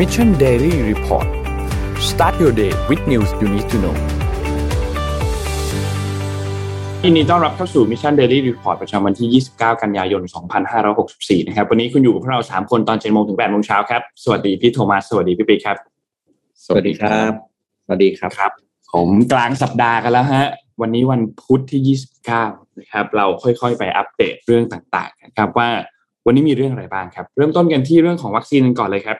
Mission Daily Report start your day with news you need to know ยินดีต้อนรับเข้าสู่ Mission Daily Report ประจำวันที่ 29 กันยายน 2564 นะครับ วันนี้คุณอยู่กับพวกเรา 3 คนตอน7โมงถึง8โมงเช้าครับ สวัสดีพี่โทมัส สวัสดีพี่ปิ๊กครับ สวัสดีครับ สวัสดีครับครับ ผมกลางสัปดาห์กันแล้วฮะ วันนี้วันพุธที่ 29 นะครับ เราค่อยๆ ไปอัปเดตเรื่องต่างๆ นะครับว่าวันนี้มีเรื่องอะไรบ้างครับ เริ่มต้นกันที่เรื่องของวัคซีนกันก่อนเลยครับ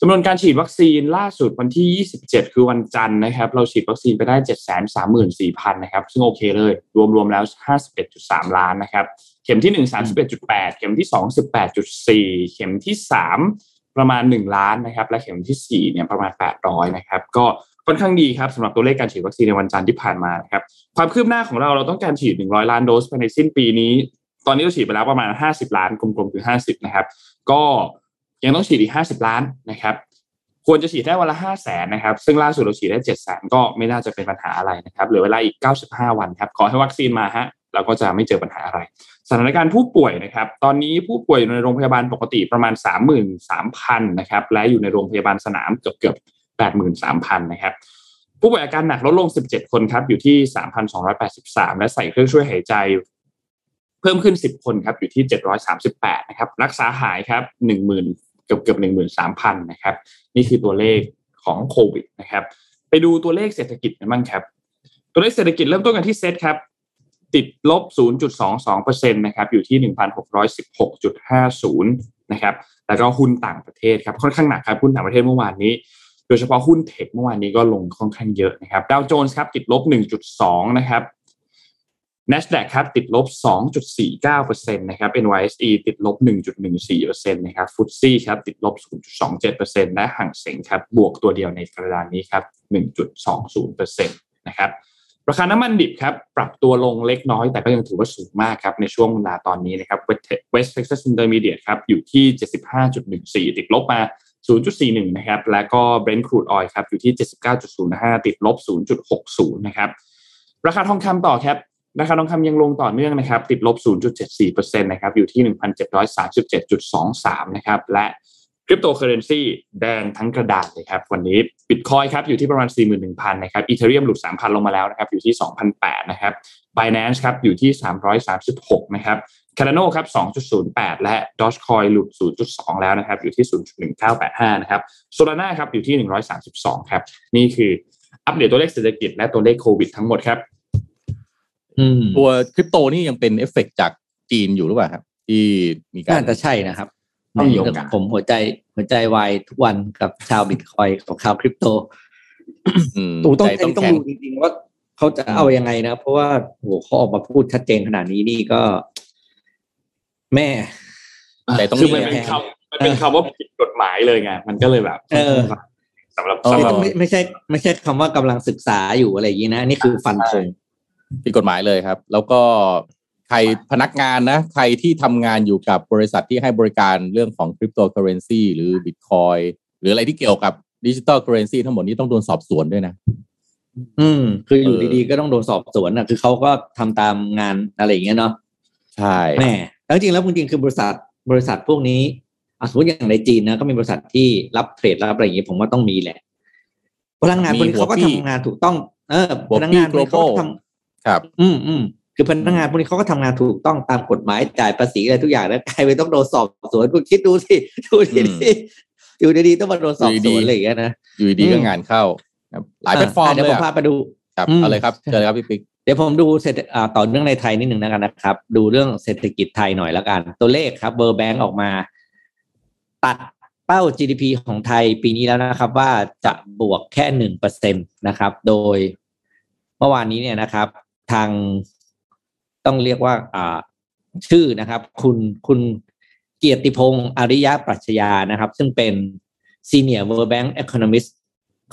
จำนวนการฉีดวัคซีนล่าสุดวันที่ 27 คือวันจันทร์นะครับ เราฉีดวัคซีนไปได้ 734,000 นะครับ ซึ่งโอเคเลย รวมๆแล้ว 51.3 ล้านนะครับ เข็มที่ 1 31.8 เข็มที่ 2 18.4 เข็มที่ 3 ประมาณ 1 ล้านนะครับ และเข็มที่ 4 เนี่ยประมาณ 800 นะครับ ก็ค่อนข้างดีครับสำหรับตัวเลขการฉีดวัคซีนในวันจันทร์ที่ผ่านมานะครับ ความคืบหน้าของเราเราต้องการฉีด 100 ล้านโดสภายในสิ้นปีนี้ ตอนนี้เราฉีดไปแล้วประมาณ 50 ล้านกลมๆคือ 50 นะครับ ก็ ยังต้องฉีดอีก50ล้านนะครับ ควรจะฉีดได้วันละ5 0 0แสนนะครับ ซึ่งล่าสุดเราฉีดได้7 0 0แสนก็ไม่น่าจะเป็นปัญหาอะไรนะครับเหลือเวลาอีก95วันครับขอให้วัคซีนมาฮะเราก็จะไม่เจอปัญหาอะไร สถานการณ์ผู้ป่วยนะครับ ตอนนี้ผู้ป่วยอยู่ในโรงพยาบาลปกติประมาณ 33,000นะครับ และอยู่ในโรงพยาบาลสนามเกือบเกือบ83,000นะครับ ผู้ป่วยอาการหนักลดลง 17 คนครับ อยู่ที่ 3,283 และใส่เครื่องช่วยหายใจ เพิ่มขึ้น 10 คนครับ อยู่ที่ 738นะครับ รักษาหายครับ10,000 เกือบเกือบ13,000นะครับ นี่คือตัวเลขของโควิดนะครับ ไปดูตัวเลขเศรษฐกิจกันบ้างครับ ตัวเลขเศรษฐกิจเริ่มต้นกันที่เซตครับ ติดลบ 0.22%นะครับ อยู่ที่ 1,616.50 นะครับ แล้วก็หุ้นต่างประเทศครับ ค่อนข้างหนักครับ หุ้นต่างประเทศเมื่อวานนี้ โดยเฉพาะหุ้นเทคเมื่อวานนี้ก็ลงค่อนข้างเยอะนะครับ ดาวโจนส์ครับติดลบ 1.2 นะครับ NASDAQ ครับติดลบ 2.49%นะครับ NYSE ติดลบ 1.14%นะครับฟุตซี่ครับติดลบ 0.27%และห่างเสงครับบวกตัวเดียวในกระดานนี้ครับ 1.20%นะครับราคาน้ำมันดิบครับปรับตัวลงเล็กน้อยแต่ก็ยังถือว่าสูงมากครับในช่วงเวลาตอนนี้นะครับ West Texas Intermediate ครับอยู่ที่ 75.14 ติดลบมา 0.41 นะครับ แล้วก็ Brent crude oil ครับอยู่ที่ 79.05 ติดลบ 0.60 นะครับ ราคาทองคำต่อครับ ราคาทองคำยังลงต่อเนื่องนะครับติดลบ 0.74%นะครับอยู่ที่ 1,737.23 นะครับและคริปโตเคอเรนซีแดงทั้งกระดาษเลยครับวันนี้บิตคอยครับอยู่ที่ประมาณ 41,000นะครับอีเทเรียมหลุด 3,000 ลงมาแล้วนะครับอยู่ที่ 2,008นะครับ Binance ครับอยู่ที่ 336นะครับ Cardano ครับ 2.08 และ Dogecoin หลุด 0.2 แล้วนะครับอยู่ที่ 0.1985 นะครับ Solana ครับอยู่ที่ 132 ครับนี่คืออัปเดตตัวเลขเศรษฐกิจและตัวเลขโควิดทั้งหมดครับ ตัวคริปโตนี่ยังเป็นเอฟเฟกจากจีนอยู่หรือเปล่าครับ ที่มีการน่าจะใช่นะครับต้องมีโอกาสผมหัวใจหัวใจวายทุกวันกับชาวบิตคอยกับชาวคริปโตอืมตูต้องใจต้องต้องแข็งดูจริงๆว่าเขาจะเอายังไงนะ เพราะว่าโหเขาออกมาพูดชัดเจนขนาดนี้นี่ก็ แม่ใจต้องคือมันแข็เป็นงคำมันเป็นคำว่าผิดกฎหมายเลยไงมันก็เลยแบบ เออสำหรับเออสำหรับไม่ไม่ใช่ ไม่ใช่คำว่ากำลังศึกษาอยู่อะไรอย่างนี้นะนี่คือฟันธง ผิดกฎหมายเลยครับ แล้วก็ใครพนักงานนะใครที่ทำงานอยู่กับบริษัทที่ให้บริการเรื่องของคริปโตเคอเรนซีหรือบิตคอยหรืออะไรที่เกี่ยวกับdigital currency ทั้งหมดนี้ต้องโดนสอบสวนด้วยนะ อืม คืออยู่เออดีๆก็ต้องโดนสอบสวนอะ คือเขาก็ทำตามงานอะไรอย่างเงี้ยเนาะใช่แม่แล้วจริงๆแล้วจริงๆคือบริษัทบริษัทพวกนี้อะสมมติอย่างในจีนนะก็มีบริษัทที่รับ trade รับอะไรอย่างเงี้ยผมว่าต้องมีแหละพนักงานคนนี้เขาก็ทำงานถูกต้อง เออพนักงานพวกนี้เขาก็ทำ ครับ อืมอืมคือพนักงานพวกนี้เขาก็ทำงานถูกต้องตามกฎหมายจ่ายภาษีอะไรทุกอย่างแล้วกลายเป็นต้องโดนสอบสวนคุณคิดดูสิดูอืดีมๆอยู่ดีๆต้องมาโดนสอบอยู่สดีวนอะไรอย่างเงี้ยนะอยู่ดีๆก็อืมงานเข้าครับหลายแพลตฟอร์มะเดี๋ยวเลผยมพาอะไปดูครับอืมเอาเลยครับเจอเลยครับพี่ปิ๊กเดี๋ยวผมดูเศรษฐอ่าต่อเนื่องในไทยนิดหนึ่งแล้วกันนะครับ ดูเรื่องเศรษฐกิจไทยหน่อยแล้วกัน ตัวเลขครับเบอร์แบงก์ออกมา ตัดเป้า GDP ของไทยปีนี้แล้วนะครับ ว่าจะบวกแค่หนึ่งเปอร์เซ็นตนะครับ โดยเมื่อวานนี้เนี่ยนะครับ ทางต้องเรียกว่าอ่าชื่อนะครับ คุณคุณเกียรติพงศ์อริยะปรัชญานะครับ ซึ่งเป็น Senior World Bank Economist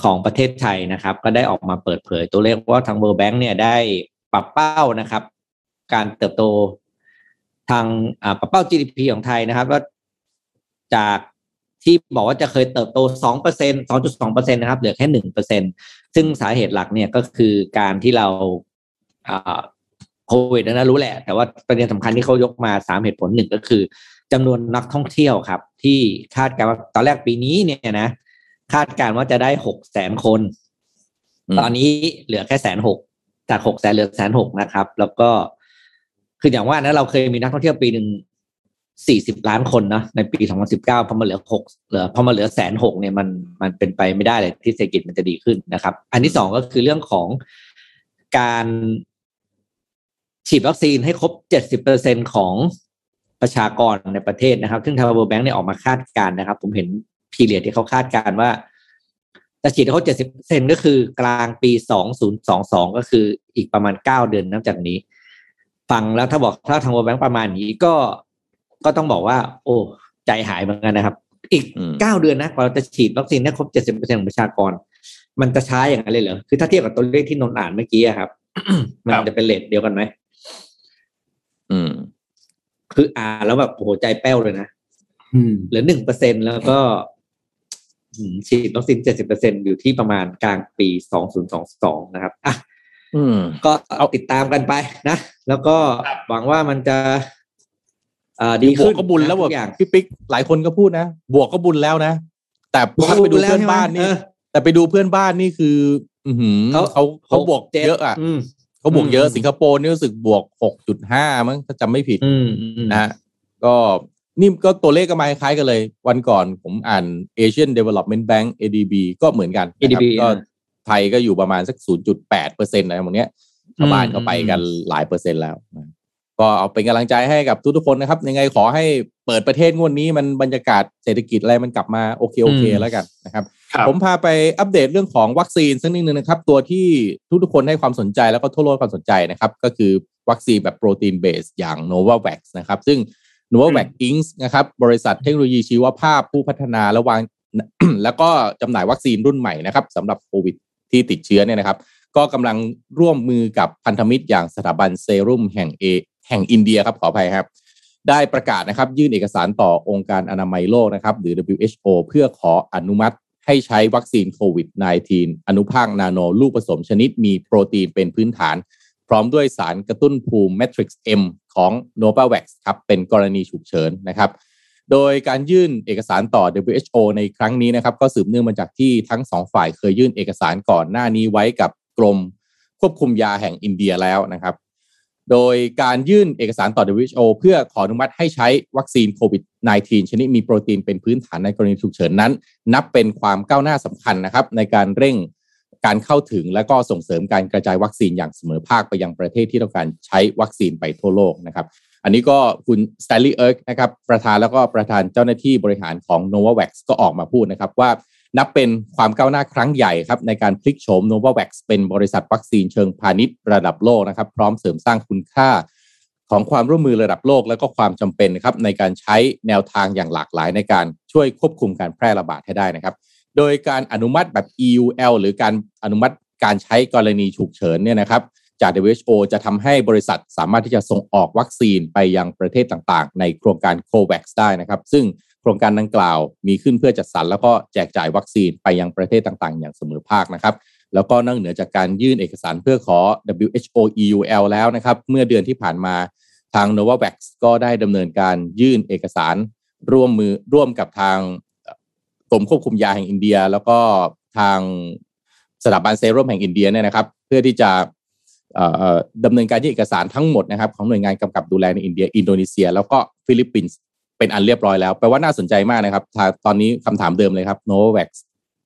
ของประเทศไทยนะครับ ก็ได้ออกมาเปิดเผยตัวเลขว่าทาง World Bank เนี่ยได้ปรับเป้านะครับ การเติบโตทางปรับเป้า GDP ของไทยนะครับว่าจากที่บอกว่าจะเคยเติบโตสองเปอร์เซ็นะครับเหลือแค่หนึ่งเปอร์เซ็นซึ่งสาเหตุหลักเนี่ยก็คือการที่เรา โควิดนะรู้แหละ แต่ว่าประเด็นสำคัญที่เขายกมาสามเหตุผลหนึ่งก็คือจำนวนนักท่องเที่ยวครับ ที่คาดการณ์ว่าตอนแรกปีนี้เนี่ยนะ คาดการณ์ว่าจะได้หกแสนคนอืมตอนนี้เหลือแค่แสนหกจากหกแสนเหลือแสนหกนะครับ แล้วก็คืออย่างว่านะเราเคยมีนักท่องเที่ยวปีหนึ่งสี่สิบล้านคนเนาะในปีสองพันสิบเก้าพอมาเหลือหกเหลือพอมาเหลือแสนหกเนี่ยมันมันเป็นไปไม่ได้เลยที่เศรษฐกิจมันจะดีขึ้นนะครับ อันที่สองก็คือเรื่องของการ ฉีดวัคซีนให้ครบเจ็ดสิบเปอร์เซ็นของประชากรในประเทศนะครับ ซึ่งทาง World Bank เนี่ยออกมาคาดการณ์นะครับ ผมเห็นพีเรียดที่เขาคาดการณ์ว่าจะฉีดให้เขาเจ็ดสิบเซนก็คือกลางปีสองศูนย์สองสองก็คืออีกประมาณเก้าเดือนนับจากนี้ ฟังแล้วถ้าบอกถ้าทาง World Bank ประมาณนี้ก็ก็ต้องบอกว่า โอ้ใจหายเหมือนกันนะครับ อีกอืมเก้าเดือนนะกว่าเราจะฉีดวัคซีนให้ครบเจ็ดสิบเปอร์เซ็นของประชากร มันจะช้าอย่างนั้นเลยเหรอ คือถ้าเทียบกับตัวเลขที่นนท์อ่านเมื่อกี้อะครับ มันจะเป็น rate เดียวกันไหม อืม คืออ่านแล้วแบบโอ้โหใจแป้วเลยนะอืมเหลือหนึ่งเปอร์เซ็นแล้วก็อืมฉีดวัคซีนเจ็ดสิบเปอร์เซ็นอยู่ที่ประมาณกลางปีสองศูนย์สองสองนะครับอะอืมก็เอาติดตามกันไปนะ แล้วก็หวังว่ามันจะอ่าดีบวขึ้กนก็บุญแล้วนะบวทุกกอย่างพี่ปิ๊กหลายคนก็พูดนะ บวกก็บุญแล้วนะ แต่ถ้าไปดูเพื่อนบ้านนี่เออแต่ไปดูเพื่อนบ้านนี่คือ อือหือเขาเขาเขาบวกจ็ดเยอะอะ อืมเขาบวกเยอะอืมสิงคโปร์นี่รู้สึกบวกหกจุดห้ามั้งถ้าจำไม่ผิดอืมอืมนะฮะก็นี่ก็ตัวเลขก็มาคล้ายๆกันเลย วันก่อนผมอ่าน Asian Development Bank ADB ก็เหมือนกันนะครับ ADB ก็อ่าไทยก็อยู่ประมาณสัก 0.8เปอร์เซ็นต์อะไรพวกเนี้ยชาวบ้านก็ไปกันหลายเปอร์เซ็นต์แล้วนะ ก็เอาเป็นกำลังใจให้กับทุกๆคนนะครับ ยังไงขอให้เปิดประเทศงวดนี้มันบรรยากาศเศรษฐกิจอะไรมันกลับมาโอเคโอเคแล้วกันนะครับครับผมพาไปอัปเดตเรื่องของวัคซีนสักนิดนึงนะครับ ตัวที่ทุกๆคนให้ความสนใจแล้วก็ทั่วโลกให้ความสนใจนะครับ ก็คือวัคซีนแบบโปรตีนเบสอย่าง Novavax นะครับ ซึ่ง Novavax Inc. นะครับ บริษัทเทคโนโลยีชีวภาพผู้พัฒนาและวางแล้วก็จำหน่ายวัคซีนรุ่นใหม่นะครับสำหรับโควิดที่ติดเชื้อเนี่ยนะครับ ก็กำลังร่วมมือกับพันธมิตรอย่างสถาบันเซรุ่มแห่งเอ แห่งอินเดียครับขออภัยครับ ได้ประกาศนะครับยื่นเอกสารต่อองค์การอนามัยโลกนะครับ หรือ WHO เพื่อขออนุมัติให้ใช้วัคซีนโควิด -19 อนุภาคนาโนลูกผสมชนิดมีโปรตีนเป็นพื้นฐาน พร้อมด้วยสารกระตุ้นภูมิ Matrix M ของ Novavax ครับเป็นกรณีฉุกเฉินนะครับ โดยการยื่นเอกสารต่อ WHO ในครั้งนี้นะครับ ก็สืบเนื่องมาจากที่ทั้งสองฝ่ายเคยยื่นเอกสารก่อนหน้านี้ไว้กับกรมควบคุมยาแห่งอินเดียแล้วนะครับ โดยการยื่นเอกสารต่อ WHO เพื่อขออนุมัติให้ใช้วัคซีนโควิด -19 ชนิดมีโปรตีนเป็นพื้นฐานในกรณีฉุกเฉินนั้น นับเป็นความก้าวหน้าสำคัญนะครับ ในการเร่งการเข้าถึงและก็ส่งเสริมการกระจายวัคซีนอย่างเสมอภาคไปยังประเทศที่ต้องการใช้วัคซีนไปทั่วโลกนะครับ อันนี้ก็คุณส t ต n ลีย์เอิร์กนะครับประธานแล้วก็ประธานเจ้าหน้าที่บริหารของ Novavax ก็ออกมาพูดนะครับว่า นับเป็นความก้าวหน้าครั้งใหญ่ครับในการพลิกโฉม Novavax เป็นบริษัทวัคซีนเชิงพาณิชย์ระดับโลกนะครับพร้อมเสริมสร้างคุณค่าของความร่วมมือระดับโลก และก็ความจำเป็นนะครับในการใช้แนวทางอย่างหลากหลายในการช่วยควบคุมการแพร่ระบาดให้ได้นะครับ โดยการอนุมัติแบบ EUL หรือการอนุมัติการใช้กรณีฉุกเฉินเนี่ยนะครับจาก WHO จะทำให้บริษัทสามารถที่จะส่งออกวัคซีนไปยังประเทศต่างๆ ในโครงการ COVAX ได้นะครับ ซึ่ง ครงการดังกล่าวมีขึ้นเพื่อจัดสรรแล้วก็แจกจ่ายวัคซีนไปยังประเทศต่างๆ อย่างเสมอภาคนะครับ แล้วก็นอกเหนือจากการยื่นเอกสารเพื่อขอ WHO EUL แล้วนะครับ เมื่อเดือนที่ผ่านมาทาง Novavax ก็ได้ดำเนินการยื่นเอกสารร่วมมือร่วมกับทางกรมควบคุมยาแห่งอินเดีย แล้วก็ทางสถาบันเซรั่มแห่งอินเดียเนี่ยนะครับ เพื่อที่จะเอ่อดำเนินการยื่นเอกสารทั้งหมดนะครับของหน่วยงานกำกับดูแลในอินเดีย อินโดนีเซีย แล้วก็ฟิลิปปินส์ เป็นอันเรียบร้อยแล้วแปลว่าน่าสนใจมากนะครับถ้าตอนนี้คำถามเดิมเลยครับ Novavax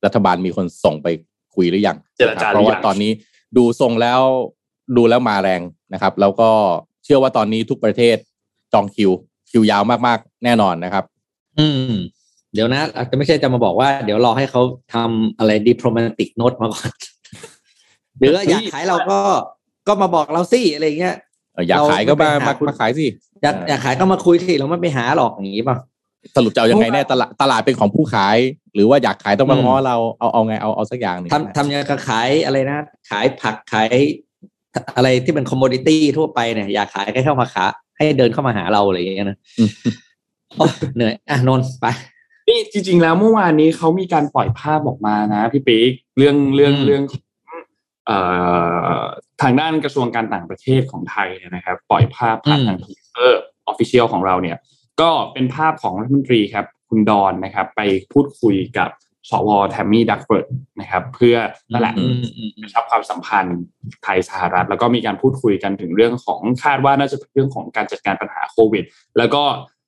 รัฐบาลมีคนส่งไปคุยหรือยังเจรจานะคบหรือยังเพราะว่าตอนนี้ดูทรงแล้วดูแล้วมาแรงนะครับ แล้วก็เชื่อว่าตอนนี้ทุกประเทศจองคิว คิวยาวมากๆ แน่นอนนะครับ อืม เดี๋ยวนะอาจจะไม่ใช่จะมาบอกว่า เดี๋ยวรอให้เขาทำอะไร diplomatic note มาก่อนหรือว่าอยากขายเราก็ก็มาบอกเราสิอะไรเงี้ยเอ่ออยากขายก็มาเราไม่ไปหามาคุณมาขายสิอยากอยากขายก็มาคุยสิเราไม่ไปหาหรอกอย่างนี้ป่ะสรุปจะเอายังไงแน่ตลาดตลาดเป็นของผู้ขาย หรือว่าอยากขายต้องมาอืมง้อเราเอาเอาไงเอาเอาสักอย่างหนึ่งทำทำยังไงก็ขายอะไรนะ ขายผักขายอะไรที่เป็นคอมม o ดิตี้ทั่วไปเนี่ยอยากขายก็เข้ามาขาให้เดินเข้ามาหาเราอะไรอย่างเงี้ยนะอืมโอ้ยเหนื่อยอะนนท์ไปนี่จริง ๆ แล้วเมื่อวานนี้เขามีการปล่อยภาพออกมานะพี่ปิ๊กเรื่องเรื่องอืมเรื่องเอ่อ ทางด้านกระทรวงการต่างประเทศของไทยเนี่ยนะครับ ปล่อยภาพผ่านทางทวิตเตอร์ official ของเราเนี่ย ก็เป็นภาพของรัฐมนตรีครับ คุณดอนนะครับ ไปพูดคุยกับส.ว.แทมมี่ดักเวิร์ดนะครับ เพื่อนั่นแหละอืมอืมอืกระชับความสัมพันธ์ไทยสหรัฐ แล้วก็มีการพูดคุยกันถึงเรื่องของคาดว่าน่าจะเป็นเรื่องของการจัดการปัญหาโควิด แล้วก็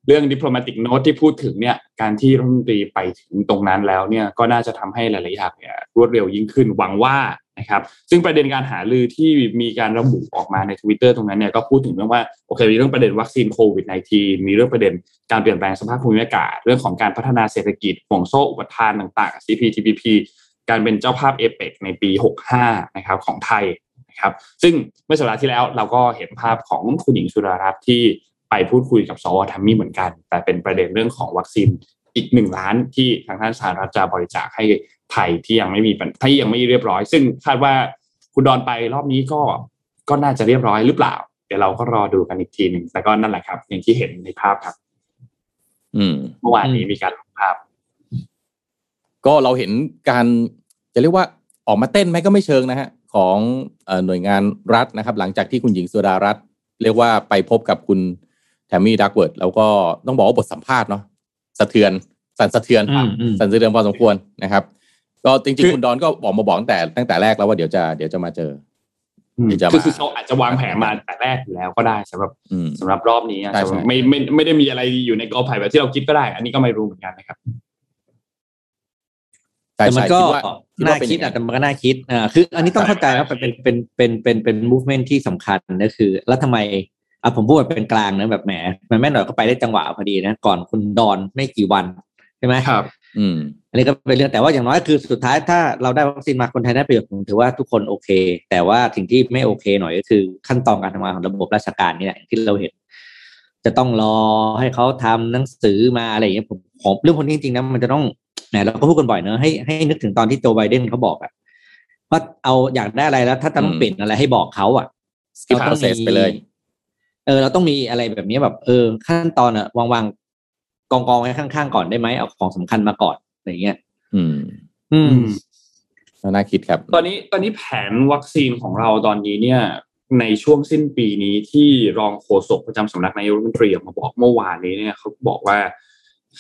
เรื่อง diplomatic note ที่พูดถึงเนี่ยการที่รัฐมนตรีไปถึงตรงนั้นแล้วเนี่ยก็น่าจะทำให้หลายๆอย่างเนี่ยรวดเร็วยิ่งขึ้น หวังว่า นะครับซึ่งประเด็นการหาลือที่มีการระบุออกมาใน Twitter ตรงนั้นเนี่ยก็พูดถึงเรื่องว่าโอเคมีเรื่องประเด็นวัคซีนโควิด -19 มีเรื่องประเด็นการเปลี่ยนแปลงสภาพภูมิอากาศ เรื่องของการพัฒนาเศรษฐกิจห่วงโซ่อุปทานต่างๆ CPTPP การเป็นเจ้าภาพเอเปกในปี 65 นะครับของไทยนะครับซึ่งเมื่อสัปดาห์ที่แล้วเราก็เห็นภาพของคุณหญิงสุดารัตน์ที่ไปพูดคุยกับสวทัมมี่เหมือนกัน แต่เป็นประเด็นเรื่องของวัคซีนอีกหนึ่งล้านที่ทางท่านสหรัฐจะบริจาคให้ ไทยที่ยังไม่มีปัญที่ยังไม่เรียบร้อย ซึ่งคาดว่าคุณดอนไปรอบนี้ก็ก็น่าจะเรียบร้อยหรือเปล่า เดี๋ยวเราก็รอดูกันอีกทีหนึ่งแต่ก็นั่นแหละครับ อย่างที่เห็นในภาพครับ อืมเมื่อวานนี้มีการลงภาพ ก็เราเห็นการจะเรียกว่าออกมาเต้นไหมก็ไม่เชิงนะฮะ ของเอ่อหน่วยงานรัฐนะครับ หลังจากที่คุณหญิงสุดารัตน์เรียกว่าไปพบกับคุณแทมมี่ดักเวิร์ดแล้วก็ต้องบอกว่าบทสัมภาษณ์เนาะสะเทือน สั่นสะเทือนอืมอืมสั่นสะเทือนพอสมควรนะครับ ก็จริงคือๆคุณดอนก็บอกมาบอกตั้งแต่ตั้งแต่แรกแล้วว่าเดี๋ยวจะเดี๋ยวจะมาเจออืมที่จะมาคือคือเขาอาจจะวางแผนมาแต่แรกอยู่แล้วก็ได้สำหรับอืมสำหรับรอบนี้อาจใช่จะใช่ไม่ไม่ไม่ได้มีอะไรอยู่ในกอไผ่แบบที่เราคิดก็ได้ อันนี้ก็ไม่รู้เหมือนกันนะครับใช่แต่มันใช่ก็คิดว่าคิดน่าว่าเป็นคิดอย่างอะนั้นแต่มันก็น่าคิดอ่าคืออันนี้ต้องเข้าใจว่ามันเป็นเป็นเป็นเป็นเป็นเป็น movement ที่สำคัญก็คือ แล้วทำไมอะผมพูดแบบเป็นกลางนะแบบแหมมันแม่หน่อยก็ไปได้จังหวะพอดีนะ ก่อนคุณดอนไม่กี่วันใช่ไหมครับ อืม อันนี้ก็เป็นเรื่องแต่ว่าอย่างน้อยคือสุดท้ายถ้าเราได้วัคซีนมาคนไทยได้ประโยชน์ผมถือว่าทุกคนโอเค แต่ว่าสิ่งที่ไม่โอเคหน่อยก็คือขั้นตอนการทำงานของระบบราชการนี่แหละอย่างที่เราเห็น จะต้องรอให้เขาทำหนังสือมาอะไรอย่างเงี้ยผมผมเรื่องพวกนี้จริงๆนะมันจะต้องแหมเราก็พูดกันบ่อยเนอะให้ให้นึกถึงตอนที่โจไบเดนเขาบอกอะว่าเอาอยากได้อะไรแล้ว ถ้าจะต้องอืมเปลี่ยนอะไรให้บอกเขาอะ skip เราต้อง process มีไปเลย เออ เราต้องมีอะไรแบบนี้แบบ เออ ขั้นตอนอะวางวาง กองกองไว้ข้างๆก่อนได้ไหมเอาของสำคัญมาก่อนอะไรอย่างเงี้ยอืม อืมน่าคิดครับ ตอนนี้ตอนนี้แผนวัคซีนของเราตอนนี้เนี่ย ในช่วงสิ้นปีนี้ที่รองโฆษกประจำสำนักนายกรัฐมนตรีออกมาบอกเมื่อวานนี้เนี่ยเขาบอกว่า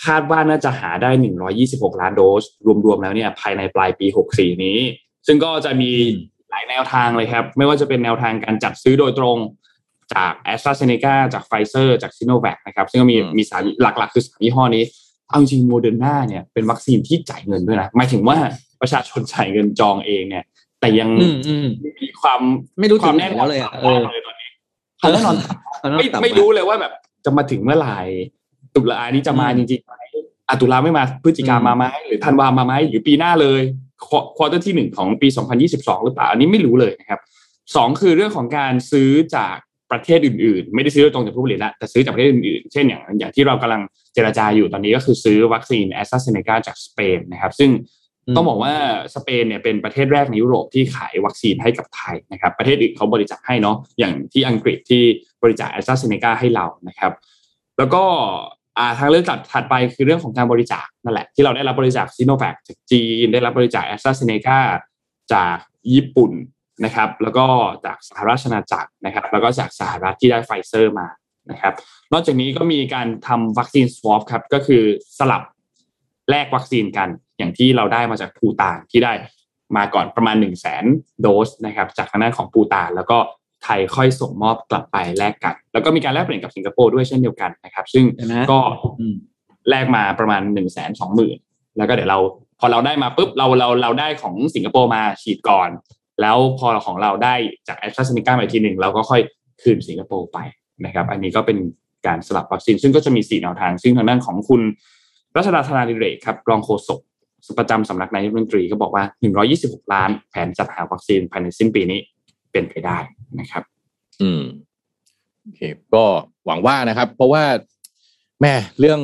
คาดว่าน่าจะหาได้ 126 ล้านโดส รวมๆ แล้วเนี่ย ภายในปลายปี 64 นี้ ซึ่งก็จะมีหลายแนวทางเลยครับ ไม่ว่าจะเป็นแนวทางการจัดซื้อโดยตรง จาก a s t r a z เซ e c a จากไฟเซอร์จาก s i n o v a c นะครับซึ่งก็มีอืมมีสารหลักๆ คือสามยี่ห้อนี้ เอาจริงโมเดอร์นาเนี่ยเป็นวัคซีนที่จ่ายเงินด้วยนะหมายถึงว่าประชาชนจ่ายเงินจองเองเนี่ย แต่ยังอืมอืมมีความไม่รู้ควาถึมงไหนแน่นแล้อนวเลยอะต่ำเออมากเลยตอนนี้ความแน่นอนต่ำเอาน้ำไม่ต่ำไม่ปรู้เลยว่าแบบจะมาถึงเมื่อไหร่ตุลานี้จะมาอืมจริงๆไหมอะตุลาไม่มาพฤศจิกาอืมมาไหมหรือธันวามาไหมหรือปีหน้าเลย quarter ที่หนึ่งของปี 2022 หรือเปล่า อันนี้ไม่รู้เลยนะครับสองคือเรื่องของการซื้อจาก ประเทศอื่นๆ ไม่ได้ซื้อโดยตรงจากผู้ผลิตละแต่ซื้อจากประเทศอื่นๆ เช่นอย่างอย่างที่เรากำลังเจรจาอยู่ตอนนี้ก็คือซื้อวัคซีนแอสตราเซเนกาจากสเปนนะครับซึ่งต้องบอกว่าสเปนเนี่ยเป็นประเทศแรกในยุโรปที่ขายวัคซีนให้กับไทยนะครับประเทศอื่นเขาบริจาคให้เนาะอย่างที่อังกฤษที่บริจาคแอสตราเซเนกาให้เรานะครับ แล้วก็อ่าทางเลือกถัดถัดไปคือเรื่องของการบริจาคนั่นแหละที่เราได้รับบริจาคซีโนแวคจากจีน ได้รับบริจาคแอสตราเซเนกาจากญี่ปุ่น นะครับ แล้วก็จากสหราชอาณาจักรนะครับ แล้วก็จากสหรัฐที่ได้ไฟเซอร์มานะครับ นอกจากนี้ก็มีการทำวัคซีน swap ครับก็คือสลับแลกวัคซีนกันอย่างที่เราได้มาจากภูตานที่ได้มาก่อนประมาณ 1 0 0 0 0แสนโดสนะครับ จากทางด้านของภูตานแล้วก็ไทยค่อยส่งมอบกลับไปแลกกัน แล้วก็มีการแลกเปลี่ยนกับสิงคโปร์ด้วยเช่นเดียวกันนะครับ ซึ่งเห็นไหมก็อืมแลกมาประมาณ1นึ่งแสนสองหมื่นแล้วก็เดี๋ยวเราพอเราได้มาปุ๊บเราเราเราได้ของสิงคโปร์มาฉีดก่อน แล้วพอของเราได้จากแอสตราเซเนกามาอีกทีหนึ่งเราก็ค่อยคืนสิงคโปร์ไปนะครับ อันนี้ก็เป็นการสลับวัคซีน ซึ่งก็จะมีสี่แนวทาง ซึ่งทางด้านของคุณรัชดาธนาดิเรกครับรองโฆษกประจำสำนักนายกรัฐมนตรีก็บอกว่า 126 ล้านแผนจัดหาวัคซีนภายในสิ้นปีนี้เป็นไปได้นะครับ อืมโอเคก็หวังว่านะครับ เพราะว่าแม่เรื่อง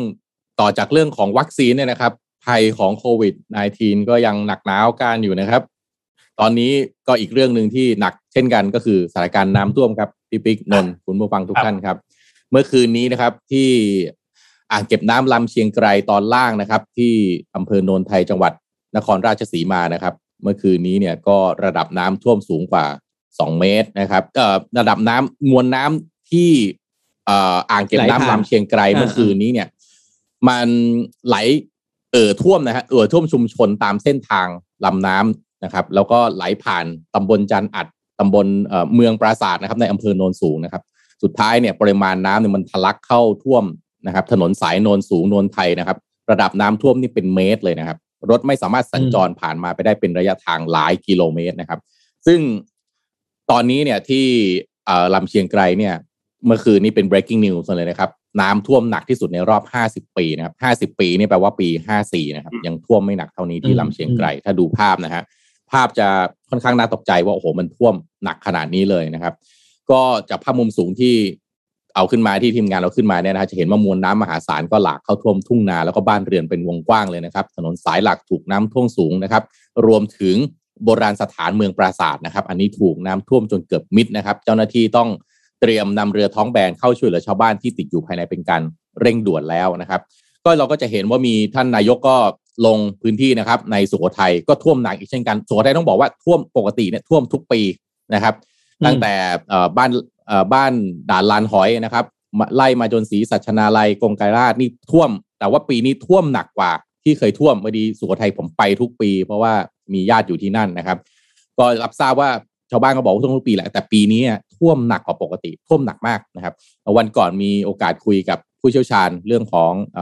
ต่อจากเรื่องของวัคซีนเนี่ยนะครับภัยของโควิด -19 ก็ยังหนักหนาวการอยู่นะครับ ตอนนี้ก็อีกเรื่องหนึ่งที่หนักเช่นกันก็คือสถานการณ์น้ำท่วมครับพี่ปิ๊กนนท์คุณผู้ฟังทุกครับท่านครับ เมื่อคืนนี้นะครับที่อ่างเก็บน้ำลำเชียงไกรตอนล่างนะครับ ที่อำเภอโนนไทยจังหวัดนครราชสีมานะครับ เมื่อคืนนี้เนี่ยก็ระดับน้ำท่วมสูงกว่า 2 เมตรนะครับเอ่อระดับน้ำมวลน้ำที่เอ่ออ่างเก็บไหลผ่านน้ำลำเชียงไกรอ่าเมื่อคืนนี้เนี่ย มันไหลเอ่อท่วมนะฮะเอ่อท่วมชุมชนตามเส้นทางลำน้ำ นะครับ แล้วก็ไหลผ่านตำบลจันอัดตำบลเอ่อเมืองปราสาทนะครับ ในอำเภอโนนสูงนะครับ สุดท้ายเนี่ยปริมาณน้ำเนี่ยมันทะลักเข้าท่วมนะครับ ถนนสายโนนสูงโนนไทยนะครับ ระดับน้ำท่วมนี่เป็นเมตรเลยนะครับ รถไม่สามารถสัญจรผ่านมาไปได้เป็นระยะทางหลายกิโลเมตรนะครับ ซึ่งตอนนี้เนี่ยที่เอ่อลำเชียงไกรเนี่ย เมื่อคืนนี้เป็น breaking news เลยนะครับ น้ำท่วมหนักที่สุดในรอบ 50 ปีนะครับ 50 ปีนี่แปลว่าปี 54 นะครับ ยังท่วมไม่หนักเท่านี้ที่อืมลำเชียงไกรถ้าดูภาพนะฮะ ภาพจะค่อนข้างน่าตกใจว่าโอ้โหมันท่วมหนักขนาดนี้เลยนะครับ ก็จากภาพมุมสูงที่เอาขึ้นมาที่ทีมงานเราขึ้นมาเนี่ยนะฮะจะเห็นว่ามวลน้ำมหาศาลก็หลากเข้าท่วมทุ่งนาแล้วก็บ้านเรือนเป็นวงกว้างเลยนะครับ ถนนสายหลักถูกน้ำท่วมสูงนะครับ รวมถึงโบราณสถานเมืองปราสาทนะครับ อันนี้ถูกน้ำท่วมจนเกือบมิดนะครับ เจ้าหน้าที่ต้องเตรียมนำเรือท้องแบนเข้าช่วยเหลือชาวบ้านที่ติดอยู่ภายในเป็นการเร่งด่วนแล้วนะครับ ก็เราก็จะเห็นว่ามีท่านนายกก็ลงพื้นที่นะครับในสุโขทัยก็ท่วมหนักอีกเช่นกันสุโขทัยต้องบอกว่าท่วมปกติเนี่ยท่วมทุกปีนะครับอืมตั้งแต่เอ่อบ้านเอ่อบ้านด่านลานหอยนะครับมาไล่มาจนศรีสัชนาลัยกงไกรราชนี่ท่วม แต่ว่าปีนี้ท่วมหนักกว่า ที่เคยท่วมพอดีสุโขทัยผมไปทุกปี เพราะว่ามีญาติอยู่ที่นั่นนะครับ ก็รับทราบว่าชาวบ้านก็บอกว่าท่วมทุกปีแหละแต่ปีนี้เนี่ยท่วมหนักกว่าปกติ ท่วมหนักมากนะครับ วันก่อนมีโอกาสคุยกับ ผู้เชี่ยวชาญเรื่องของอ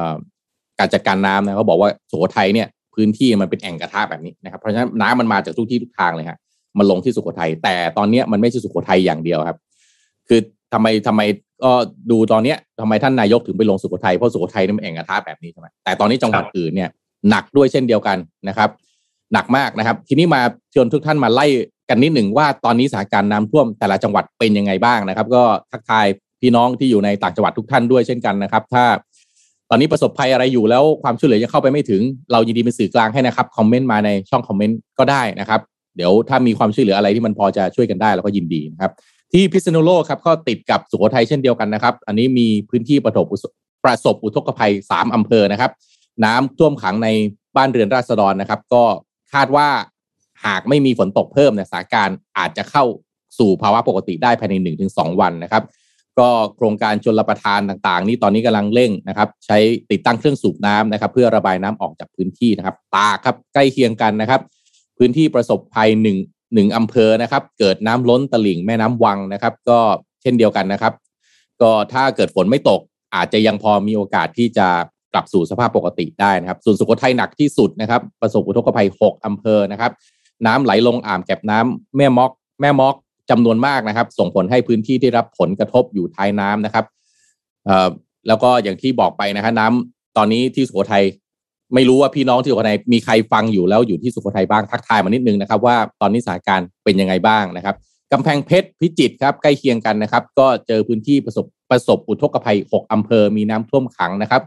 การจัดการน้ำนะเขาบอกว่าสุโขทัยเนี่ยพื้นที่มันเป็นแอ่งกระทะแบบนี้นะครับเพราะฉะนั้นน้ำมันมาจากทุกที่ทุกทางเลยฮะมันลงที่สุโขทัยแต่ตอนนี้มันไม่ใช่สุโขทัยอย่างเดียวครับ คือทำไมทำไมก็ดูตอนเนี้ยทำไมท่านนายกถึงไปลงสุโขทัยเพราะสุโขทัยนี่มันแอ่งกระทะแบบนี้ใช่ไหมแต่ตอนนี้จังหวัดอื่นเนี่ยหนักด้วยเช่นเดียวกันนะครับ หนักมากนะครับ ทีนี้มาเชิญทุกท่านมาไล่กันนิดหนึ่งว่าตอนนี้สถานการณ์น้ำท่วมแต่ละจังหวัดเป็นยังไงบ้างนะครับ ก็ทักทาย พี่น้องที่อยู่ในต่างจังหวัดทุกท่านด้วยเช่นกันนะครับ ถ้าตอนนี้ประสบภัยอะไรอยู่แล้วความช่วยเหลือยังเข้าไปไม่ถึง เรายินดีเป็นสื่อกลางให้นะครับคอมเมนต์มาในช่องคอมเมนต์ก็ได้นะครับ เดี๋ยวถ้ามีความช่วยเหลืออะไรที่มันพอจะช่วยกันได้เราก็ยินดีนะครับ ที่พิษณุโลกครับก็ติดกับสุโขทัยเช่นเดียวกันนะครับ อันนี้มีพื้นที่ประสบประสบอุทกภัยสามอำเภอนะครับ น้ำท่วมขังในบ้านเรือนราษฎรนะครับ ก็คาดว่าหากไม่มีฝนตกเพิ่มเนี่ยสถานการณ์อาจจะเข้าสู่ภาวะปกติได้ภายในหนึ่งถึงสองวันนะครับ ก็โครงการชนรับประทานต่างๆ นี่ตอนนี้กำลังเร่งนะครับ ใช้ติดตั้งเครื่องสูบน้ำนะครับ เพื่อระบายน้ำออกจากพื้นที่นะครับ ตาครับใกล้เคียงกันนะครับ พื้นที่ประสบภัยหนึ่งหนึ่งอำเภอนะครับ เกิดน้ำล้นตลิ่งแม่น้ำวังนะครับ ก็เช่นเดียวกันนะครับ ก็ถ้าเกิดฝนไม่ตก อาจจะยังพอมีโอกาสที่จะกลับสู่สภาพปกติได้นะครับ ส่วนสุโขทัยหนักที่สุดนะครับ ประสบอุทกภัย 6 อำเภอนะครับ น้ำไหลลงอ่างเก็บน้ำแม่มอก แม่มอก จำนวนมากนะครับ ส่งผลให้พื้นที่ได้รับผลกระทบอยู่ท้ายน้ำนะครับแล้วก็อย่างที่บอกไปนะครับน้ำตอนนี้ที่สุโขทัยไม่รู้ว่าพี่น้องที่สุโขทัยมีใครฟังอยู่แล้วอยู่ที่สุโขทัยบ้างทักทายมานิดนึงนะครับ ว่าตอนนี้สถานการณ์เป็นยังไงบ้างนะครับกำแพงเพชรพิจิตรครับใกล้เคียงกันนะครับ ก็เจอพื้นที่ประสบประสบอุทกภัย 6 อำเภอมีน้ำท่วมขังนะครับ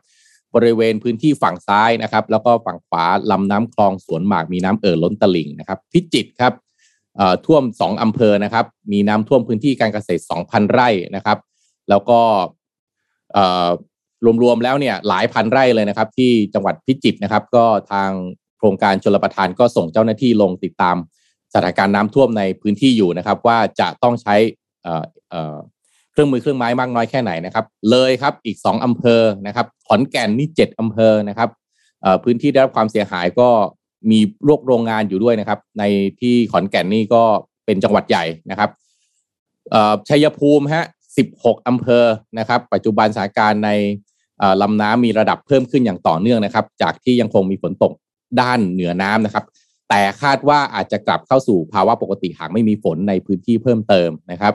บริเวณพื้นที่ฝั่งซ้ายนะครับ แล้วก็ฝั่งขวาลำน้ำคลองสวนหมากมีน้ำเอ่อล้นตลิ่งนะครับ พิจิตรครับ ท่วมสองอำเภอนะครับ มีน้ำท่วมพื้นที่การเกษตร 2,000 ไร่นะครับ แล้วก็อ่อรวมๆแล้วเนี่ยหลายพันไร่เลยนะครับ ที่จังหวัดพิจิตรนะครับ ก็ทางโครงการชลประทานก็ส่งเจ้าหน้าที่ลงติดตามสถานการณ์น้ำท่วมในพื้นที่อยู่นะครับ ว่าจะต้องใช้เอ่อเอ่อเครื่องมือเครื่องไม้มากน้อยแค่ไหนนะครับ เลยครับอีก 2 อำเภอนะครับ ขอนแก่นนี่7อำเภอนะครับอ่อพื้นที่ได้รับความเสียหายก็ มีโรคโรงงานอยู่ด้วยนะครับ ในที่ขอนแก่นนี่ก็เป็นจังหวัดใหญ่นะครับอ่อชัยภูมิฮะ16 อำเภอนะครับ ปัจจุบันสถานการณ์ในอ่อลำน้ำมีระดับเพิ่มขึ้นอย่างต่อเนื่องนะครับ จากที่ยังคงมีฝนตกด้านเหนือน้ำนะครับ แต่คาดว่าอาจจะกลับเข้าสู่ภาวะปกติหากไม่มีฝนในพื้นที่เพิ่มเติมนะครับ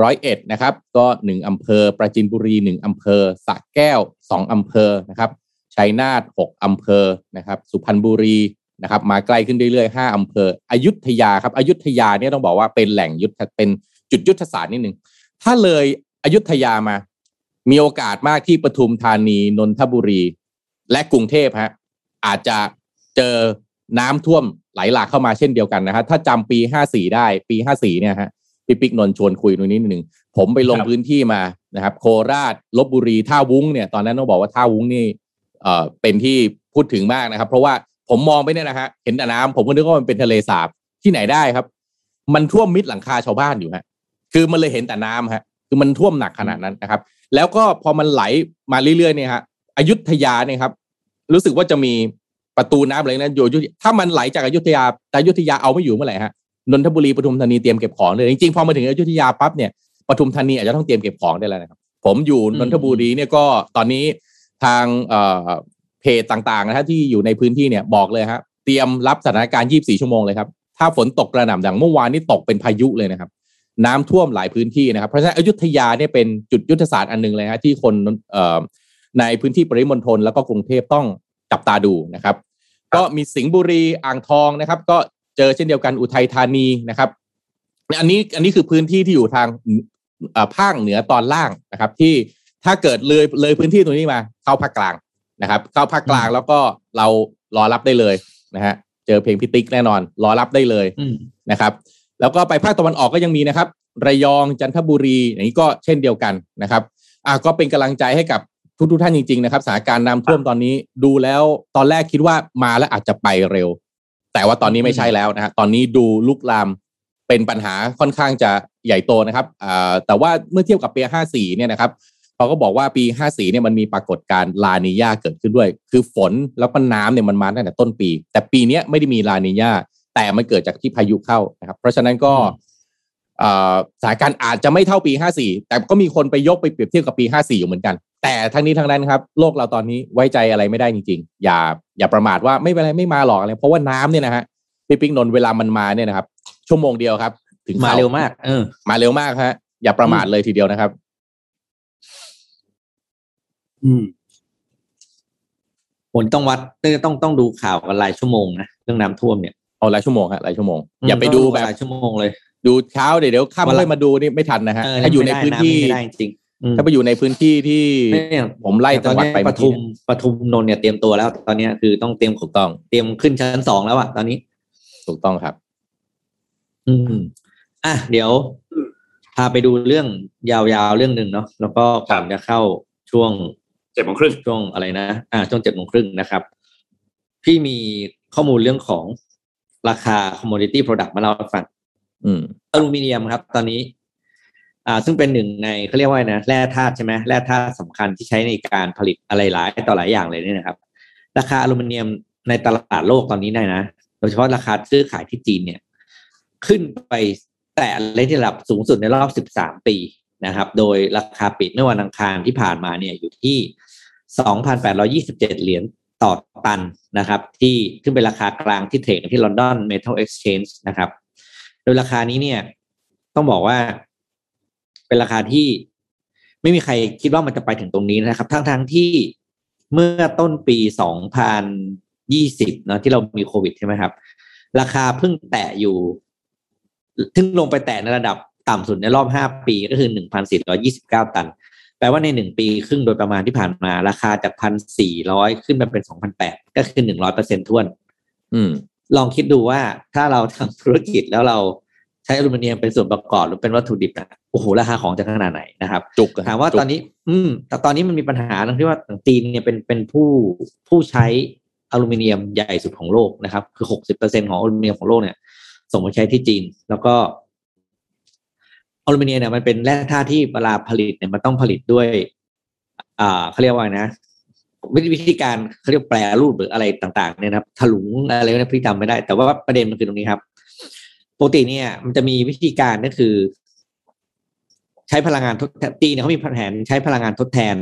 ร้อยเอ็ดนะครับก็หนึ่งอำเภอ ประจินบุรีหนึ่งอำเภอสระแก้วสองอำเภอนะครับชัยนาทหกอำเภอนะครับ สุพรรณบุรี นะครับมาใกล้ขึ้นเรื่อยๆห้าอำเภออยุธยาครับอยุธยาเนี่ยต้องบอกว่าเป็นแหล่งยุทธเป็นจุดยุทธศาสตร์นิดนึงถ้าเลยอยุธยามา มีโอกาสมากที่ปทุมธานีนนทบุรี และกรุงเทพฮะอาจจะเจอน้ำท่วมไหลหลากเข้ามาเช่นเดียวกันนะฮะถ้าจำปีห้าสี่ได้ปีห้าสี่เนี่ยฮะพี่ปิ๊กนนท์ชวนคุยตรงนี้นิดหนึ่งผมไปลงครับพื้นที่มานะครับ โคราชลบบุรีท่าวุ้งเนี่ยตอนนั้นต้องบอกว่าท่าวุ้งนี่เอ่อเป็นที่พูดถึงมากนะครับ เพราะว่า ผมมองไปเนี่ยนะฮะเห็นแต่น้ำผมก็นึกว่ามันเป็นทะเลสาบที่ไหนได้ครับ มันท่วมมิดหลังคาชาวบ้านอยู่ฮะคือมันเลยเห็นแต่น้ำฮะ คือมันท่วมหนักขนาดนั้นนะครับ แล้วก็พอมันไหลมาเรื่อยๆเนี่ยฮะอยุธยาเนี่ยครับ รู้สึกว่าจะมีประตูน้ำอะไรนะอยู่อยุธถ้ามันไหลจากอยุธยาแต่อยุธยาเอาไม่อยู่เมื่อไหร่ฮะนนทบุรีปทุมธานีเตรียมเก็บของเลยจริงๆพอมาถึงอยุธยาปั๊บเนี่ยปทุมธานีอาจจะต้องเตรียมเก็บของได้แล้วนะครับ ผมอยู่นนทบุรีเนี่ยก็ตอนนี้ทาง เอ่อเพจต่างๆนะฮะที่อยู่ในพื้นที่เนี่ยบอกเลยฮะเตรียมรับสถานการณ์ 24 ชั่วโมงเลยครับ ถ้าฝนตกกระหน่ำดังเมื่อวานนี่ตกเป็นพายุเลยนะครับ น้ำท่วมหลายพื้นที่นะครับ เพราะฉะนั้นอยุธยาเนี่ยเป็นจุดยุทธศาสตร์อันหนึ่งเลยฮะที่คนเอ่อในพื้นที่ปริมณฑลแล้วก็กรุงเทพต้องจับตาดูนะครับ ก็มีสิงห์บุรีอ่างทองนะครับ ก็เจอเช่นเดียวกันอุทัยธานีนะครับ อันนี้อันนี้คือพื้นที่ที่อยู่ทางเอ่อภาคเหนือตอนล่างนะครับ ที่ถ้าเกิดเลยเลยพื้นที่ตรงนี้มาเข้าภาคกลาง นะครับ เข้าภาคกลางแล้วก็เรารอรับได้เลยนะฮะเจอเพลงพิติกแน่นอน รอรับได้เลยอืมนะครับ แล้วก็ไปภาคตะวันออกก็ยังมีนะครับ ระยองจันทบุรีอย่างนี้ก็เช่นเดียวกันนะครับอะก็เป็นกำลังใจให้กับทุกทุกๆท่านจริงๆนะครับสถานการณ์น้ำท่วมตอนนี้ดูแล้วตอนแรกคิดว่ามาแล้วอาจจะไปเร็ว แต่ว่าตอนนี้ไม่ใช่แล้วนะฮะตอนนี้ดูลุกลามเป็นปัญหาค่อนข้างจะใหญ่โตนะครับอ่าแต่ว่าเมื่อเทียบกับปี 54 เนี่ยนะครับ เขาก็บอกว่าปี 54เนี่ยมันมีปรากฏการณ์ลานีญาเกิดขึ้นด้วย คือฝนแล้วก็น้ำเนี่ยมันมาตั้งแต่ต้นปี แต่ปีเนี้ยไม่ได้มีลานีญาแต่มันเกิดจากที่พายุเข้านะครับ เพราะฉะนั้นก็เอ่อสถานการณ์อาจจะไม่เท่าปี 54 แต่ก็มีคนไปยกไปเปรียบเทียบกับปี 54 อยู่เหมือนกัน แต่ทั้งนี้ทั้งนั้นครับ โลกเราตอนนี้ไว้ใจอะไรไม่ได้จริง ๆ อย่าอย่าประมาทว่าไม่เป็นไรไม่มาหรอกอะไรเพราะว่าน้ำเนี่ยนะฮะพี่ปิ๊กนนท์เวลามันมาเนี่ยนะครับ ชั่วโมงเดียวครับ ถึงมาขเร็วมากเออมาเร็วมากฮะอย่าประมาทเลยทีเดียวนะครับ อืมผลต้องวัดต้องต้องดูข่าวกันรายชั่วโมงนะเรื่องน้ำท่วมเนี่ยเอาหลายชั่วโมงฮะหลายชั่วโมง อย่าไปดูแบบรายชั่วโมงเลย ดูเช้าเดี๋ยวเดี๋ยวค่ำวันละค่อยมาดูนี่ไม่ทันนะฮะเออถ้าอยู่ในไม่ได้พื้นที่ไม่ได้จริงๆอืมถ้าไปอยู่ในพื้นที่ที่เนี่ยผมไล่ตจัองนหวัดนี้ไปปเมื่อทุกี้มปทุมนนท์เนี่ยเตรียมตัวแล้ว ตอนเนี้ยคือต้องเตรียมถูกต้อง เตรียมขึ้นชั้นสองแล้วอะตอนนี้ ถูกต้องครับ อืม อะเดี๋ยวพาไปดูเรื่องยาวๆเรื่องหนึ่งเนาะแล้วก็ก่อนจะเข้าช่วง เจ็ดโมงครึ่งช่วงอะไรนะอ่าช่วงเจ็ดโมงครึ่งนะครับ พี่มีข้อมูลเรื่องของราคา commodity product มาเล่าให้ฟังอืมอลูมิเนียมครับ ตอนนี้ อ่า ซึ่งเป็นหนึ่งในเขาเรียกว่าไงนะแร่ธาตุใช่ไหมแร่ธาตุสำคัญที่ใช้ในการผลิตอะไรหลายต่อหลายอย่างเลยเนี่ยนะครับ ราคาอลูมิเนียมในตลาดโลกตอนนี้ได้นะโดยเฉพาะราคาซื้อขายที่จีนเนี่ย ขึ้นไปแต่เลขที่ระดับสูงสุดในรอบ 13 ปี นะครับ โดยราคาปิดเมื่อวันอังคารที่ผ่านมาเนี่ยอยู่ที่ 2,827 เหรียญต่อตันนะครับ ที่ขึ้นเป็นราคากลางที่เทรดกันที่ London Metal Exchange นะครับ โดยราคานี้เนี่ยต้องบอกว่าเป็นราคาที่ไม่มีใครคิดว่ามันจะไปถึงตรงนี้นะครับ ทั้งทั้งๆที่เมื่อต้นปี 2020 เนอะที่เรามีโควิดใช่ไหมครับ ราคาเพิ่งแตะอยู่ถึงลงไปแตะในระดับ ต่ำสุดในรอบ 5 ปีก็คือ 1,429 ตัน แปลว่าในหนึ่งปีครึ่งโดยประมาณที่ผ่านมา ราคาจากพันสี่ร้อยขึ้นมาเป็นสองพันแปดก็คือหนึ่งร้อยเปอร์เซ็นท้วน อืม ลองคิดดูว่าถ้าเราทำธุรกิจแล้วเราใช้อลูมิเนียมเป็นส่วนประกอบหรือเป็นวัตถุดิบนะโอ้โหราคาของจะขนาดไหนนะครับ จุกะถามว่าจุกตอนนี้ อืม แต่ตอนนี้มันมีปัญหาตรงที่ว่าจีนเนี่ยเป็นเป็นผู้ผู้ใช้อลูมิเนียมใหญ่สุดของโลกนะครับ คือหกสิบเปอร์เซ็นของอลูมิเนียมของโลกเนี่ย ส่งไปใช้ที่จีน แล้วก็ อลูมิเนียมเนี่ยมันเป็นแร่ธาตุที่เวลาผลิตเนี่ยมันต้องผลิตด้วย อ่าเขาเรียกว่าไงนะวิธีวิธีการเขาเรียกแปรรูปหรืออะไรต่าง ๆ เนี่ยนะครับถลุงอะไรเนี่ยพี่จำไม่ได้ แต่ว่าประเด็นมันคือตรงนี้ครับปกติเนี่ย มันจะมีวิธีการก็คือ ใช้พลังงานทดแทนจีนเนี่ยเขามีแผนใช้พลังงานทดแทน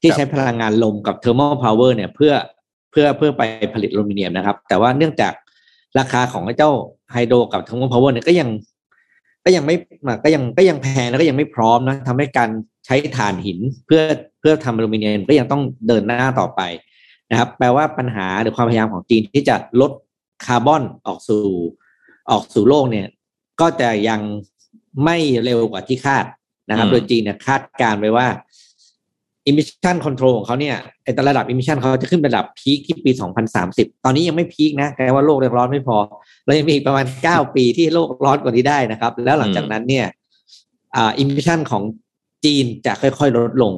ที่ใช้พลังงานลมกับ thermo power เนี่ย เพื่อเพื่อเพื่อไปผลิตอลูมิเนียมนะครับ แต่ว่าเนื่องจากราคาของไอ้เจ้า hydro กับ thermo power เนี่ยก็ยัง ก็ยังไม่ก็ยังก็ยังแพงแล้วก็ยังไม่พร้อมนะทำให้การใช้ถ่านหินเพื่อเพื่อทำอลูมิเนียมก็ยังต้องเดินหน้าต่อไปนะครับ แปลว่าปัญหาหรือความพยายามของจีนที่จะลดคาร์บอนออกสู่ออกสู่โลกเนี่ย ก็จะยังไม่เร็วกว่าที่คาดนะครับอืมโดยจีนเนี่ยคาดการณ์ไว้ว่า emission control ของเขาเนี่ยไอ้ระดับ emission เขาจะขึ้นเป็นระดับพีคที่ปี 2030 ตอนนี้ยังไม่พีคนะแปลว่าโลกยังร้อนไม่พอ เรายังมีอีกประมาณ 9 ปีที่โลกร้อนกว่านี้ได้นะครับ แล้วหลังจากนั้นเนี่ยอ่า emission ของจีนจะค่อย ๆ ลดลง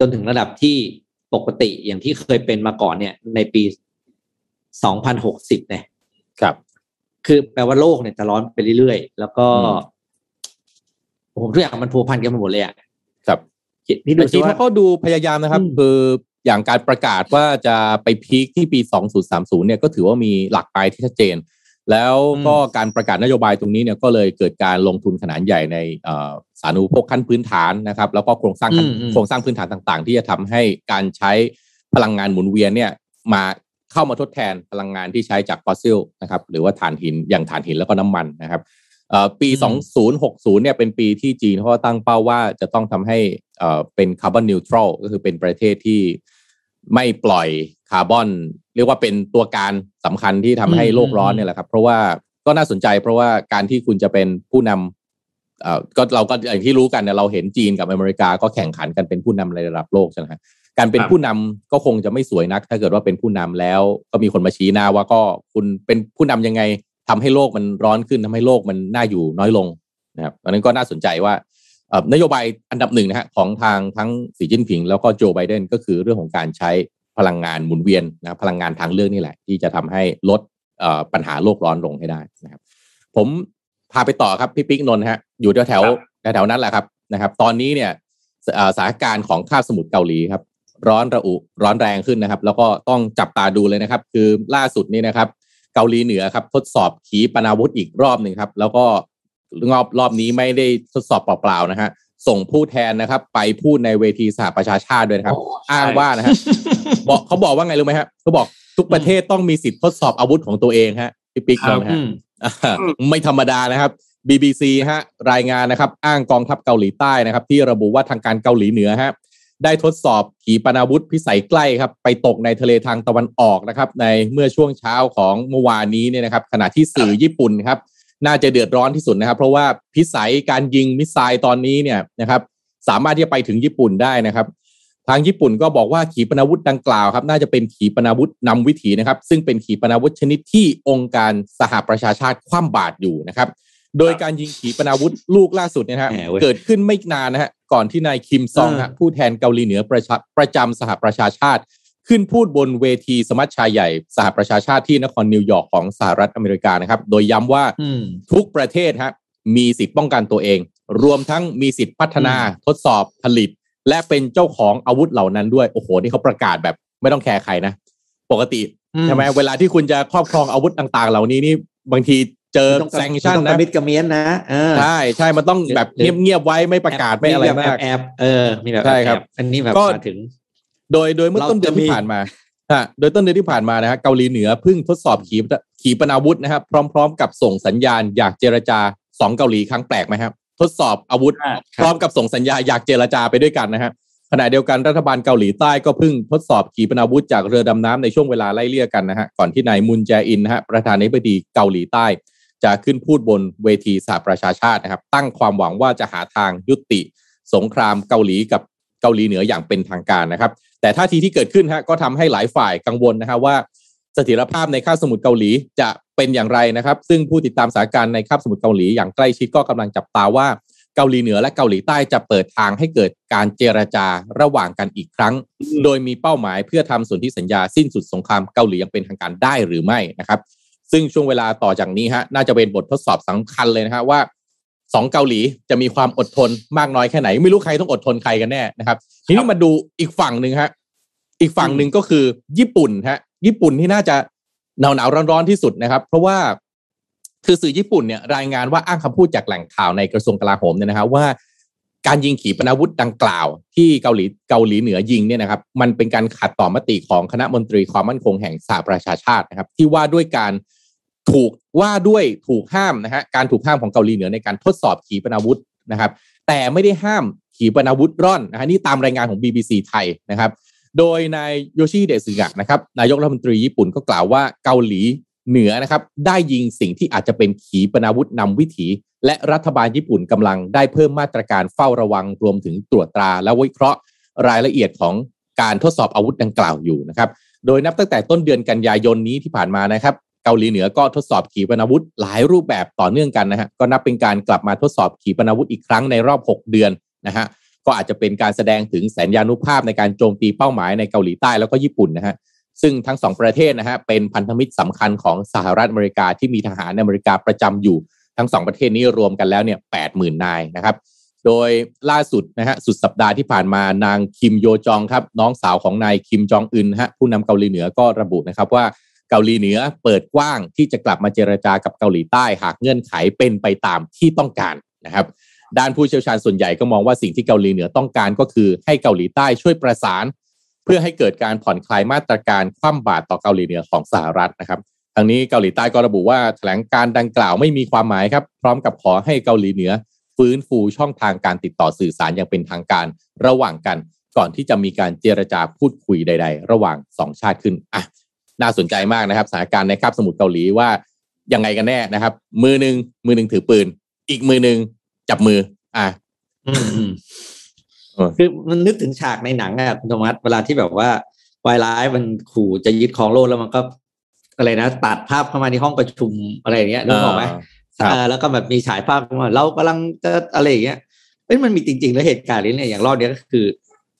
จนถึงระดับที่ปกติอย่างที่เคยเป็นมาก่อนเนี่ย ในปี 2060 เนี่ยครับ คือแปลว่าโลกเนี่ยจะร้อนไปเรื่อยๆ แล้วก็อืมโอ้โหทุกอย่างมันพัวพันกันไปหมดเลยอะ ครับพี่ดูแต่สิจีนว่าเขาก็ดูพยายามนะครับอืมคืออย่างการประกาศว่าจะไปพีคที่ปี 2030 เนี่ยก็ถือว่ามีหลักไปที่ชัดเจน แล้วก็การประกาศนโยบายตรงนี้เนี่ยก็เลยเกิดการลงทุนขนาดใหญ่ในเอ่อสาธารณูปโภคขั้นพื้นฐานนะครับ แล้วก็โครงสร้างขั้นอืมอืมโครงสร้างพื้นฐานต่าง ๆ ที่จะทำให้การใช้พลังงานหมุนเวียนเนี่ยมาเข้ามาทดแทนพลังงานที่ใช้จากฟอสซิลนะครับหรือว่าถ่านหินอย่างถ่านหินแล้วก็น้ำมันนะครับเอ่อปี 2060 เนี่ยเป็นปีที่จีนเขาก็ตั้งเป้าว่าจะต้องทำให้ เออเป็นคาร์บอนนิวทรัลก็คือเป็นประเทศที่ไม่ปล่อยคาร์บอน เรียกว่าเป็นตัวการสำคัญที่ทำให้โลกร้อนเนี่ยแหละครับ เพราะว่าก็น่าสนใจเพราะว่าการที่คุณจะเป็นผู้นำเอ่อก็เราก็อย่างที่รู้กันเนี่ยเราเห็นจีนกับอเมริกาก็แข่งขันกันเป็นผู้นำในระดับโลกใช่ไหมครับการเป็นผู้นำก็คงจะไม่สวยนัก ถ้าเกิดว่าเป็นผู้นำแล้ว ก็มีคนมาชี้หน้าว่าก็คุณเป็นผู้นำยังไงทำให้โลกมันร้อนขึ้นทำให้โลกมันน่าอยู่น้อยลงนะครับอันนั้นก็น่าสนใจว่า นโยบายอันดับหนึ่งนะฮะของทางทั้งสีจิ้นผิง แล้วก็โจไบเดนก็คือเรื่องของการใช้พลังงานหมุนเวียนนะครับพลังงานทางเลือกนี่แหละ ที่จะทำให้ลดเอ่อปัญหาโลกร้อนลงให้ได้นะครับ ผมพาไปต่อครับพี่ปิ๊กนนท์ฮะอยู่แถวแถวๆแถวๆนั้นแหละครับนะครับ ตอนนี้เนี่ยสเอ่อสถานการณ์ของคาบสมุทรเกาหลีครับ ร้อนระอุร้อนแรงขึ้นนะครับ แล้วก็ต้องจับตาดูเลยนะครับ คือล่าสุดนี่นะครับ เกาหลีเหนือครับ ทดสอบขีปนาวุธอีกรอบหนึ่งครับ แล้วก็ รอบรอบนี้ไม่ได้ทดสอบเปล่าๆนะฮะส่งผู้แทนนะครับ ไปพูดในเวทีสหประชาชาติด้วยนะครับโใช่อ้างว่านะฮะบอกเขาบอกว่าไงรู้ไหมฮะเขาบอกทุกประเทศต้องมีสิทธิ์ทดสอบอาวุธของตัวเองฮะพี่ปิ๊กครับนะฮะอืมอ่าไม่ธรรมดานะครับ BBC ฮะรายงานนะครับ อ้างกองทัพเกาหลีใต้นะครับ ที่ระบุว่าทางการเกาหลีเหนือฮะได้ทดสอบขีปนาวุธพิสัยใกล้ครับ ไปตกในทะเลทางตะวันออกนะครับ ในเมื่อช่วงเช้าของเมื่อวานนี้เนี่ยนะครับ ขณะที่สื่อญี่ปุ่นครับ น่าจะเดือดร้อนที่สุดนะครับ เพราะว่าพิสัยการยิงมิสไซล์ตอนนี้เนี่ยนะครับ สามารถที่จะไปถึงญี่ปุ่นได้นะครับ ทางญี่ปุ่นก็บอกว่าขีปนาวุธดังกล่าวครับ น่าจะเป็นขีปนาวุธนำวิถีนะครับ ซึ่งเป็นขีปนาวุธชนิดที่องค์การสหประชาชาติคว่ำบาตรอยู่นะครับ โดยการยิงขีปนาวุธลูกล่าสุดเนี่ยนะฮะแหมเว้ยเกิดขึ้นไม่นานนะฮะก่อนที่นายคิมซองฮะเออผู้แทนเกาหลีเหนือประชาประจำสหประชาชาติ ขึ้นพูดบนเวทีสมัชชาใหญ่สหประชาชาติที่นครนิวยอร์กของสหรัฐอเมริกานะครับ โดยย้ำว่าอืมทุกประเทศฮะมีสิทธิ์ป้องกันตัวเอง รวมทั้งมีสิทธิ์พัฒนาอืมทดสอบผลิต และเป็นเจ้าของอาวุธเหล่านั้นด้วยโอ้โหนี่เขาประกาศแบบ ไม่ต้องแคร์ใครนะ ปกติอืมใช่ไหมเวลาที่คุณจะครอบครองอาวุธต่างๆ เหล่านี้นี่บางทีเจอต้อง sanction ต้องกระมิดกระเมี้ยนนะเออใช่ใช่มันต้องแบบหรือเงียบๆไว้ไม่ประกาศไม่อะไรแบบมากแอบๆเออมีแบบใช่ครับแอบๆอันนี้แบบก็มาถึง โดยโดยเมื่อเราต้นเดือนจะมีที่ผ่านมาฮะโดยต้นเดือนที่ผ่านมานะฮะเกาหลีเหนือเพิ่งทดสอบขีปขีปนาวุธนะครับ พร้อม ๆ กับส่งสัญญาณอยากเจรจาสองเกาหลีครั้งแปลกไหมครับ ทดสอบอาวุธอ่าพร้อมกับส่งสัญญาอยากเจรจาไปด้วยกันนะฮะขณะเดียวกันรัฐบาลเกาหลีใต้ก็เพิ่งทดสอบขีปนาวุธจากเรือดำน้ำในช่วงเวลาไล่เลี่ยกันนะฮะก่อนที่นายมุนแจอินนะฮะประธานาธิบดีเกาหลีใต้ จะขึ้นพูดบนเวทีสหประชาชาตินะครับ ตั้งความหวังว่าจะหาทางยุติสงครามเกาหลีกับเกาหลีเหนืออย่างเป็นทางการนะครับ แต่ท่าทีที่เกิดขึ้นฮะก็ทำให้หลายฝ่ายกังวลนะฮะว่าเสถียรภาพในคาบสมุทรเกาหลีจะเป็นอย่างไรนะครับ ซึ่งผู้ติดตามสถานการณ์ในคาบสมุทรเกาหลีอย่างใกล้ชิดก็กำลังจับตาว่าเกาหลีเหนือและเกาหลีใต้จะเปิดทางให้เกิดการเจรจาระหว่างกันอีกครั้ง โดยมีเป้าหมายเพื่อทำสนธิสัญญาสิ้นสุดสงครามเกาหลีอย่างเป็นทางการได้หรือไม่นะครับ ซึ่งช่วงเวลาต่อจากนี้ฮะน่าจะเป็นบททดสอบสำคัญเลยนะฮะว่า สองเกาหลีจะมีความอดทนมากน้อยแค่ไหน ไม่รู้ใครต้องอดทนใครกันแน่นะครับทีนี้มาดูอีกฝั่งหนึ่งฮะอีกฝั่งหนึ่งก็คือญี่ปุ่นฮะญี่ปุ่นที่น่าจะหนาวหนาวร้อนร้อนๆที่สุดนะครับ เพราะว่าคือสื่อญี่ปุ่นเนี่ยรายงานว่าอ้างคำพูดจากแหล่งข่าวในกระทรวงกลาโหมเนี่ยนะครับว่าการยิงขีปนาวุธดังกล่าว ที่เกาหลีเกาหลีเหนือยิงเนี่ยนะครับ มันเป็นการขัดต่อมติของคณะมนตรีความมั่นคงแห่งสหประชาชาตินะครับ ที่ว่าด้วยการ ถูกว่าด้วยถูกห้ามนะฮะการถูกห้ามของเกาหลีเหนือในการทดสอบขีปนาวุธนะครับ แต่ไม่ได้ห้ามขีปนาวุธร่อนนะฮะนี่ตามรายงานของ BBC ไทยนะครับ โดยนายโยชิเดะสึกะนะครับนายกรัฐมนตรีญี่ปุ่นก็กล่าวว่าเกาหลีเหนือนะครับได้ยิงสิ่งที่อาจจะเป็นขีปนาวุธนำวิถี และรัฐบาลญี่ปุ่นกำลังได้เพิ่มมาตรการเฝ้าระวังรวมถึงตรวจตราและวิเคราะห์รายละเอียดของการทดสอบอาวุธดังกล่าวอยู่นะครับ โดยนับตั้งแต่ต้นเดือนกันยายนนี้ที่ผ่านมานะครับ เกาหลีเหนือก็ทดสอบขีปนาวุธ หลายรูปแบบต่อเนื่องกันนะฮะก็นับเป็นการกลับมาทดสอบขีปนาวุธอีกครั้งในรอบ 6 เดือนนะฮะก็อาจจะเป็นการแสดงถึงแสัญญานุภาพในการโจมตีเป้าหมายในเกาหลีใต้แล้วก็ญี่ปุ่นนะฮะซึ่งทั้งสองประเทศนะฮะเป็นพันธมิตรสำคัญของสหรัฐอเมริกาที่มีทหารอเมริกาประจำอยู่ ทั้งสองประเทศนี้รวมกันแล้วเนี่ยแปดหมื่นนายนะครับ โดยล่าสุดนะฮะสุดสัปดาห์ที่ผ่านมานางคิมโยจองครับน้องสาวของนายคิมจองอึนฮะผู้นำเกาหลีเหนือก็ระบุนะครับว่า เกาหลีเหนือเปิดกว้างที่จะกลับมาเจรจากับเกาหลีใต้ หากเงื่อนไขเป็นไปตามที่ต้องการนะครับด้านผู้เชี่ยวชาญส่วนใหญ่ก็มองว่าสิ่งที่เกาหลีเหนือต้องการก็คือให้เกาหลีใต้ช่วยประสาน เพื่อให้เกิดการผ่อนคลายมาตรการคว่ำบาตรต่อเกาหลีเหนือของสหรัฐนะครับทางนี้เกาหลีใต้ก็ระบุว่าแถลงการดังกล่าวไม่มีความหมายครับ พร้อมกับขอให้เกาหลีเหนือ ฟื้นฟูช่องทางการติดต่อสื่อสารอย่างเป็นทางการระหว่างกัน ก่อนที่จะมีการเจรจาพูดคุยใด ๆ ระหว่างสองชาติขึ้นอะ น่าสนใจมากนะครับสถานการณ์ในคาบสมุทรเกาหลีว่ายังไงกันแน่นะครับ มือหนึ่งมือหนึ่งถือปืน อีกมือหนึ่งจับมือ อะอืมอืมเออคือมันนึกถึงฉากในหนังอะคุณธรรมัสเวลาที่แบบว่าวายร้ายมันขู่จะยึดครองโลกแล้วมันก็อะไรนะตัดภาพเข้ามาในห้องประชุมอะไรอย่างเงี้ยนึกออกไหมครับเออแล้วก็แบบมีฉายภาพว่าเรากำลังจะอะไรอย่างเงี้ยเอ้ยมันมีจริงๆแล้วเหตุการณ์นี้เนี่ยอย่างรอบเนี้ยก็คือ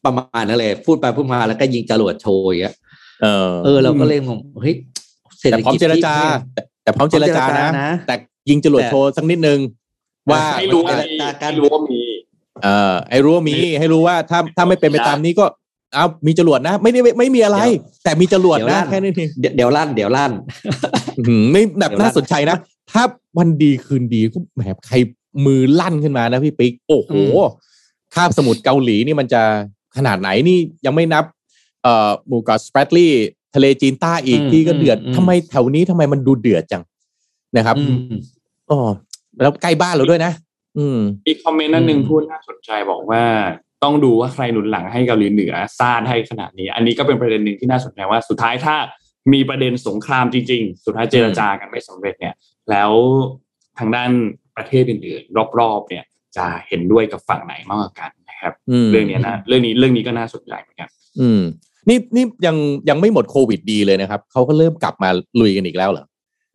ประมาณนั้นเลยพูดไปพูดมาแล้วก็ยิงจรวดโชว์อย่าง เงี้ยเออ เออ เราก็เลยงงเฮ้ยเศรษแต่ฐพร้อมกิจเจรจาที่แต่แต่พร้อมเจรจาพร้อมเจรจานะนะ แต่ยิงจรวดแต่โชว์สักนิดนึง ว่าให้รู้เจว่ารมีจากันให้รู้ว่ามีเออให้รู้ว่ามี ให้รู้ว่าถ้าถ้าไม่เป็นไปตามนี้ก็เอามีจรวดนะ ไม่ได้ไม่ไม่มีอะไร แต่มีจรวดเดี๋ยวนะลั่นแค่นี้เองเดี๋ยวเดี๋ยวลั่นเดี๋ยวลั่นอื้อหือไม่แบบเดี๋ยวน่าลั่นสนใจนะ ถ้าวันดีคืนดีก็แหมใครมือลั่นขึ้นมานะพี่ปิ๊กโอ้โหคาบสมุทรเกาหลีนี่มันจะขนาดไหนนี่ยังไม่นับเอ่อ หมู่เกาะสเปรดลี่ทะเลจีนใต้อีกอืมที่ก็เดือดอืมทำไมแถวนี้ทำไมมันดูเดือดจังนะครับอืมอ๋อแล้วใกล้บ้านเราด้วยนะ อืมมีคอมเมนต์นั่นหนึ่งอืมพูดน่าสนใจบอกว่าต้องดูว่าใครหนุนหลังให้เกาหลีเหนือซ่านให้ขนาดนี้ อันนี้ก็เป็นประเด็นหนึ่งที่น่าสนใจว่าสุดท้ายถ้ามีประเด็นสงครามจริงๆ สุดท้ายเจรจากันไม่สำเร็จเนี่ย แล้วทางด้านประเทศอื่นๆ รอบๆ เนี่ย จะเห็นด้วยกับฝั่งไหนมากกว่ากันนะครับอืมเรื่องเนี้ยนะเรื่องนี้เรื่องนี้ก็น่าสนใจเหมือนกันอืม นี่นี่ยังยังไม่หมดโควิดดีเลยนะครับเขาก็เริ่มกลับมาลุยกันอีกแล้วเหรอ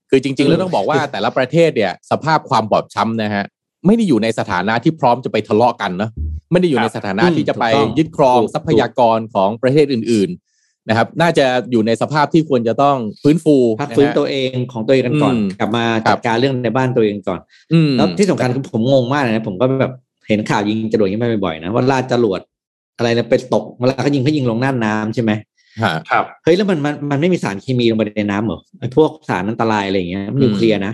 คือจริง ๆ แล้วต้องบอกว่าแต่ละประเทศเนี่ย สภาพความบอบช้ำนะฮะไม่ได้อยู่ในสถานะที่พร้อมจะไปทะเลาะกันเนอะไม่ได้อยู่ในสถานะอืมที่จะไปถูกต้องยึดครองถูกทรัพยากรของประเทศอื่น ๆนะครับ น่าจะอยู่ในสภาพที่ควรจะต้องฟื้นฟูพักฟื้นนะฮะตัวเองของตัวเองกันก่อนอืมกลับมาครัจับดการเรื่องในบ้านตัวเองก่อนอืมแล้วที่สำคัญคือผมงงมากเลยนะผมก็แบบเห็นข่าวยิงจรวดอยังนี้มาบ่อยๆนะว่าลาดจรวด อะไรนะไปตกเวลาเขายิงเขายิงลงน่านน้ำใช่ไหมฮะครับเฮ้ยแล้วมันมันมันไม่มีสารเคมีลงไปในน้ำเหรอไอ้พวกสารอันตรายอะไรอย่างเงี้ยมันนิวเคลียร์นะ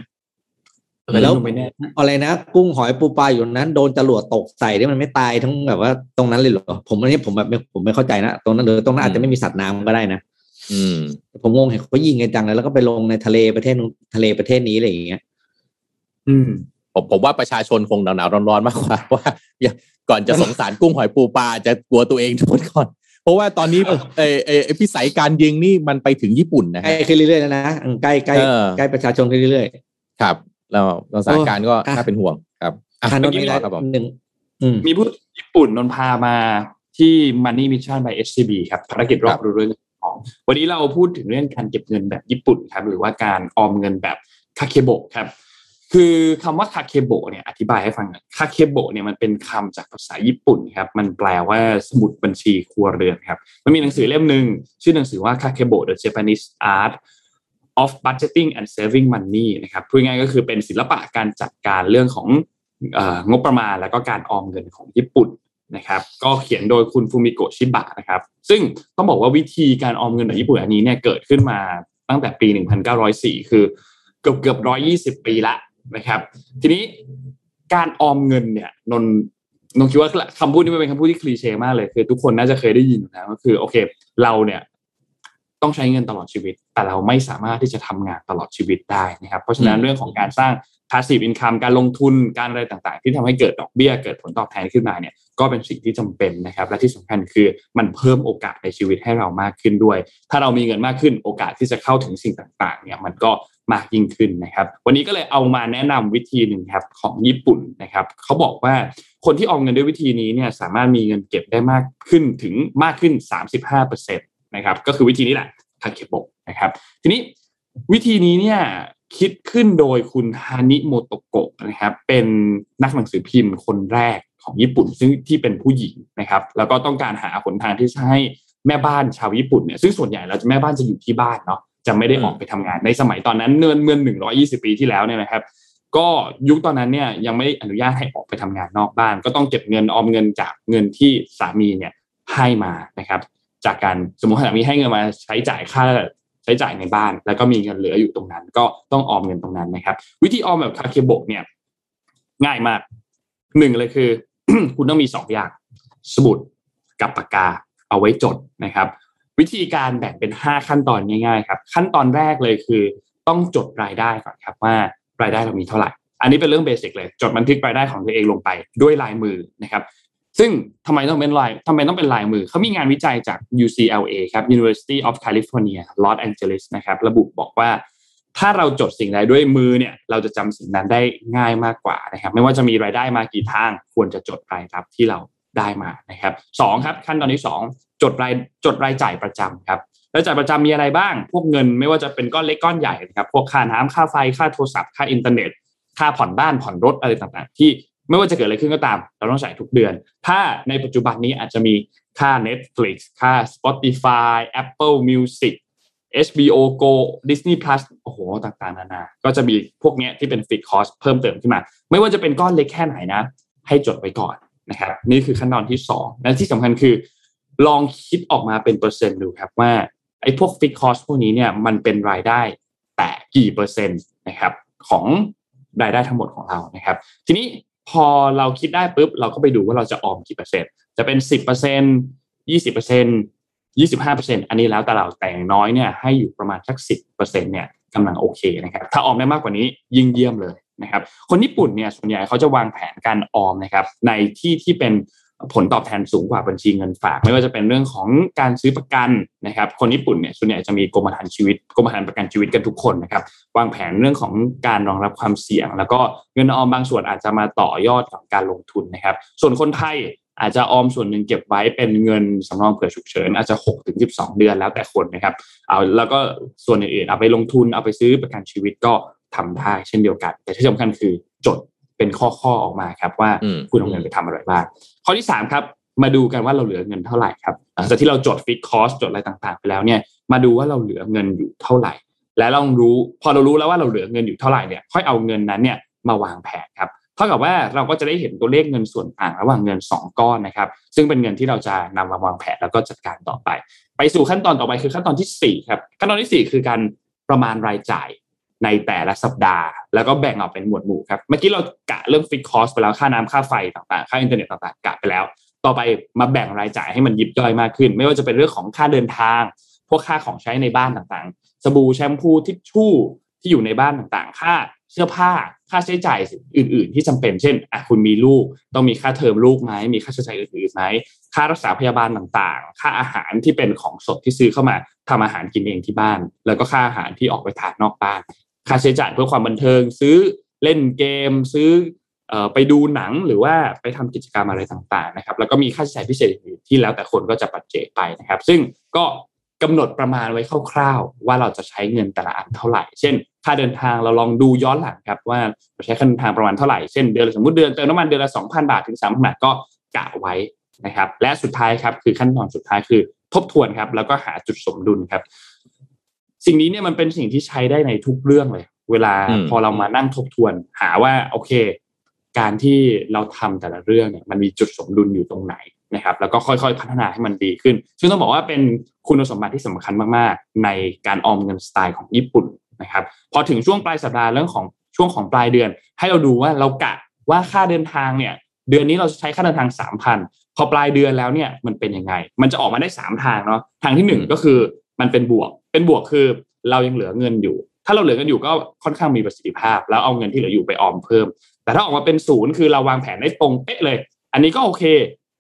แล้วไม่แน่อะไรนะกุ้งหอยปูปลาอยู่ตรงนั้นโดนจรวดตกใส่เนี่ยมันไม่ตายทั้งแบบว่าตรงนั้นเลยเหรอผมอันนี้ผมแบบไม่ผมไม่เข้าใจนะตรงนั้นหรือตรงนั้นอาจจะไม่มีสัตว์น้ำก็ได้นะอืม ผมงงเห็นเขายิงกันจังเลยแล้วก็ไปลงในทะเลประเทศนู้นทะเลประเทศนี้อะไรอย่างเงี้ย อืมผมผมว่าประชาชนคงหนาวๆร้อนๆมากกว่าว่าอย่า ก่อนจะสงสารกุ้งหอยปูปลาจะกลัวตัวเองโดนก่อนเพราะว่าตอนนี้เออเออเออพิสัยการยิงนี่มันไปถึงญี่ปุ่นนะใกล้ฮะขึ้นเรื่อยๆแล้วนะอืมใกล้ใกล้เออใกล้ประชาชนขึ้นเรื่อยครับแล้วแล้วสถานการณ์ก็อะน่าเป็นห่วงครับๆอะทานนเมื่อท์กี้มีอะไรต่อครับผมหนึ่งอืมมีผู้ญี่ปุ่นนนพามาที่ Money Mission by SCB ครับภารกิจรอบรู้เรื่องของ วันนี้เราพูดถึงเรื่องการเก็บเงินแบบญี่ปุ่นครับ หรือว่าการออมเงินแบบคาเคโบะครับ คือคำว่าคาเคโบเนี่ยอธิบายให้ฟังหน่อยคาเคโบเนี่ยมันเป็นคำจากภาษาญี่ปุ่นครับมันแปลว่าสมุดบัญชีครัวเรือนครับมันมีหนังสือเล่มหนึ่งชื่อหนังสือว่า Kakebo The Japanese Art of Budgeting and Saving Money นะครับพูดง่ายก็คือเป็นศิลปะการจัดการเรื่องขององบประมาณแล้วก็การออมเงินของญี่ปุ่นนะครับก็เขียนโดยคุณฟูมิโกะชิบะนะครับซึ่งต้องบอกว่าวิธีการออมเงินของญี่ปุ่นอันนี้เนี่ยเกิดขึ้นมาตั้งแต่ปี 1904 คือเกือบเกือบ120 ปีละ นะครับ ทีนี้การออมเงินเนี่ยนนนนคิดว่าคำพูดนี้มันเป็นคำพูดที่คลีเช่มากเลยคือ ทุกคนน่าจะเคยได้ยินอยู่แล้วก็คือโอเค เราเนี่ยต้องใช้เงินตลอดชีวิต แต่เราไม่สามารถที่จะทำงานตลอดชีวิตได้นะครับ เพราะฉะนั้นอืมเรื่องของการสร้าง passive income การลงทุนการอะไรต่างๆ ที่ทำให้เกิดดอกเบี้ยเกิดผลตอบแทนขึ้นมาเนี่ยก็เป็นสิ่งที่จำเป็นนะครับ และที่สำคัญคือมันเพิ่มโอกาสในชีวิตให้เรามากขึ้นด้วย ถ้าเรามีเงินมากขึ้นโอกาสที่จะเข้าถึงสิ่งต่างๆเนี่ยมันก็ มากยิ่งขึ้นนะครับ วันนี้ก็เลยเอามาแนะนำวิธีหนึ่งครับของญี่ปุ่นนะครับเขาบอกว่าคนที่ออมเงินด้วยวิธีนี้เนี่ยสามารถมีเงินเก็บได้มากขึ้นถึงมากขึ้น 35%นะครับก็คือวิธีนี้แหละคาเคโบะนะครับ ทีนี้วิธีนี้เนี่ยคิดขึ้นโดยคุณฮานิโมโตโกะนะครับ เป็นนักหนังสือพิมพ์คนแรกของญี่ปุ่น ซึ่งที่เป็นผู้หญิงนะครับ แล้วก็ต้องการหาหนทางที่จะให้แม่บ้านชาวญี่ปุ่นเนี่ยซึ่งส่วนใหญ่เราจะแม่บ้านจะอยู่ที่บ้านเนาะ จะไม่ได้ออกไปทำงานในสมัยตอนนั้นเนี่ยเมื่อหนึ่งร้อยยี่สิบปีที่แล้วเนี่ยนะครับ ก็ยุคตอนนั้นเนี่ยยังไม่อนุญาตให้ออกไปทำงานนอกบ้าน ก็ต้องเก็บเงินออมเงินจากเงินที่สามีเนี่ยให้มานะครับ จากการสมมติสามีให้เงินมาใช้จ่ายค่าใช้จ่ายในบ้าน แล้วก็มีเงินเหลืออยู่ตรงนั้น ก็ต้องออมเงินตรงนั้นนะครับ วิธีออมแบบคาเคโบกเนี่ย ง่ายมากหนึ่งเลยคือ คุณต้องมีสองอย่างสมุดกับปากกาเอาไว้จดนะครับ วิธีการแบ่งเป็นห้าขั้นตอนง่ายๆครับขั้นตอนแรกเลยคือ ต้องจดรายได้ก่อนครับว่ารายได้เรามีเท่าไหร่ อันนี้เป็นเรื่องเบสิกเลยจดบันทึกรายได้ของตัวเองลงไปด้วยลายมือนะครับซึ่งทำไมต้องเป็นลายทำไมต้องเป็นลายมือ เขามีงานวิจัยจาก UCLA ครับ University of California Los Angeles นะครับระบุบอกว่า ถ้าเราจดสิ่งใดด้วยมือเนี่ยเราจะจำสิ่งนั้นได้ง่ายมากกว่านะครับไม่ว่าจะมีรายได้มากี่ทาง ควรจะจดรายรับที่เราได้มานะครับสองครับขั้นตอนที่สอง จดรายจดรายจ่ายประจำครับรายจ่ายประจำมีอะไรบ้าง พวกเงินไม่ว่าจะเป็นก้อนเล็กก้อนใหญ่นะครับพวกค่าน้ำค่าไฟค่าโทรศัพท์ค่าอินเทอร์เน็ต ค่าผ่อนบ้านผ่อนรถอะไรต่างๆ ที่ไม่ว่าจะเกิดอะไรขึ้นก็ตาม เราต้องจ่ายทุกเดือน ถ้าในปัจจุบันนี้อาจจะมีค่า Netflix ค่า Spotify Apple Music HBO Go Disney Plus โอ้โห ต่างๆ นานา ก็จะมีพวกเนี้ยที่เป็น fixed cost เพิ่มเติมขึ้นมา ไม่ว่าจะเป็นก้อนเล็กแค่ไหนนะ ให้จดไว้ก่อนนะครับ นี่คือขั้นตอนที่สองและที่สำคัญคือ ลองคิดออกมาเป็นเปอร์เซ็นต์ดูครับว่าไอ้พวก fixed cost พวกนี้เนี่ยมันเป็นรายได้แต่กี่เปอร์เซ็นต์นะครับของรายได้ทั้งหมดของเรานะครับ ทีนี้พอเราคิดได้ปุ๊บเราก็ไปดูว่าเราจะออมกี่เปอร์เซ็นต์จะเป็นสิบเปอร์เซ็นต์ยี่สิบเปอร์เซ็นต์ยี่สิบห้าเปอร์เซ็นต์อันนี้แล้วแต่เราอย่างน้อยเนี่ยให้อยู่ประมาณสักสิบเปอร์เซ็นต์เนี่ยกำลังโอเคนะครับ ถ้าออมได้มากกว่านี้ยิ่งเยี่ยมเลยนะครับ คนญี่ปุ่นเนี่ยส่วนใหญ่เขาจะวางแผนการออมนะครับในที่ที่เป็น ผลตอบแทนสูงกว่าบัญชีเงินฝาก ไม่ว่าจะเป็นเรื่องของการซื้อประกันนะครับ คนญี่ปุ่นเนี่ยส่วนใหญ่จะมีกรมธรรม์ชีวิตกรมธรรม์ประกันชีวิตกันทุกคนนะครับ วางแผนเรื่องของการรองรับความเสี่ยง แล้วก็เงินออมบางส่วนอาจจะมาต่อยอดกับการลงทุนนะครับ ส่วนคนไทยอาจจะออมส่วนหนึ่งเก็บไว้เป็นเงินสำรองเผื่อฉุกเฉิน อาจจะ6ถึง12 เดือนแล้วแต่คนนะครับเอาแล้วก็ส่วนอื่นๆเอาไปลงทุนเอาไปซื้อประกันชีวิตก็ทำได้เช่นเดียวกัน แต่ที่สำคัญคือจด เป็นข้อข้อออกมาครับ ว่าคุณเอาเงินไปทำอะไรบ้างข้อที่3ครับ มาดูกันว่าเราเหลือเงินเท่าไหร่ครับหลังจากที่เราจดฟิกคอสจดอะไรต่างๆ ไปแล้วเนี่ยมาดูว่าเราเหลือเงินอยู่เท่าไหร่ และเรารู้ พอเรารู้แล้วว่าเราเหลือเงินอยู่เท่าไหร่เนี่ยค่อยเอาเงินนั้นเนี่ยมาวางแผนครับเท่ากับว่าเราก็จะได้เห็นตัวเลขเงินส่วนต่างระหว่างเงิน 2 ก้อนนะครับ ซึ่งเป็นเงินที่เราจะนำมาวางแผนแล้วก็จัดการต่อไป ไปสู่ขั้นตอนต่อไปคือขั้นตอนที่4ครับขั้นตอนที่ 4 คือการประมาณรายจ่าย ในแต่ละสัปดาห์ แล้วก็แบ่งออกเป็นหมวดหมู่ครับ เมื่อกี้เรากะเรื่อง fixed cost ไปแล้วค่าน้ำค่าไฟต่างๆ ค่าอินเทอร์เน็ตต่างๆกะไปแล้ว ต่อไปมาแบ่งรายจ่ายให้มันยิบย่อยมากขึ้น ไม่ว่าจะเป็นเรื่องของค่าเดินทาง พวกค่าของใช้ในบ้านต่างๆ สบู่แชมพูทิชชู่ที่อยู่ในบ้านต่างๆ ค่าเสื้อผ้าค่าใช้จ่ายอื่น ๆ ที่จำเป็น เช่นอะคุณมีลูกต้องมีค่าเทอมลูกไหมมีค่าใช้จ่ายอื่นๆไหมค่ารักษาพยาบาลต่างๆ ค่าอาหารที่เป็นของสดที่ซื้อเข้ามาทำอาหารกินเองที่บ้าน แล้วก็ค่าอาหารที่ออกไปทานนอกบ้าน ค่าใช้จ่ายเพื่อความบันเทิง ซื้อเล่นเกม ซื้อไปดูหนังหรือว่าไปทำกิจกรรมอะไรต่างๆนะครับ แล้วก็มีค่าใช้จ่ายพิเศษอื่นที่แล้วแต่คนก็จะปัจเจกไปนะครับ ซึ่งก็กำหนดประมาณไว้คร่าวๆ ว่าเราจะใช้เงินแต่ละอันเท่าไหร่ เช่น ค่าเดินทางเราลองดูย้อนหลังครับว่าเราใช้ค่าเดินทางประมาณเท่าไหร่ เช่นเดือนสมมติเดือนเติมน้ำมันเดือนละสองพันบาทถึงสามพันบาทก็กะไว้นะครับ และสุดท้ายครับคือขั้นตอนสุดท้ายคือทบทวนครับแล้วก็หาจุดสมดุลครับ สิ่งนี้เนี่ยมันเป็นสิ่งที่ใช้ได้ในทุกเรื่องเลย เวลาพอเรามานั่งทบทวน หาว่าโอเค การที่เราทำแต่ละเรื่องเนี่ยมันมีจุดสมดุลอยู่ตรงไหนนะครับ แล้วก็ค่อยๆพัฒนาให้มันดีขึ้น ซึ่งต้องบอกว่าเป็นคุณสมบัติที่สำคัญมากๆ ในการออมเงินสไตล์ของญี่ปุ่นนะครับ พอถึงช่วงปลายสัปดาห์เรื่องของช่วงของปลายเดือน ให้เราดูว่าเรากะว่าค่าเดินทางเนี่ยเดือนนี้เราจะใช้ค่าเดินทางสามพันพอปลายเดือนแล้วเนี่ยมันเป็นยังไง มันจะออกมาได้สามทางเนาะทางที่หนึ่งก็คือมันเป็นบวก เป็นบวกคือเรายังเหลือเงินอยู่ ถ้าเราเหลือเงินอยู่ก็ค่อนข้างมีประสิทธิภาพ แล้วเอาเงินที่เหลืออยู่ไปออมเพิ่ม แต่ถ้าออกมาเป็นศูนย์คือเราวางแผนได้ตรงเป๊ะเลย อันนี้ก็โอเค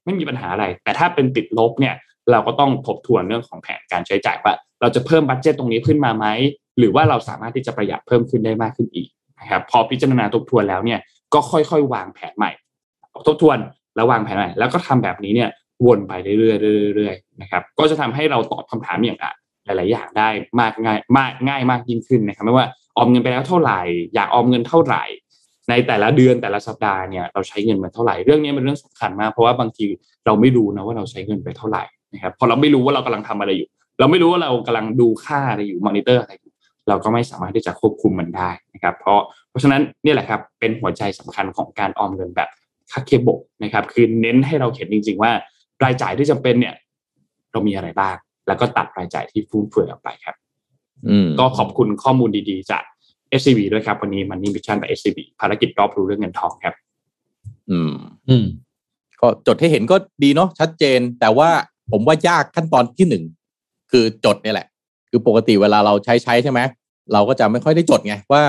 ไม่มีปัญหาอะไร แต่ถ้าเป็นติดลบเนี่ย เราก็ต้องทบทวนเรื่องของแผนการใช้จ่ายว่า เราจะเพิ่มบัตเจตตรงนี้ขึ้นมาไหมหรือว่าเราสามารถที่จะประหยัดเพิ่มขึ้นได้มากขึ้นอีกนะครับพอพิจารณาทบทวนแล้วเนี่ยก็ค่อยๆ วางแผนใหม่ทบทวนแล้ววางแผนใหม่แล้วก็ทำแบบนี้เนี่ยวนไปเรื่อยๆเรื่อยๆนะครับก็จะทำให้เราตอบคำถามอย่างอะ หลาย ๆ อย่างได้มากง่ายมากง่ายมากยิ่งขึ้นนะครับไม่ว่าออมเงินไปแล้วเท่าไหร่ อยากออมเงินเท่าไหร่ ในแต่ละเดือนแต่ละสัปดาห์เนี่ยเราใช้เงินมาเท่าไหร่เรื่องนี้เป็นเรื่องสำคัญมาก เพราะว่าบางทีเราไม่รู้นะว่าเราใช้เงินไปเท่าไหร่นะครับพอเราไม่รู้ว่าเรากำลังทำอะไรอยู่ เราไม่รู้ว่าเรากำลังดูค่าอะไรอยู่มอนิเตอร์อะไรอยู่เราก็ไม่สามารถที่จะควบคุมมันได้นะครับ เพราะเพราะฉะนั้นนี่แหละครับเป็นหัวใจสำคัญของการออมเงินแบบคาเคโบะนะครับ คือเน้นให้เราเห็นจริง ๆ ว่ารายจ่ายที่จำเป็นเนี่ย เรามีอะไรบ้าง แล้วก็ตัดรายจ่ายที่ฟุ่มเฟือยออกไปครับอืมก็ขอบคุณข้อมูลดีๆ จาก SCB ด้วยครับ วันนี้ Money Mission by SCB ภารกิจรอบรู้เรื่องเงินทองครับ อืม อืม ก็จดให้เห็นก็ดีเนาะชัดเจน แต่ว่าผมว่ายากขั้นตอนที่หนึ่งคือจดเนี่ยแหละ คือปกติเวลาเราใช้ใช้ใช่ไหมเราก็จะไม่ค่อยได้จดไงว่า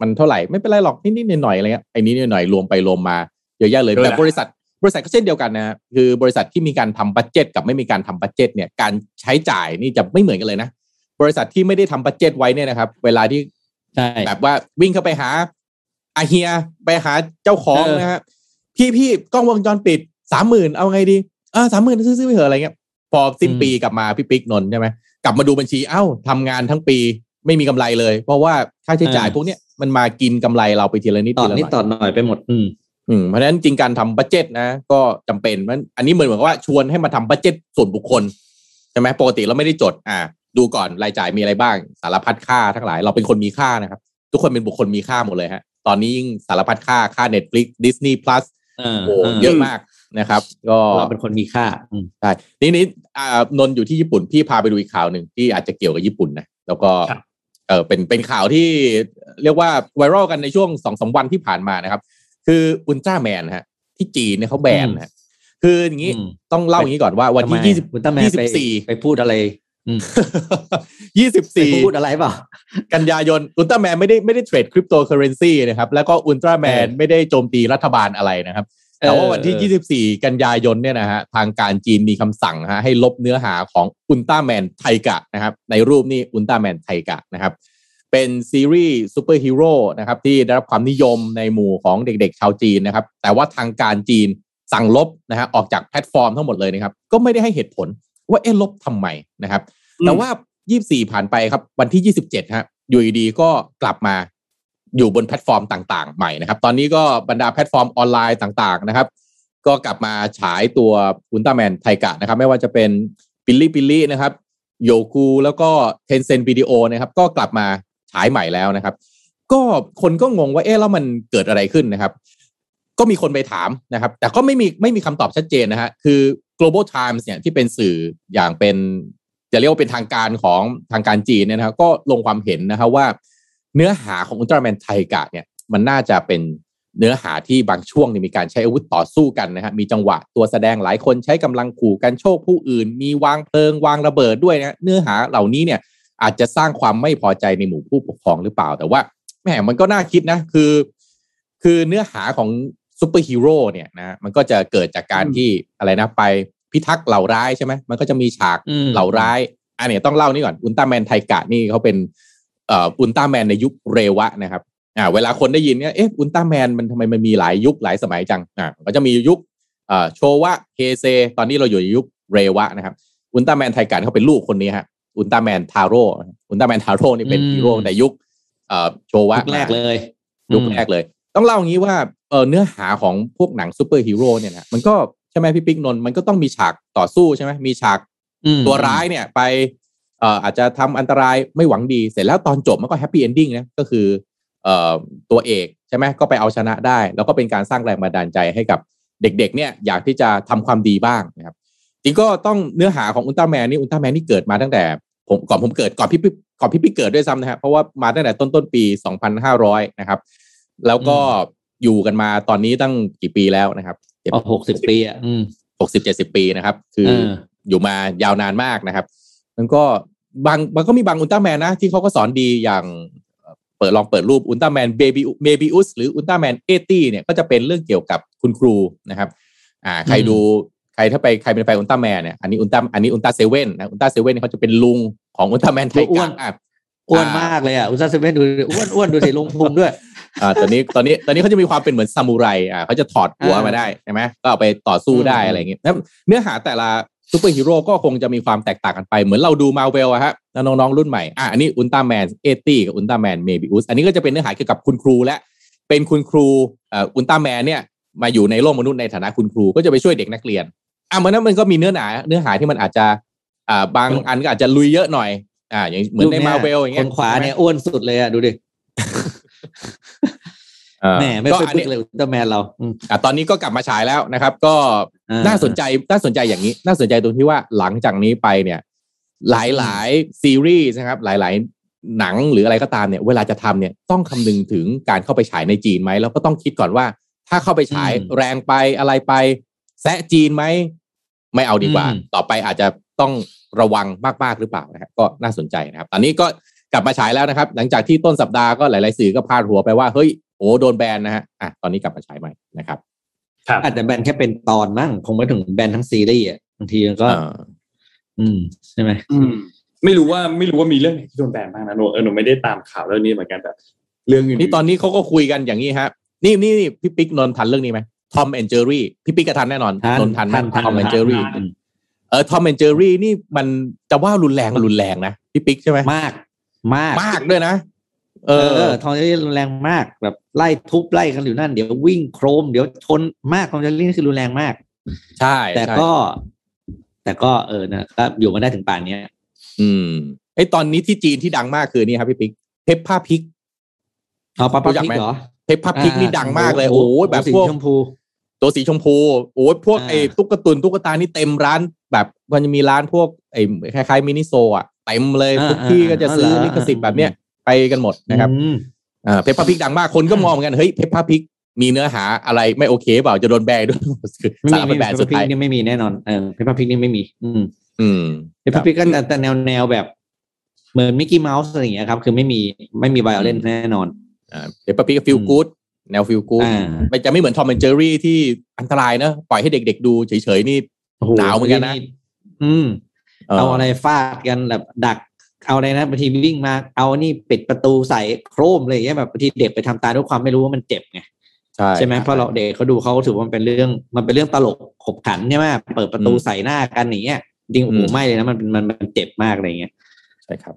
มันเท่าไหร่ไม่เป็นไรหรอกนิดๆหน่อยๆอะไรเงี้ยไอ้นี้หน่อยๆรวมไปรวมมาเยอะแยะเลยเยอะแต่นะบริษัท บริษัทก็เช่นเดียวกันนะคือบริษัทที่มีการทำ budget กับไม่มีการทำ budget เนี่ยการใช้จ่ายนี่จะไม่เหมือนกันเลยนะ บริษัทที่ไม่ได้ทำ budget ไว้เนี่ยนะครับ เวลาที่ใช่แบบว่าวิ่งเข้าไปหาอาเฮียไปหาเจ้าของเออนะฮะพี่พี่กล้องวงจรปิดสามหมื่นเอาไงดีเออสามหมื่นซื้อซื้อไปเถอะอะไรเงี้ยพอสิ้นปีกลับมาพี่ปิ๊กนนท์ใช่ไหมกลับมาดูบัญชีเอ้าทำงานทั้งปีไม่มีกำไรเลย เพราะว่าค่าใช้จ่ายพวกเนี้ยมันมากินกำไรเราไปทีละนิดต่อทีละหนิดน่อยต่อหน่อยไปหมด อืม อืมเพราะฉะนั้นจริงการทำ budget นะ ก็จำเป็นมันอันนี้เหมือนกับว่าชวนให้มาทำบัตเจ็ตส่วนบุคคลใช่ไหมปกติเราไม่ได้จด อ่า ดูก่อนรายจ่ายมีอะไรบ้าง สารพัดค่าทั้งหลาย เราเป็นคนมีค่านะครับ ทุกคนเป็นบุคคลมีค่าหมดเลยฮะ ตอนนี้ยิ่งสารพัดค่าค่า Netflix Disney Plus เออโอ้เออเยอะมากนะครับ ก็เราเป็นคนมีค่าอืมใช่นี่นี่อ่านนท์อยู่ที่ญี่ปุ่นพี่พาไปดูอีกข่าวหนึ่งที่อาจจะเกี่ยวกับญี่ปุ่นนะแล้วก็ครับเออเป็นเป็นข่าวที่เรียกว่าไวรัลกันในช่วงสองสามวันที่ผ่านมานะครับ คืออุลตร้าแมนฮะ ที่จีนเนี่ยเขาแบนนะฮะคืออย่างนี้อืมต้องเล่าอย่างนี้ก่อนว่าวันที่ทำไมยี่สิบคุณตั้มแมนยี่สิไปบสี่ไปพูดอะไรอืมยี่สิบไปสี่พูดอะไรเปล่า กันยายนอุลตร้าแมนไม่ได้ไม่ได้เทรดคริปโตเคอเรนซีนะครับ แล้วก็อุลตร้าแมนเออไม่ได้โจมตีรัฐบาลอะไรนะครับ แต่ว่าวันที่ 24 กันยายนเนี่ยนะฮะทางการจีนมีคำสั่งฮะให้ลบเนื้อหาของอุลตร้าแมนไทกะนะครับ ในรูปนี้อุลตร้าแมนไทกะนะครับ เป็นซีรีส์ซูเปอร์ฮีโร่นะครับที่ได้รับความนิยมในหมู่ของเด็กๆ ชาวจีนนะครับ แต่ว่าทางการจีนสั่งลบนะฮะออกจากแพลตฟอร์มทั้งหมดเลยนะครับ ก็ไม่ได้ให้เหตุผลว่าเอ๊ะลบทำไมนะครับ แต่ว่า 24 ผ่านไปครับ วันที่ 27ฮะอยู่ดีๆก็กลับมาอยู่บนแพลตฟอร์มต่างๆ ใหม่นะครับ ตอนนี้ก็บรรดาแพลตฟอร์มออนไลน์ต่างๆนะครับ ก็กลับมาฉายตัวอุลตร้าแมนไทกะนะครับ ไม่ว่าจะเป็นปิลลี่ปิลลี่นะครับโยกูแล้วก็เทนเซนวิดีโอนะครับ ก็กลับมา ฉายใหม่แล้วนะครับ ก็คนก็งงว่าเอ๊ะแล้วมันเกิดอะไรขึ้นนะครับ ก็มีคนไปถามนะครับ แต่ก็ไม่มีไม่มีคำตอบชัดเจนนะฮะคือ global times เนี่ยที่เป็นสื่ออย่างเป็นจะเรียกว่าเป็นทางการของทางการจีนเนี่ยนะครับก็ลงความเห็นนะครับว่า เนื้อหาของอุลตร้าแมนไทกะเนี่ยมันน่าจะเป็นเนื้อหาที่บางช่วงนี่มีการใช้อาวุธต่อสู้กันนะฮะมีจังหวะตัวแสดงหลายคนใช้กำลังขู่กันโชคผู้อื่น มีวางเพลิงวางระเบิดด้วยนะเนื้อหาเหล่านี้เนี่ย อาจจะสร้างความไม่พอใจในหมู่ผู้ปกครองหรือเปล่า แต่ว่าแหมมันก็น่าคิดนะ คือ คือเนื้อหาของซูเปอร์ฮีโร่เนี่ยนะมันก็จะเกิดจากการอืมที่อะไรนะไปพิทักษ์เหล่าร้ายใช่ไหมมันก็จะมีฉากอืมเหล่าร้ายอันนี้ต้องเล่านี่ก่อนอุลตร้าแมนไทกะนี่เขาเป็นเอ่ออุลตร้าแมนในยุคเรวะนะครับอ่าเวลาคนได้ยินเนี่ยเอ๊ะอุลตร้าแมนมันทำไมมันมีหลายยุคหลายสมัยจังอ่าก็จะมียุคเอ่อโชวะเฮเซ ตอนนี้เราอยู่ในยุคเรวะนะครับอุลตร้าแมนไทกะเขาเป็นลูกคนนี้ฮะ อุลตร้าแมนทาโร่อุลตร้าแมนทาโร่นี่เป็นอืมฮีโร่ในยุคเอ่อโชวะยุคแรกเลย ยุคแรกเลย ต้องเล่าอย่างนี้ว่าเออเนื้อหาของพวกหนังซูเปอร์ฮีโร่เนี่ยนะมันก็ใช่ไหมพี่ปิ๊กนนท์มันก็ต้องมีฉากต่อสู้ใช่ไหมมีฉากอืมตัวร้ายเนี่ยไปเอ่ออาจจะทำอันตรายไม่หวังดีเสร็จแล้วตอนจบมันก็ happy ending นะก็คือเอ่อตัวเอกใช่ไหมก็ไปเอาชนะได้ แล้วก็เป็นการสร้างแรงบันดาลใจให้กับเด็กๆเนี่ยอยากที่จะทำความดีบ้างนะครับจริงก็ต้องเนื้อหาของอุลตร้าแมนนี่อุลตร้าแมนนี่เกิดมาตั้งแต่ ผมก่อนผมเกิดก่อนพี่ปิ๊กก่อนพี่ปิ๊กเกิดด้วยซ้ำนะฮะเพราะว่ามาตั้งแต่ต้นต้นๆปี 2500 นะครับ แล้วก็อยู่กันมาตอนนี้ตั้งกี่ปีแล้วนะครับอ๋อหกสิบปีอะอืมหกสิบเจ็ดสิบปีนะครับ คือเอออยู่มายาวนานมากนะครับมันก็บางมันก็มีบางอุลตร้าแมนนะ ที่เขาก็สอนดีอย่างเอ่อเปิดลองเปิดรูปอุลตร้าแมนเบบี้เบบี้อุสหรืออุลตร้าแมนเอตี้เนี่ยก็จะเป็นเรื่องเกี่ยวกับคุณครูนะครับ อ่า ใครดูใครถ้าไปใครเป็นแฟนอุลตร้าแมนเนี่ยอันนี้อุลตร้าอันนี้อุลตร้าเซเว่นนะอุลตร้าเซเว่นเขาจะเป็นลุงของอุลตร้าแมนไทกะ อ้วนอะอ้วนมากเลยอะอุลตร้าเซเว่นดูดิอ้วนอ้วนดูสิลงพุงด้วยอ่าตอนนี้ตอนนี้ตอนนี้เขาจะมีความเป็นเหมือนซามูไรอ่าเขาจะถอดหัวอ่ามมาได้ใช่ไหมก็เอาไปต่อสู้ได้อืมอะไรอย่างเงี้ยแล้วเนื้อหาแต่ละซูเปอร์ฮีโร่ก็คงจะมีความแตกต่างกันไป เหมือนเราดูมาเวลอะฮะแล้วน้องๆรุ่นใหม่อะอันนี้อุลตร้าแมนเอตี้กับอุลตร้าแมนเมบิอุสอันนี้ก็จะเป็นเนื้อหาเกี่ยวกับคุณครูและเป็นคุณครูเอ่ออุลตร้าแมนเนี่ยมาอยู่ในโลกมนุษย์ในฐานะคุณครูก็จะไปช่วยเด็กนักเรียน อะมันนั้นมันก็มีเนื้อหาเนื้อหาที่มันอาจจะ อ่า บางอันก็อาจจะลุยเยอะหน่อย อ่า อย่างเหมือนในมาเวลอย่างเงี้คยนขวาเนี่ยอ้วนสุดเลยอะดูดิอ่าแหมไม่ก็ค่อยอันพึนี้กเลยอุลตร้าแมนเราอืมอะตอนนี้ก็กลับมาฉายแล้วนะครับ ก็อ่าน่าสนใจน่าสนใจอย่างนี้ น่าสนใจตรงที่ว่าหลังจากนี้ไปเนี่ย หลายหลายๆซีรีส์นะครับหลายหลาย ๆ หนังหรืออะไรก็ตามเนี่ย เวลาจะทำเนี่ยต้องคำนึงถึงการเข้าไปฉายในจีนไหมแล้วก็ต้องคิดก่อนว่า ถ้าเข้าไปฉายแรงไปอะไรไป แซะจีนไหม ไม่เอาดีกว่า ต่อไปอาจจะต้องระวังมากๆหรือเปล่านะครับก็น่าสนใจนะครับ ตอนนี้ก็กลับมาฉายแล้วนะครับ หลังจากที่ต้นสัปดาห์ก็หลาย ๆ สื่อก็พาดหัวไปว่าเฮ้ยโอ้โดนแบนนะฮะอะตอนนี้กลับมาฉายใหม่นะครับครับอาจจะแบนแค่เป็นตอนมั้งคงไม่ถึงแบนทั้งซีรีส์อะบางทีมันก็อ่าอืมใช่ไหมอืมไม่รู้ว่าไม่รู้ว่ามีเรื่องไหนที่โดนแบนบ้างนะโนเออหนูไม่ได้ตามข่าวเรื่องนี้เหมือนกันแบบ เรื่องอื่นนี่ตอนนี้เขาก็คุยกันอย่างนี้ฮะนี่นี่นี่พี่ปิ๊กนนท์ทันเรื่องนี้ไหม Tom and Jerry พี่ปิ๊กก็ทันแน่นอนทันนนท์ทันไหมทันทัน Tom and Jerry อืมเออ Tom and Jerry นี่มันจะว่ารุนแรงรุนแรงนะพี่ปิ๊กใช่ไหมมากมากมากด้วยนะ เอเอออ Tom Jerry รุนแรงมากแบบไล่ทุบไล่กันอยู่นั่นเดี๋ยววิ่งโครมเดี๋ยวชนมากทอมเจอรี่นี่คือรุนแรงมาก ใช่ แต่ใช่ก็ แต่ก็เออนะครับอยู่มาได้ถึงป่านเนี้ย อืมไอตอนนี้ที่จีนที่ดังมากคือนี่ครับพี่ปิ๊กเพปผ้าพิกเอาปลาปลารู้จักพริกไหมเหรอ เพปผ้าพิกนี่ดังมากเลยโอ้ยแบบสีพวกชมพูตัวสีชมพูโอ้ยพวกอ่าไอ้ตุ๊กตุนตุ๊กตานี่เต็มร้านแบบมันจะมีร้านพวกไอ้คล้ายๆมินิโซอะเต็มเลยทุกที่ก็จะซื้อลิขสิทธิ์แบบเนี้ยไปกันหมดนะครับอืมอ่าเพปปาพิกดังมากคนก็มองเหมือนกันเฮ้ยเพปปาพิกมีเนื้อหาอะไรไม่โอเคเปล่าจะโดนแบนด้วยคือไม่สารมีเป็นแบนเพสุปดพริท้ากยนี่ไม่มีแน่นอนเออเพปพริกนี่ไม่มี อืม อืมเพปพริกก็แต่แต่แนวแนวแบบ เหมือนมิกกี้เมาส์อะไรอย่างเงี้ยครับ คือไม่มีไม่มีไวโอเลนแน่นอน อ่าเพปปาพิกฟิลกู๊ดแนวฟิลกู๊ดอ่ามันจะไม่เหมือนทอมแอนเจอรี่ที่อันตรายนะปล่อยให้เด็ก ๆ ดูเฉยๆนี่โอ้โหนาวเหมือนกันนะอืม เอาอะไรฟาดกันแบบดักเอาอะไรนะบางทีวิ่งมา เอานี่ปิดประตูใส่โครมอะไรอย่างเงี้ยแบบบางทีเด็กไปทำตามด้วยความไม่รู้ว่ามันเจ็บไงใช่ใช่ไหมเพราะเราเด็กเขาดูเขาถือว่ามันเป็นเรื่องมันเป็นเรื่องตลกขบขันใช่ไหมเปิดประตูใส่หน้ากันอย่างเงี้ยจริงโอ้โหไม่เลยนะมันมันมันมันเจ็บมากอะไรอย่างเงี้ยใช่ครับ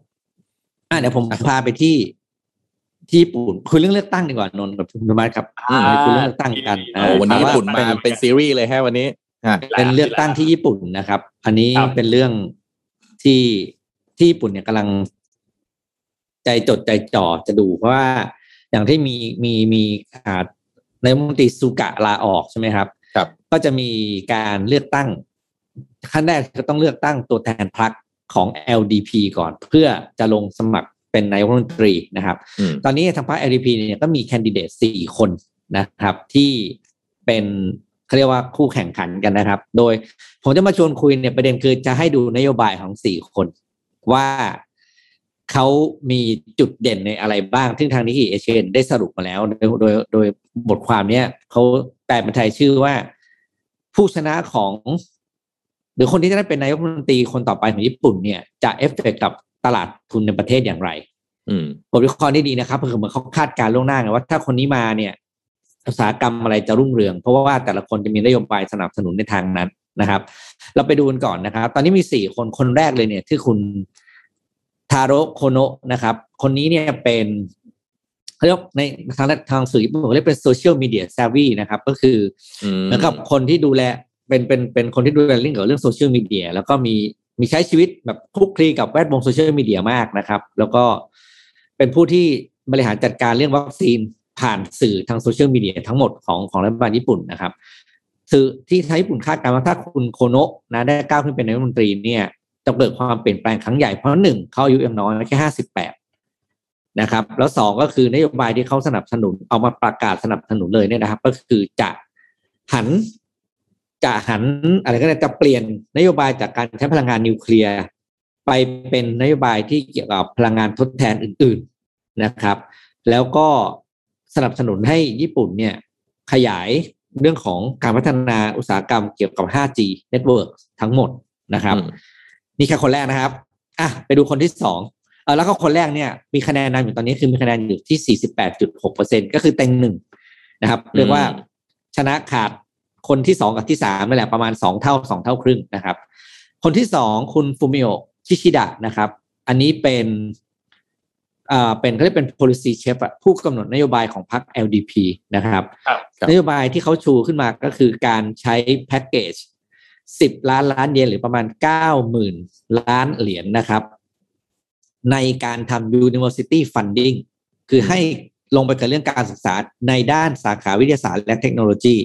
อะเดี๋ยวผมพาไปที่ ที่ญี่ปุ่นคุยเรื่องเลือกตั้งดีกว่านนท์กับคุณธรรมะครับอืมไปคุยเรื่องเลือกตั้งกันโอ้วันนี้ถญี่ว่าปุ่นมาเป็นซีรีส์เลยฮะวันนี้อะเป็นเลือกตั้งที่ญี่ปุ่นนะครับ อันนี้ครับเป็นเรื่องที่ที่ญี่ปุ่นเนี่ยกำลัง ใจจดใจจ่อจะดู เพราะว่าอย่างที่มีมีมีอ่าในรัฐมนตรีสุกะลาออกใช่ไหมครับ ครับ ก็จะมีการเลือกตั้ง ขั้นแรกก็ต้องเลือกตั้งตัวแทนพรรคของ LDP ก่อน เพื่อจะลงสมัคร เป็นนายกรัฐมนตรีนะครับอืมตอนนี้ทางพรรค LDP เนี่ยก็มีแคนดิเดตสี่คนนะครับ ที่เป็นเขาเรียกว่าคู่แข่งขันกันนะครับ โดยผมจะมาชวนคุยเนี่ยประเด็นคือจะให้ดูนโยบายของสี่คนว่าเขามีจุดเด่นในอะไรบ้าง ซึ่งทาง Nikkei Asian ได้สรุปมาแล้ว โดยโดยโดยบทความเนี้ยเขาแปลเป็นไทยชื่อว่าผู้ชนะของ หรือคนที่จะได้เป็นนายกรัฐมนตรีคนต่อไปของญี่ปุ่นเนี่ย จะเอฟเฟกต์กับ ตลาดทุนในประเทศอย่างไรอืมบทวิเคราะห์นี่ดีนะครับคือเหมือนเขาคาดการณ์ล่วงหน้าไงว่าถ้าคนนี้มาเนี่ยอุตสาหกรรมอะไรจะรุ่งเรือง เพราะว่าแต่ละคนจะมีนโยบายสนับสนุนในทางนั้นนะครับ เราไปดูกันก่อนนะครับ ตอนนี้มีสี่คนคนแรกเลยเนี่ยที่คุณทาโร่โคโนะนะครับ คนนี้เนี่ยเป็นเขาเรียกในทางทางสื่อญี่ปุ่นเขาเรียกเป็นโซเชียลมีเดียแซวีนะครับ ก็คืออืมเหมือนกับคนที่ดูแลเป็นเป็นเป็นคนที่ดูแลเรื่องเกี่ยวกับเรื่องโซเชียลมีเดียแล้วก็มี มีใช้ชีวิตแบบคลุกคลีกับแวดวงโซเชียลมีเดียมากนะครับ แล้วก็เป็นผู้ที่บริหารจัดการเรื่องวัคซีนผ่านสื่อทางโซเชียลมีเดียทั้งหมดของของรัฐบาลญี่ปุ่นนะครับ สื่อที่ทางญี่ปุ่นคาดการณ์ว่าถ้าคุณโคโนะนะได้ก้าวขึ้นเป็นนายกรัฐมนตรีเนี่ยจะเกิดความเปลี่ยนแปลงครั้งใหญ่เพราะหนึ่งเขาอายุยังน้อยแค่ห้าสิบแปดนะครับแล้วสองก็คือนโยบายที่เขาสนับสนุนเอามาประกาศสนับสนุนเลยเนี่ยนะครับ ก็คือจะหัน จะหันอะไรก็ได้จะเปลี่ยนนโยบายจากการใช้พลังงานนิวเคลียร์ไปเป็นนโยบายที่เกี่ยวกับพลังงานทดแทนอื่น ๆนะครับ แล้วก็สนับสนุนให้ญี่ปุ่นเนี่ยขยายเรื่องของการพัฒนาอุตสาหกรรมเกี่ยวกับ 5G network ทั้งหมดนะครับอืมนี่แค่คนแรกนะครับอะไปดูคนที่สองเออแล้วก็คนแรกเนี่ยมีคะแนนนำอยู่ตอนนี้คือมีคะแนนอยู่ที่ 48.6เปอร์เซ็นก็คือเต็งหนึ่งนะครับ เรียกว่าชนะขาด คนที่สองกับที่สามนั่นแหละประมาณสองเท่าสองเท่าครึ่งนะครับ คนที่สองคุณฟูมิโอชิชิดะนะครับ อันนี้เป็นอ่าเป็นเขาเรียกเป็น policy chef อะผู้กำหนดนโยบายของพรรค LDP นะครับครับครับนโยบายที่เขาชูขึ้นมาก็คือการใช้แพ็กเกจสิบล้านล้านเยนหรือประมาณเก้าหมื่นล้านเหรียญนะครับ ในการทำ university funding คือให้ลงไปกับเรื่องการศึกษาในด้านสาขาวิทยาศาสตร์และเทคโนโลยี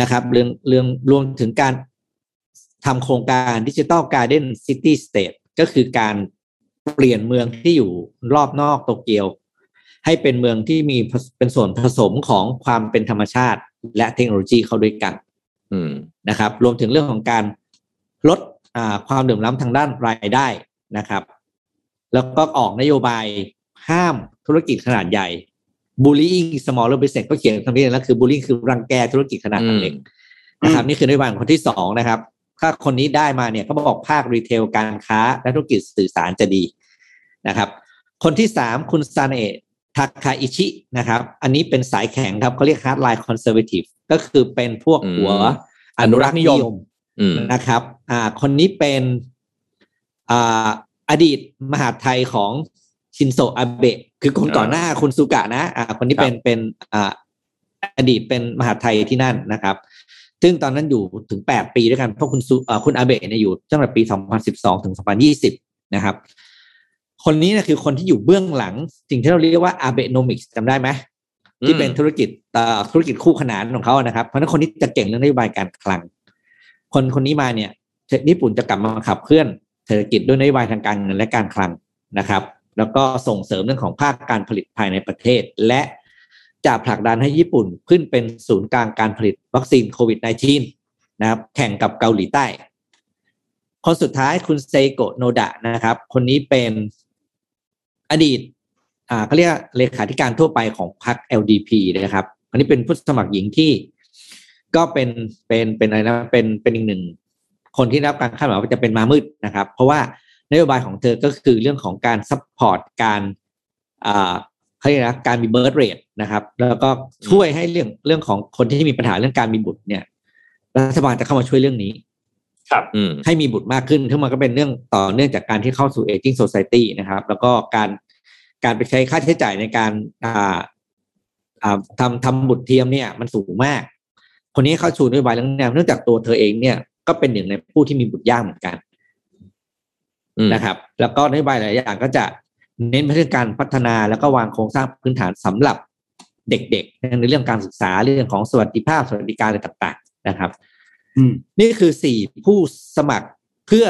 นะครับเรื่องเรื่องรวมถึงการทำโครงการดิจิ t a ลการ์เด้นซิตี้สเตทก็คือการเปลี่ยนเมืองที่อยู่รอบนอกโตเกียว ให้เป็นเมืองที่มีเป็นส่วนผสมของความเป็นธรรมชาติ และเทคโนโลยีเข้าด้วยกันอืมนะครับ รวมถึงเรื่องของการลดความเดือดร้อนทางด้านรายได้นะครับ แล้วก็ออกนโยบายห้ามธุรกิจขนาดใหญ่ bullying smaller business ก็เขียนคำนี้แล้วคือ bullying คือรังแกธุรกิจขนาดเล็กนะครับนี่คือนโยบายคนที่สองนะครับ ถ้าคนนี้ได้มาเนี่ยก็บอกภาครีเทลการค้า และธุรกิจสื่อสารจะดีนะครับ คนที่สามคุณซาเนะทาคาอิชินะครับ อันนี้เป็นสายแข็งครับเขาเรียก hardline conservative ก็คือเป็นพวกหัวอนุรักษ์นิยมอืมนะครับ อ่า คนนี้เป็นอ่าอดีตมหาดไทยของ ชินโซอาเบะคือคนก่อนหน้าคุณสุกะนะอ่าคนนี้เป็นเป็นอ่าอดีตเป็นมหาดไทยที่นั่นนะครับ ซึ่งตอนนั้นอยู่ถึงแปดปีด้วยกัน เพราะคุณสุอ่าคุณอาเบะเนี่ยอยู่ตั้งแต่ปีสองพันสิบสองถึงสองพันยี่สิบนะครับ คนนี้นะคือคนที่อยู่เบื้องหลัง สิ่งที่เราเรียกว่าอาเบโนมิกส์จำได้ไหมที่เป็นธุรกิจเอ่อธุรกิจคู่ขนานของเขานะครับ เพราะฉะนั้นคนนี้จะเก่งเรื่องนโยบายการคลัง คนคนนี้มาเนี่ยญี่ปุ่นจะกลับมาขับเคลื่อนเศรษฐกิจด้วยนโยบายทางการเงินและการคลังนะครับ แล้วก็ส่งเสริมเรื่องของภาคการผลิตภายในประเทศ และจะผลักดันให้ญี่ปุ่นขึ้นเป็นศูนย์กลางการผลิตวัคซีนโควิด -19 นะครับ แข่งกับเกาหลีใต้ คนสุดท้ายคุณเซโกะโนดะนะครับ คนนี้เป็นอดีตอ่าเขาเรียกเลขาธิการทั่วไปของพรรค LDP นะครับอันนี้เป็นผู้สมัครหญิงที่ก็เป็นเป็นเป็นอะไรนะเป็นเป็นอีกหนึ่งคนที่รับการคาดหมายว่าจะเป็นม้ามืดนะครับ เพราะว่า นโยบายของเธอก็คือเรื่องของการ support การอ่าเขาเรียกนะการมีเบิร์ r เรทนะครับ แล้วก็ช่วยให้เรื่องเรื่องของคนที่มีปัญหาเรื่องการมีบุตรเนี่ย รัฐบาลจะเข้ามาช่วยเรื่องนี้ ครับอืมให้มีบุตรมากขึ้นทั้งหมดก็เป็นเรื่องต่อเนื่องจากการที่เข้าสู่ aging society นะครับ แล้วก็การการไปใช้ค่าใช้จ่ายในการอ่าอ่าทำทำบุตรเทียมเนี่ย มันสูงมาก คนนี้เข้าชูนโยบายเรื่องแนวเนื่องจากตัวเธอเองเนี่ยก็เป็นหนึ่งในผู้ที่มีบุตรยากเหมือนกันอืม นะครับ แล้วก็นโยบายหลายอย่างก็จะเน้นไปที่การพัฒนาแล้วก็วางโครงสร้างพื้นฐานสำหรับเด็กๆ ในเรื่องการศึกษาเรื่องของสวัสดิภาพสวัสดิการอะไรต่างๆนะครับอืมนี่คือสี่ผู้สมัครเพื่อ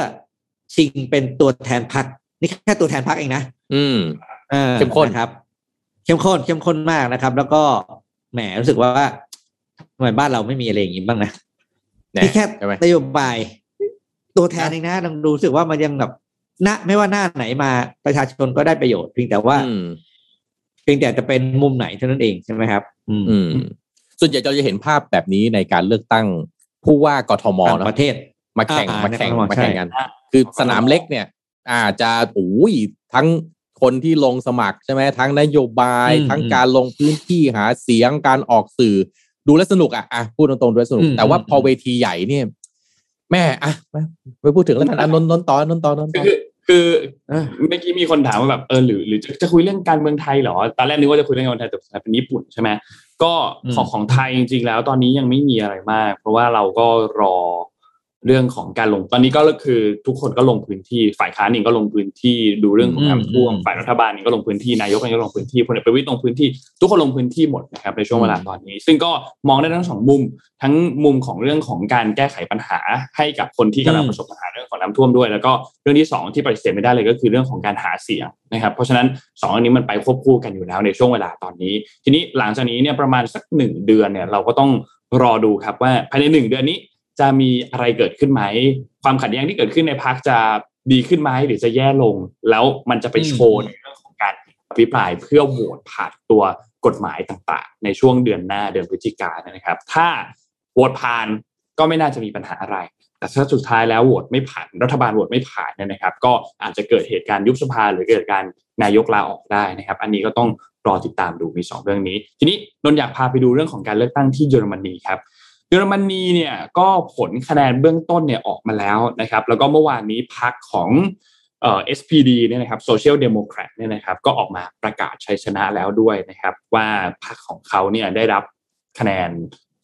ชิงเป็นตัวแทนพักนี่แค่ตัวแทนพักเองนะอืมออเข้มข้นนะครับ เข้มข้นเข้มข้นมากนะครับ แล้วก็แหมรู้สึกว่าทำไมบ้านเราไม่มีอะไรอย่างนี้บ้างนะเนี่ยนี่แค่ใช่ไหมนโยบาย ตัวแทนเองนะลองดูรู้สึกว่ามันยังแบบ หน้าไม่ว่าหน้าไหนมาประชาชนก็ได้ประโยชน์เพียงแต่ว่าอืมเพียงแต่จะเป็นมุมไหนเท่านั้นเองใช่ไหมครับอืมอืมส่วนใหญ่เราจะเห็นภาพแบบนี้ในการเลือกตั้งผู้ว่ากทมต่างเนอะประเทศมาแข่งอ่ามาแข่งใช่มาแข่งกันใช่คือสนามเล็กเนี่ย อาจจะโอ้ยทั้งคนที่ลงสมัครใช่ไหมทั้งนโยบายอืมทั้งการลงพื้นที่หาเสียงการออกสื่อ ดูแลวสนุกอะอะพูดตรงๆดูแลวสนุกอืมแต่ว่าอืมพอเวทีใหญ่เนี่ย แม่อะมาไปพูดถึงแล้วกันอะนนท์นนท์ต่อนนท์ต่อนนท์ต่อคือ คือเออเมื่อกี้มีคนถามว่าแบบเออหรือหรือจะจะคุยเรื่องการเมืองไทยเหรอตอนแรกนึกว่าจะคุยเรื่องการเมืองไทยแต่สุดท้ายเป็นญี่ปุ่นใช่ไหมก็อืมของของไทยจริงๆแล้วตอนนี้ยังไม่มีอะไรมาก เพราะว่าเราก็รอ เรื่องของการลงตอนนี้ก็คือทุกคนก็ลงพื้นที่ฝ่ายค้านเองก็ลงพื้นที่ดูเรื่องของน้ำท่วมอืมฝ่ายรัฐบาลเองก็ลงพื้นที่นายกเองก็ลงพื้นที่พลเอกประวิตรลงพื้นที่ ทุกคนลงพื้นที่หมดนะครับในช่วงเวลาตอนนี้ ซึ่งก็มองได้ทั้งสองมุม ทั้งมุมของเรื่องของการแก้ไขปัญหาให้กับคนที่กำลังอืมประสบปัญหาเรื่องของน้ำท่วมด้วย แล้วก็เรื่องที่สองที่ปฏิเสธไม่ได้เลยก็คือเรื่องของการหาเสียงนะครับเพราะฉะนั้นสองอันนี้มันไปควบคู่กันอยู่แล้วในช่วงเวลาตอนนี้ ทีนี้หลังจากนี้เนี่ยประมาณสักหนึ่งเดือนเนี่ยเราก็ต้องรอดูครับว่าภายในหนึ่งเดือนนี้ จะมีอะไรเกิดขึ้นไหม ความขัดแย้งที่เกิดขึ้นในพักจะดีขึ้นไหมหรือจะแย่ลง แล้วมันจะไปโชว์ในเรื่องของการอภิปรายเพื่อโหวตผ่านตัวกฎหมายต่างๆ ในช่วงเดือนหน้าเดือนพฤศจิกายนนะครับ ถ้าโหวตผ่านก็ไม่น่าจะมีปัญหาอะไร แต่ถ้าสุดท้ายแล้วโหวตไม่ผ่านรัฐบาลโหวตไม่ผ่านเนี่ยนะครับ ก็อาจจะเกิดเหตุการณ์ยุบสภาหรือเกิดการนายกลาออกได้นะครับ อันนี้ก็ต้องรอติดตามดูมีสองเรื่องนี้ ทีนี้นนท์อยากพาไปดูเรื่องของการเลือกตั้งที่เยอรมนีครับ เยอรมนีเนี่ยก็ผลคะแนนเบื้องต้นเนี่ยออกมาแล้วนะครับ แล้วก็เมื่อวานนี้พักของเอ่อ SPD เนี่ยนะครับ Social Democrat เนี่ยนะครับก็ออกมาประกาศชัยชนะแล้วด้วยนะครับ ว่าพักของเขาเนี่ยได้รับคะแนน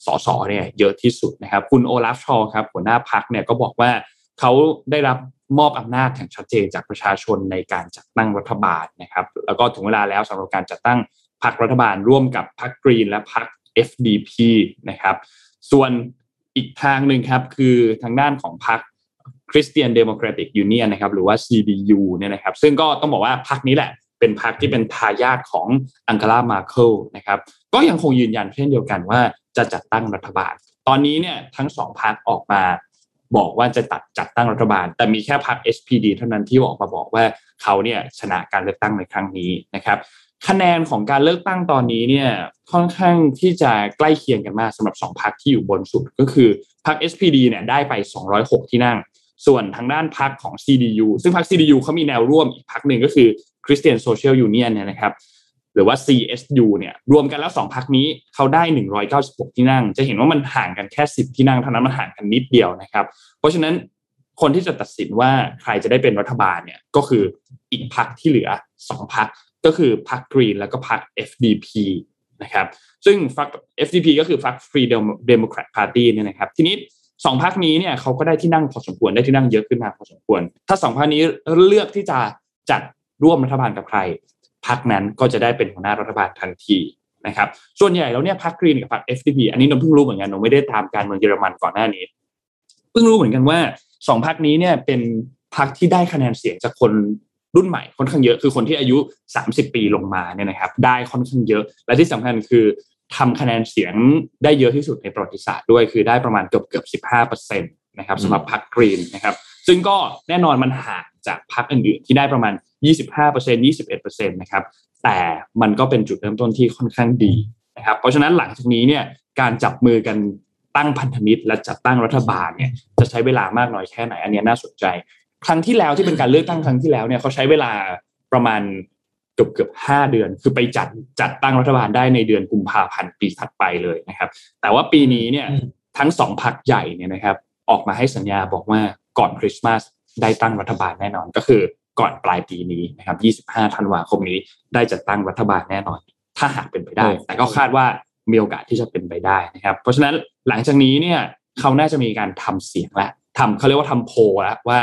สสเนี่ยเยอะที่สุดนะครับ คุณโอลาฟชอครับหัวหน้าพักเนี่ยก็บอกว่าเขาได้รับมอบอำนาจอย่างชัดเจนจากประชาชนในการจัดตั้งรัฐบาลนะครับ แล้วก็ถึงเวลาแล้วสำหรับการจัดตั้งพรรครัฐบาลร่วมกับพรรคกรีนและพรรค FDP นะครับ ส่วนอีกทางหนึ่งครับคือทางด้านของพรรค Christian Democratic Union นะครับหรือว่า CDU เนี่ยนะครับซึ่งก็ต้องบอกว่าพรรคนี้แหละ เป็นพรรคที่เป็นทายาทของอังกาลามาเคิลนะครับก็ยังคงยืนยันเช่นเดียวกันว่าจะจัดตั้งรัฐบาล ตอนนี้เนี่ยทั้งสองพรรคออกมาบอกว่าจะตัดจัดตั้งรัฐบาล แต่มีแค่พรรค SPD เท่านั้นที่ออกมาบอกว่าเขาเนี่ยชนะการเลือกตั้งในครั้งนี้นะครับ คะแนนของการเลือกตั้งตอนนี้เนี่ยค่อนข้างที่จะใกล้เคียงกันมากสำหรับสองพรรคที่อยู่บนสุดก็คือพรรค SPD เนี่ยได้ไป 206 ที่นั่ง ส่วนทางด้านพรรคของ CDU ซึ่งพรรค CDU เขามีแนวร่วมอีกพรรคหนึ่งก็คือ Christian Social Union เนี่ยนะครับหรือว่า CSU เนี่ยรวมกันแล้วสองพรรคนี้เขาได้ 196 ที่นั่ง จะเห็นว่ามันห่างกันแค่ 10 ที่นั่งเท่านั้นมันห่างกันนิดเดียวนะครับ เพราะฉะนั้นคนที่จะตัดสินว่าใครจะได้เป็นรัฐบาลเนี่ยก็คืออีกพรรคที่เหลือสองพรรค ก็คือพรรคกรีนแล้วก็พรรค FDP นะครับซึ่งพรรค FDP ก็คือพรรค Free Democrat Party เนี่ยนะครับทีนี้สองพรรคนี้เนี่ยเขาก็ได้ที่นั่งพอสมควรได้ที่นั่งเยอะขึ้นมาพอสมควร ถ้าสองพรรคนี้เลือกที่จะจัดร่วมรัฐบาลกับใครพรรคนั้นก็จะได้เป็นหัวหน้ารัฐบาลทันทีนะครับส่วนใหญ่แล้วเนี่ยพรรคกรีนกับพรรค FDP อันนี้นนเพิ่งรู้เหมือนกันนนไม่ได้ตามการเมืองเยอรมันก่อนหน้านี้เพิ่งรู้เหมือนกันว่าสองพรรคนี้เนี่ยเป็นพรรคที่ได้คะแนนเสียงจากคน รุ่นใหม่ค่อนข้างเยอะคือคนที่อายุ 30 ปีลงมาเนี่ยนะครับ ได้ค่อนข้างเยอะ และที่สำคัญคือทำคะแนนเสียงได้เยอะที่สุดในประวัติศาสตร์ด้วยคือได้ประมาณเกือบเกือบสิบห้าเปอร์เซ็นตนะครับสำหรับพรรคกรีนนะครับซึ่งก็แน่นอนมันห่างจากพรรคอื่นๆที่ได้ประมาณ 25% 21%นะครับแต่มันก็เป็นจุดเริ่มต้นที่ค่อนข้างดีนะครับเพราะฉะนั้นหลังจากนี้เนี่ยการจับมือกันตั้งพันธมิตรและจัดตั้งรัฐบาลเนี่ยจะใช้เวลามากน้อยแค่ไหนอันนี้น่าสนใจ ครั้งที่แล้วที่เป็นการเลือกตั้งครั้งที่แล้วเนี่ยเขาใช้เวลาประมาณเกือบเกือบห้าเดือน คือไปจัดจัดตั้งรัฐบาลได้ในเดือนกุมภาพันธ์ปีถัดไปเลยนะครับ แต่ว่าปีนี้เนี่ยทั้งสองพักใหญ่เนี่ยนะครับ ออกมาให้สัญญาบอกว่าก่อนคริสต์มาสได้ตั้งรัฐบาลแน่นอนก็คือก่อนปลายปีนี้นะครับ 25 ธันวาคมนี้ได้จัดตั้งรัฐบาลแน่นอน ถ้าหากเป็นไปได้ แต่ก็คาดว่ามีโอกาสที่จะเป็นไปได้นะครับ เพราะฉะนั้นหลังจากนี้เนี่ยเขาน่าจะมีการทำเสียงและทำเขาเรียกว่าทำโพลแล้วว่า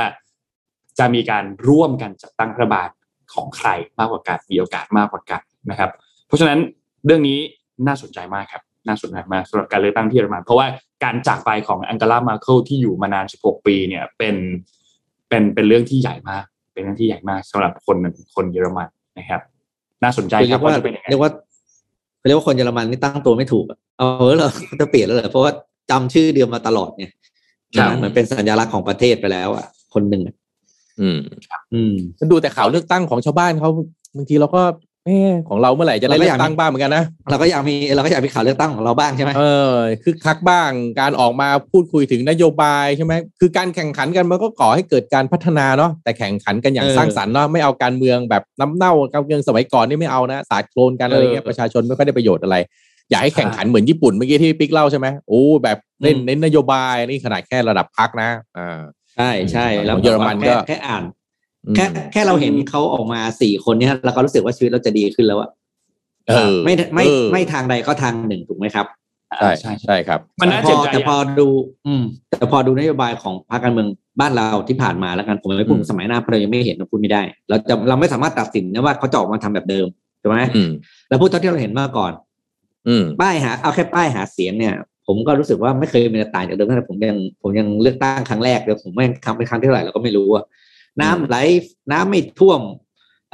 จะมีการร่วมกันจัดตั้งรัฐบาลของใครมากกว่ากันมีโอกาสมากกว่ากันนะครับ เพราะฉะนั้นเรื่องนี้น่าสนใจมากครับน่าสนใจมากสำหรับการเลือกตั้งที่เยอรมันเพราะว่าการจากไปของอังกาลามาเคิลที่อยู่มานาน 16 ปีเนี่ยเป็นเป็นเป็นเรื่องที่ใหญ่มาก เป็นเรื่องที่ใหญ่มากสำหรับคนคนเยอรมันนะครับ น่าสนใจครับว่าจะเป็นยังไงเรียกว่าเรียกว่าคนเยอรมันนี่ตั้งตัวไม่ถูกอะเออเหรอจะเปลี่ยนแล้วเหรอเพราะว่าจำชื่อเดียวมาตลอดเนี่ยเหมือนเป็นสัญลักษณ์ของประเทศไปแล้วอะคนหนึ่ง อืมอืมดูแต่ข่าวเลือกตั้งของชาวบ้านเขาบางทีเราก็เออของเราเมื่อไหร่จะได้เราก็เลือยาอกกตั้งบ้างเหมือนกันนะเราก็อยากมีเราก็อยากมีข่าวเลือกตั้งของเราบ้างใช่ไหมเออคือคักบ้างการออกมาพูดคุยถึงนโยบายใช่ไหมคือการแข่งขันกันมันก็ก่อให้เกิดการพัฒนาเนาะแต่แข่งขันกันอย่างสร้างสรรค์เนาะไม่เอาการเมืองแบบน้ำเน่าการเมืองสมัยก่อนนี่ไม่เอานะสาดโคลนกันอะไรเงี้ยประชาชนไม่ค่อยได้ประโยชน์อะไร อยากให้แข่งขันเหมือนญี่ปุ่นเมื่อกี้ที่ปิ๊กเล่าใช่ไหมโอ้แบบเน้นเน้นนโยบายนี่ขนาดแค่ระดับพักนะอ่า ใช่ใช่แล้วของเยอรมันก็แค่แค่อ่าน แค่แค่เราเห็นเขาออกมาสี่คนเนี่ยเราก็รู้สึกว่าชีวิตเราจะดีขึ้นแล้วอะเออไม่ไม่เออไม่ทางใดก็ทางหนึ่งถูกไหมครับใช่ใช่ใช่ครับ มันน่าแต่พเจ็บอใจแต่พอดู อืม แต่พอดูนโยบายของพรรคการเมืองบ้านเราที่ผ่านมาแล้วกันผมไม่พูดอืมสมัยหน้าเพราะเรายังไม่เห็นเราพูดไม่ได้ เราจะเราไม่สามารถตัดสินนะว่าเขาจะออกมาทำแบบเดิมถูกไหมอืมแล้วพูดเท่าที่เราเห็นมาก่อน อืมป้ายหาเอาแค่ป้ายหาเสียงเนี่ย ผมก็รู้สึกว่าไม่เคยมีอะไรต่างจากเดิมตั้งแต่ผมยังผมยังเลือกตั้งครั้งแรกเดี๋ยวผมไม่ทำเป็นครั้งที่เท่าไหร่เราก็ไม่รู้อะน้ำไหลน้ำไม่ท่วม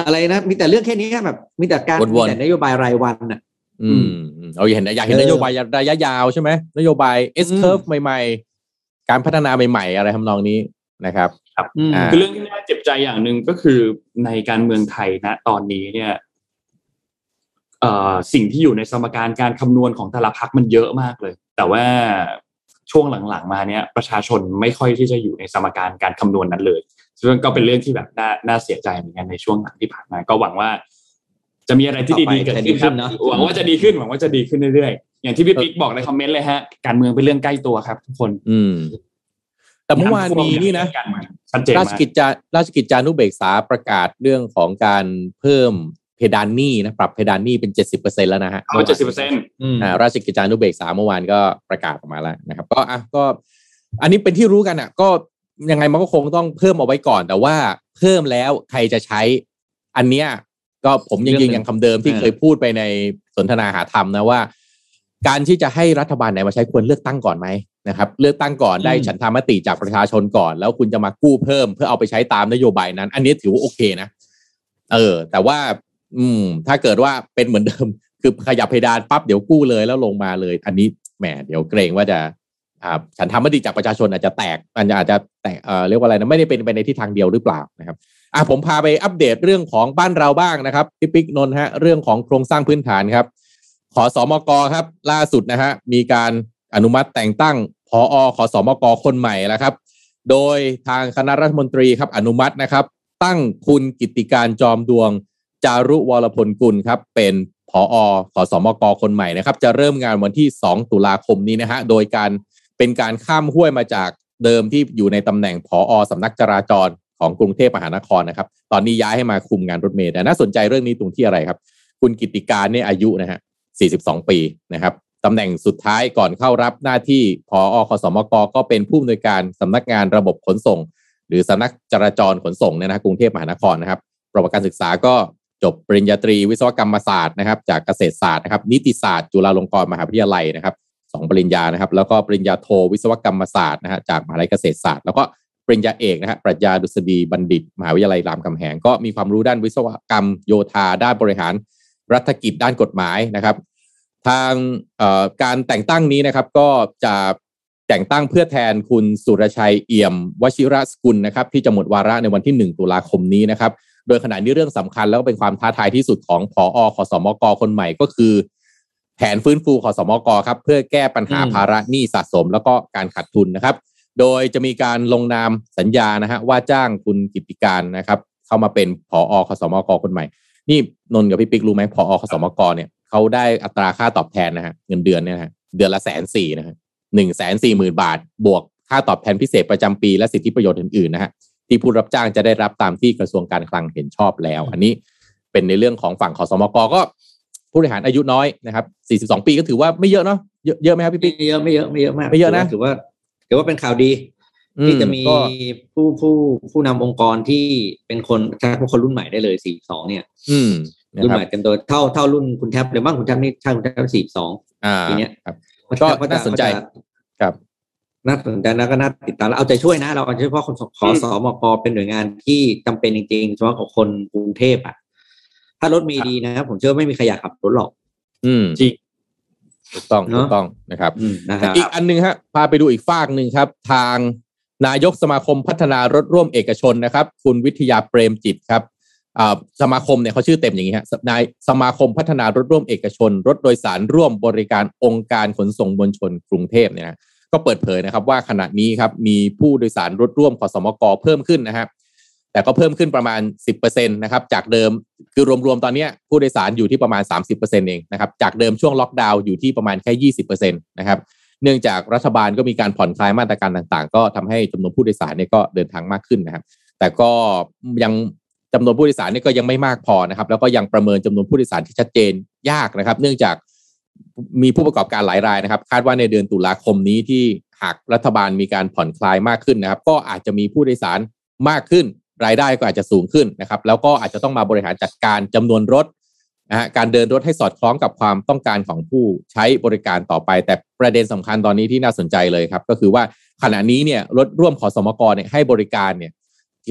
อะไรนะมีแต่เรื่องแค่นี้แบบ มีแต่การวนๆมีแต่นโยบายรายวันน่ะอืมอืมเอาอยากเห็นอยากเห็นเออนโยบายระยะยาวใช่ไหมนโยบาย S อืม curve ใหม่ ๆ การพัฒนาใหม่ ๆ อะไรทำนองนี้นะครับอืมอ่าคือเรื่องที่น่าเจ็บใจอย่างหนึ่งก็คือในการเมืองไทยณตอนนี้เนี่ยเอ่อสิ่งที่อยู่ในสมการการคำนวณของแต่ละพักมันเยอะมากเลย แต่ว่าช่วงหลังๆ มาเนี่ยประชาชนไม่ค่อยที่จะอยู่ในสมการการคำนวณนั้นเลยซึ่งก็เป็นเรื่องที่แบบน่าน่าเสียใจเหมือนกันในช่วงหลังที่ผ่านมา ก็หวังว่า จะมีอะไรที่ดีๆเกิดขึ้นครับจะดีขึ้นเนอะหวังว่าจะดีขึ้นหวังว่าจะดีขึ้นเรื่อยๆอย่างที่พี่ปิ๊กบอกในคอมเมนต์เลยฮะการเมืองเป็นเรื่องใกล้ตัวครับทุกคน อืม แต่เมื่อวานมีนี่นะการเมืองชัดเจนราชมากกิจจาราชกิจจานุเบกษาประกาศเรื่องของการเพิ่ม เพดานหนี้นะปรับเพดานหนี้เป็นเจ็ดสิบเปอร์เซ็นแล้วนะฮะเอาเจ็ดสิบเปอร์เซ็นต์อืมอ่าราชกิจจานุเบกษาเมื่อวานก็ประกาศออกมาแล้วนะครับ ก็อะก็ อันนี้เป็นที่รู้กันอะ ก็ยังไงมันก็คงต้องเพิ่มเอาไว้ก่อน แต่ว่าเพิ่มแล้วใครจะใช้อันเนี้ยก็ผมยังยืนยันคำเดิมที่เคยพูดไปในสนทนาหาธรรมนะว่า การที่จะให้รัฐบาลไหนมาใช้ควรเลือกตั้งก่อนไหมนะครับ เลือกตั้งก่อนได้ฉันทามติจากประชาชนก่อน แล้วคุณจะมากู้เพิ่มเพื่อเอาไปใช้ตามนโยบายนั้น อันนี้ถือว่าโอเคนะ เออ แต่ว่า อืม ถ้าเกิดว่าเป็นเหมือนเดิม คือขยับเพดานปั๊บเดี๋ยวกู้เลยแล้วลงมาเลย อันนี้แหมเดี๋ยวเกรงว่าจะอ่าฉันทำมติจากประชาชนอาจจะแตกอาจจะอาจจะแตกเอ่อเรียกว่าอะไรนะไม่ได้เป็นไปในทิศทางเดียวหรือเปล่านะครับอะผมพาไปอัปเดตเรื่องของบ้านเราบ้างนะครับพี่ปิ๊กนนท์ฮะเรื่องของโครงสร้างพื้นฐานครับ ขอสอมกครับ ล่าสุดนะฮะมีการอนุมัติแต่งตั้งพอขอสอมกคนใหม่แล้วครับ โดยทางคณะรัฐมนตรีครับอนุมัตินะครับ ตั้งคุณกิติการจอมดวง จารุวรพลกุลครับ เป็นผอขอสอมกคนใหม่นะครับ จะเริ่มงานวันที่ 2 ตุลาคมนี้นะฮะโดยการเป็นการข้ามห้วยมาจากเดิมที่อยู่ในตำแหน่งผอสำนักจราจรของกรุงเทพมหานครนะครับ ตอนนี้ย้ายให้มาคุมงานรถเมล์แต่น่าสนใจเรื่องนี้ตรงที่อะไรครับ คุณกิติการเนี่ยอายุนะฮะ 42 ปีนะครับตำแหน่งสุดท้ายก่อนเข้ารับหน้าที่พออคสมกก็เป็นผู้อำนวยการสำนักงานระบบขนส่ง หรือสำนักจราจรขนส่งเนี่ยนะกรุงเทพมหานครนะครับ ประวัติการศึกษาก็ จบปริญญาตรีวิศวกรรมศาสตร์นะครับ จากเกษตรศาสตร์นะครับ นิติศาสตร์จุฬาลงกรณ์มหาวิทยาลัยนะครับสองปริญญานะครับ แล้วก็ปริญญาโทวิศวกรรมศาสตร์นะฮะจากมหาวิทยาลัยเกษตรศาสตร์ แล้วก็ปริญญาเอกนะฮะปรัชญาดุษฎีบัณฑิต มหาวิทยาลัยรามคำแหงก็มีความรู้ด้านวิศวกรรมโยธาด้านบริหารรัฐกิจด้านกฎหมายนะครับ ทางการแต่งตั้งนี้นะครับก็จะแต่งตั้งเพื่อแทนคุณสุรชัยเอี่ยม วชิระสกุลนะครับ ที่จะหมดวาระในวันที่ 1 ตุลาคมนี้นะครับ โดยขณะนี้เรื่องสำคัญแล้วก็เป็นความท้าทายที่สุดของผอขอสมกคนใหม่ก็คือ แผนฟื้นฟูขอสมกครับ เพื่อแก้ปัญหาภาระหนี้สะสม แล้วก็การขาดทุนนะครับ โดยจะมีการลงนามสัญญานะฮะว่าจ้างคุณกิติการนะครับ เข้ามาเป็นผอขอสมกคนใหม่ นี่นนกับพี่ปิ๊กรู้ไหมผอขอสมกเนี่ยเขาได้อัตราค่าตอบแทนนะฮะเงินเดือนเนี่ยนะฮะเดือนละแสนสี่นะฮะหนึ่งแสนสี่หมื่นบาท บวกค่าตอบแทนพิเศษประจำปีและสิทธิประโยชน์อื่นๆนะฮะ ที่ผู้รับจ้างจะได้รับตามที่กระทรวงการคลังเห็นชอบแล้ว อันนี้เป็นในเรื่องของฝั่งขอสมกก็ผู้บริหารอายุน้อยนะครับ 42 ปีก็ถือว่าไม่เยอะเนาะเยอะเยอะไหมครับพี่ปิ๊กไม่เยอะไม่เยอะไม่เยอะมากไม่เยอะนะถือว่าถือว่าเป็นข่าวดีที่จะมีก็ผู้ผู้ผู้นำองค์กรที่เป็นคนใช้พวกคนรุ่นใหม่ได้เลยสี่สองเนี่ย อืมนะรุ่นครัใหบม่เต็มตัวเท่าเท่ารุ่นคุณแทบเลยบ้างคุณแทบนี่ใช่คุณแทบสี่สองอ่าปีเนี้ยครับก็ก็น่าสนใจครับ น่าสนใจนะก็น่าติดตามแล้วเอาใจช่วยนะ เราเอาใจช่วยเพราะคนขอสอมกเป็นหน่วยงานที่จำเป็นจริงๆเฉพาะของคนกรุงเทพอะ ถ้ารถมีดีนะผมเชื่อว่าไม่มีใครอยากขับรถหรอก อืมจริงถูกต้องเนถูอะกต้องนะครับอืมนะครับอีกอันหนึงฮะพาไปดูอีกฝากหนึ่งครับ ทางนายกสมาคมพัฒนารถร่วมเอกชนนะครับ คุณวิทยาเปรมจิตครับอ่าสมาคมเนี่ยเขาชื่อเต็มอย่างนี้ฮะนายสมาคมพัฒนารถร่วมเอกชน รถโดยสารร่วมบริการองค์การขนส่งมวลชนกรุงเทพเนี่ยนะ ก็เปิดเผยนะครับว่าขณะนี้ครับมีผู้โดยสารรถร่วมขอสมกเพิ่มขึ้นนะครับแต่ก็เพิ่มขึ้นประมาณ 10%นะครับจากเดิมคือรวมๆตอนนี้ผู้โดยสารอยู่ที่ประมาณ 30%เองนะครับจากเดิมช่วงล็อกดาวน์อยู่ที่ประมาณแค่ 20%นะครับเนื่องจากรัฐบาลก็มีการผ่อนคลายมาตรการต่างๆ ก็ทำให้จำนวนผู้โดยสารเนี่ยก็เดินทางมากขึ้นนะครับ แต่ก็ยังจำนวนผู้โดยสารเนี่ยก็ยังไม่มากพอนะครับ แล้วก็ยังประเมินจำนวนผู้โดยสารที่ชัดเจนยากนะครับ เนื่องจาก มีผู้ประกอบการหลายรายนะครับ คาดว่าในเดือนตุลาคมนี้ที่หากรัฐบาลมีการผ่อนคลายมากขึ้นนะครับ ก็อาจจะมีผู้โดยสารมากขึ้น รายได้ก็อาจจะสูงขึ้นนะครับ แล้วก็อาจจะต้องมาบริหารจัดการจำนวนรถนะฮะการเดินรถให้สอดคล้องกับความต้องการของผู้ใช้บริการต่อไป แต่ประเด็นสำคัญตอนนี้ที่น่าสนใจเลยครับ ก็คือว่าขณะนี้เนี่ยรถร่วมขอสมกเนี่ยให้บริการเนี่ย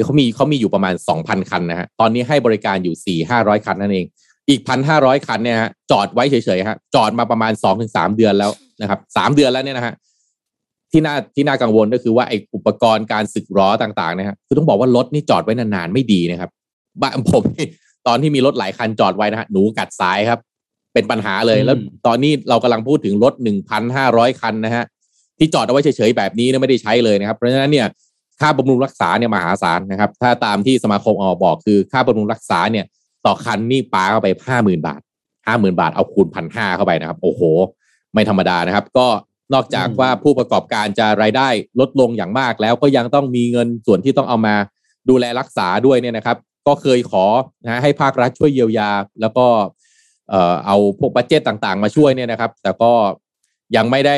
เขามีเขามีอยู่ประมาณ 2,000 คันนะฮะตอนนี้ให้บริการอยู่ 4 500 คันนั่นเอง อีก1,500คันเนี่ยฮะจอดไว้เฉยๆฮะจอดมาประมาณ2-3เดือนแล้วนะครับสามเดือนแล้วเนี่ยนะฮะที่น่าที่น่ากังวลก็คือว่าไอ้อุปกรณ์การสึกล้อต่างๆนะฮะคือต้องบอกว่ารถนี่จอดไว้นานๆไม่ดีนะครับบ้านผมนี่ตอนที่มีรถหลายคันจอดไว้นะฮะหนูกัดซ้ายครับ เป็นปัญหาเลยอืมแล้ว ตอนนี้เรากำลังพูดถึงรถหนึ่งพันห้าร้อยคันนะฮะที่จอดเอาไว้เฉยๆแบบนี้เนี่ยไม่ได้ใช้เลยนะครับ เพราะฉะนั้นเนี่ยค่าบำรุงรักษาเนี่ยมหาศาลนะครับ ถ้าตามที่สมาคมออกบอกคือค่าบำรุงรักษาเนี่ย ต่อคันนี่ปาเข้าไปห้าหมื่นบาทห้าหมื่นบาทเอาคูณพันห้าเข้าไปนะครับ โอ้โห ไม่ธรรมดานะครับ ก็นอกจากอืมว่าผู้ประกอบการจะรายได้ลดลงอย่างมากแล้วก็ยังต้องมีเงินส่วนที่ต้องเอามาดูแลรักษาด้วยเนี่ยนะครับ ก็เคยขอนะฮะให้ภาครัฐช่วยเยียวยา แล้วก็เอ่อเอาพวกบัตเจตต่างๆ มาช่วยเนี่ยนะครับ แต่ก็ยังไม่ได้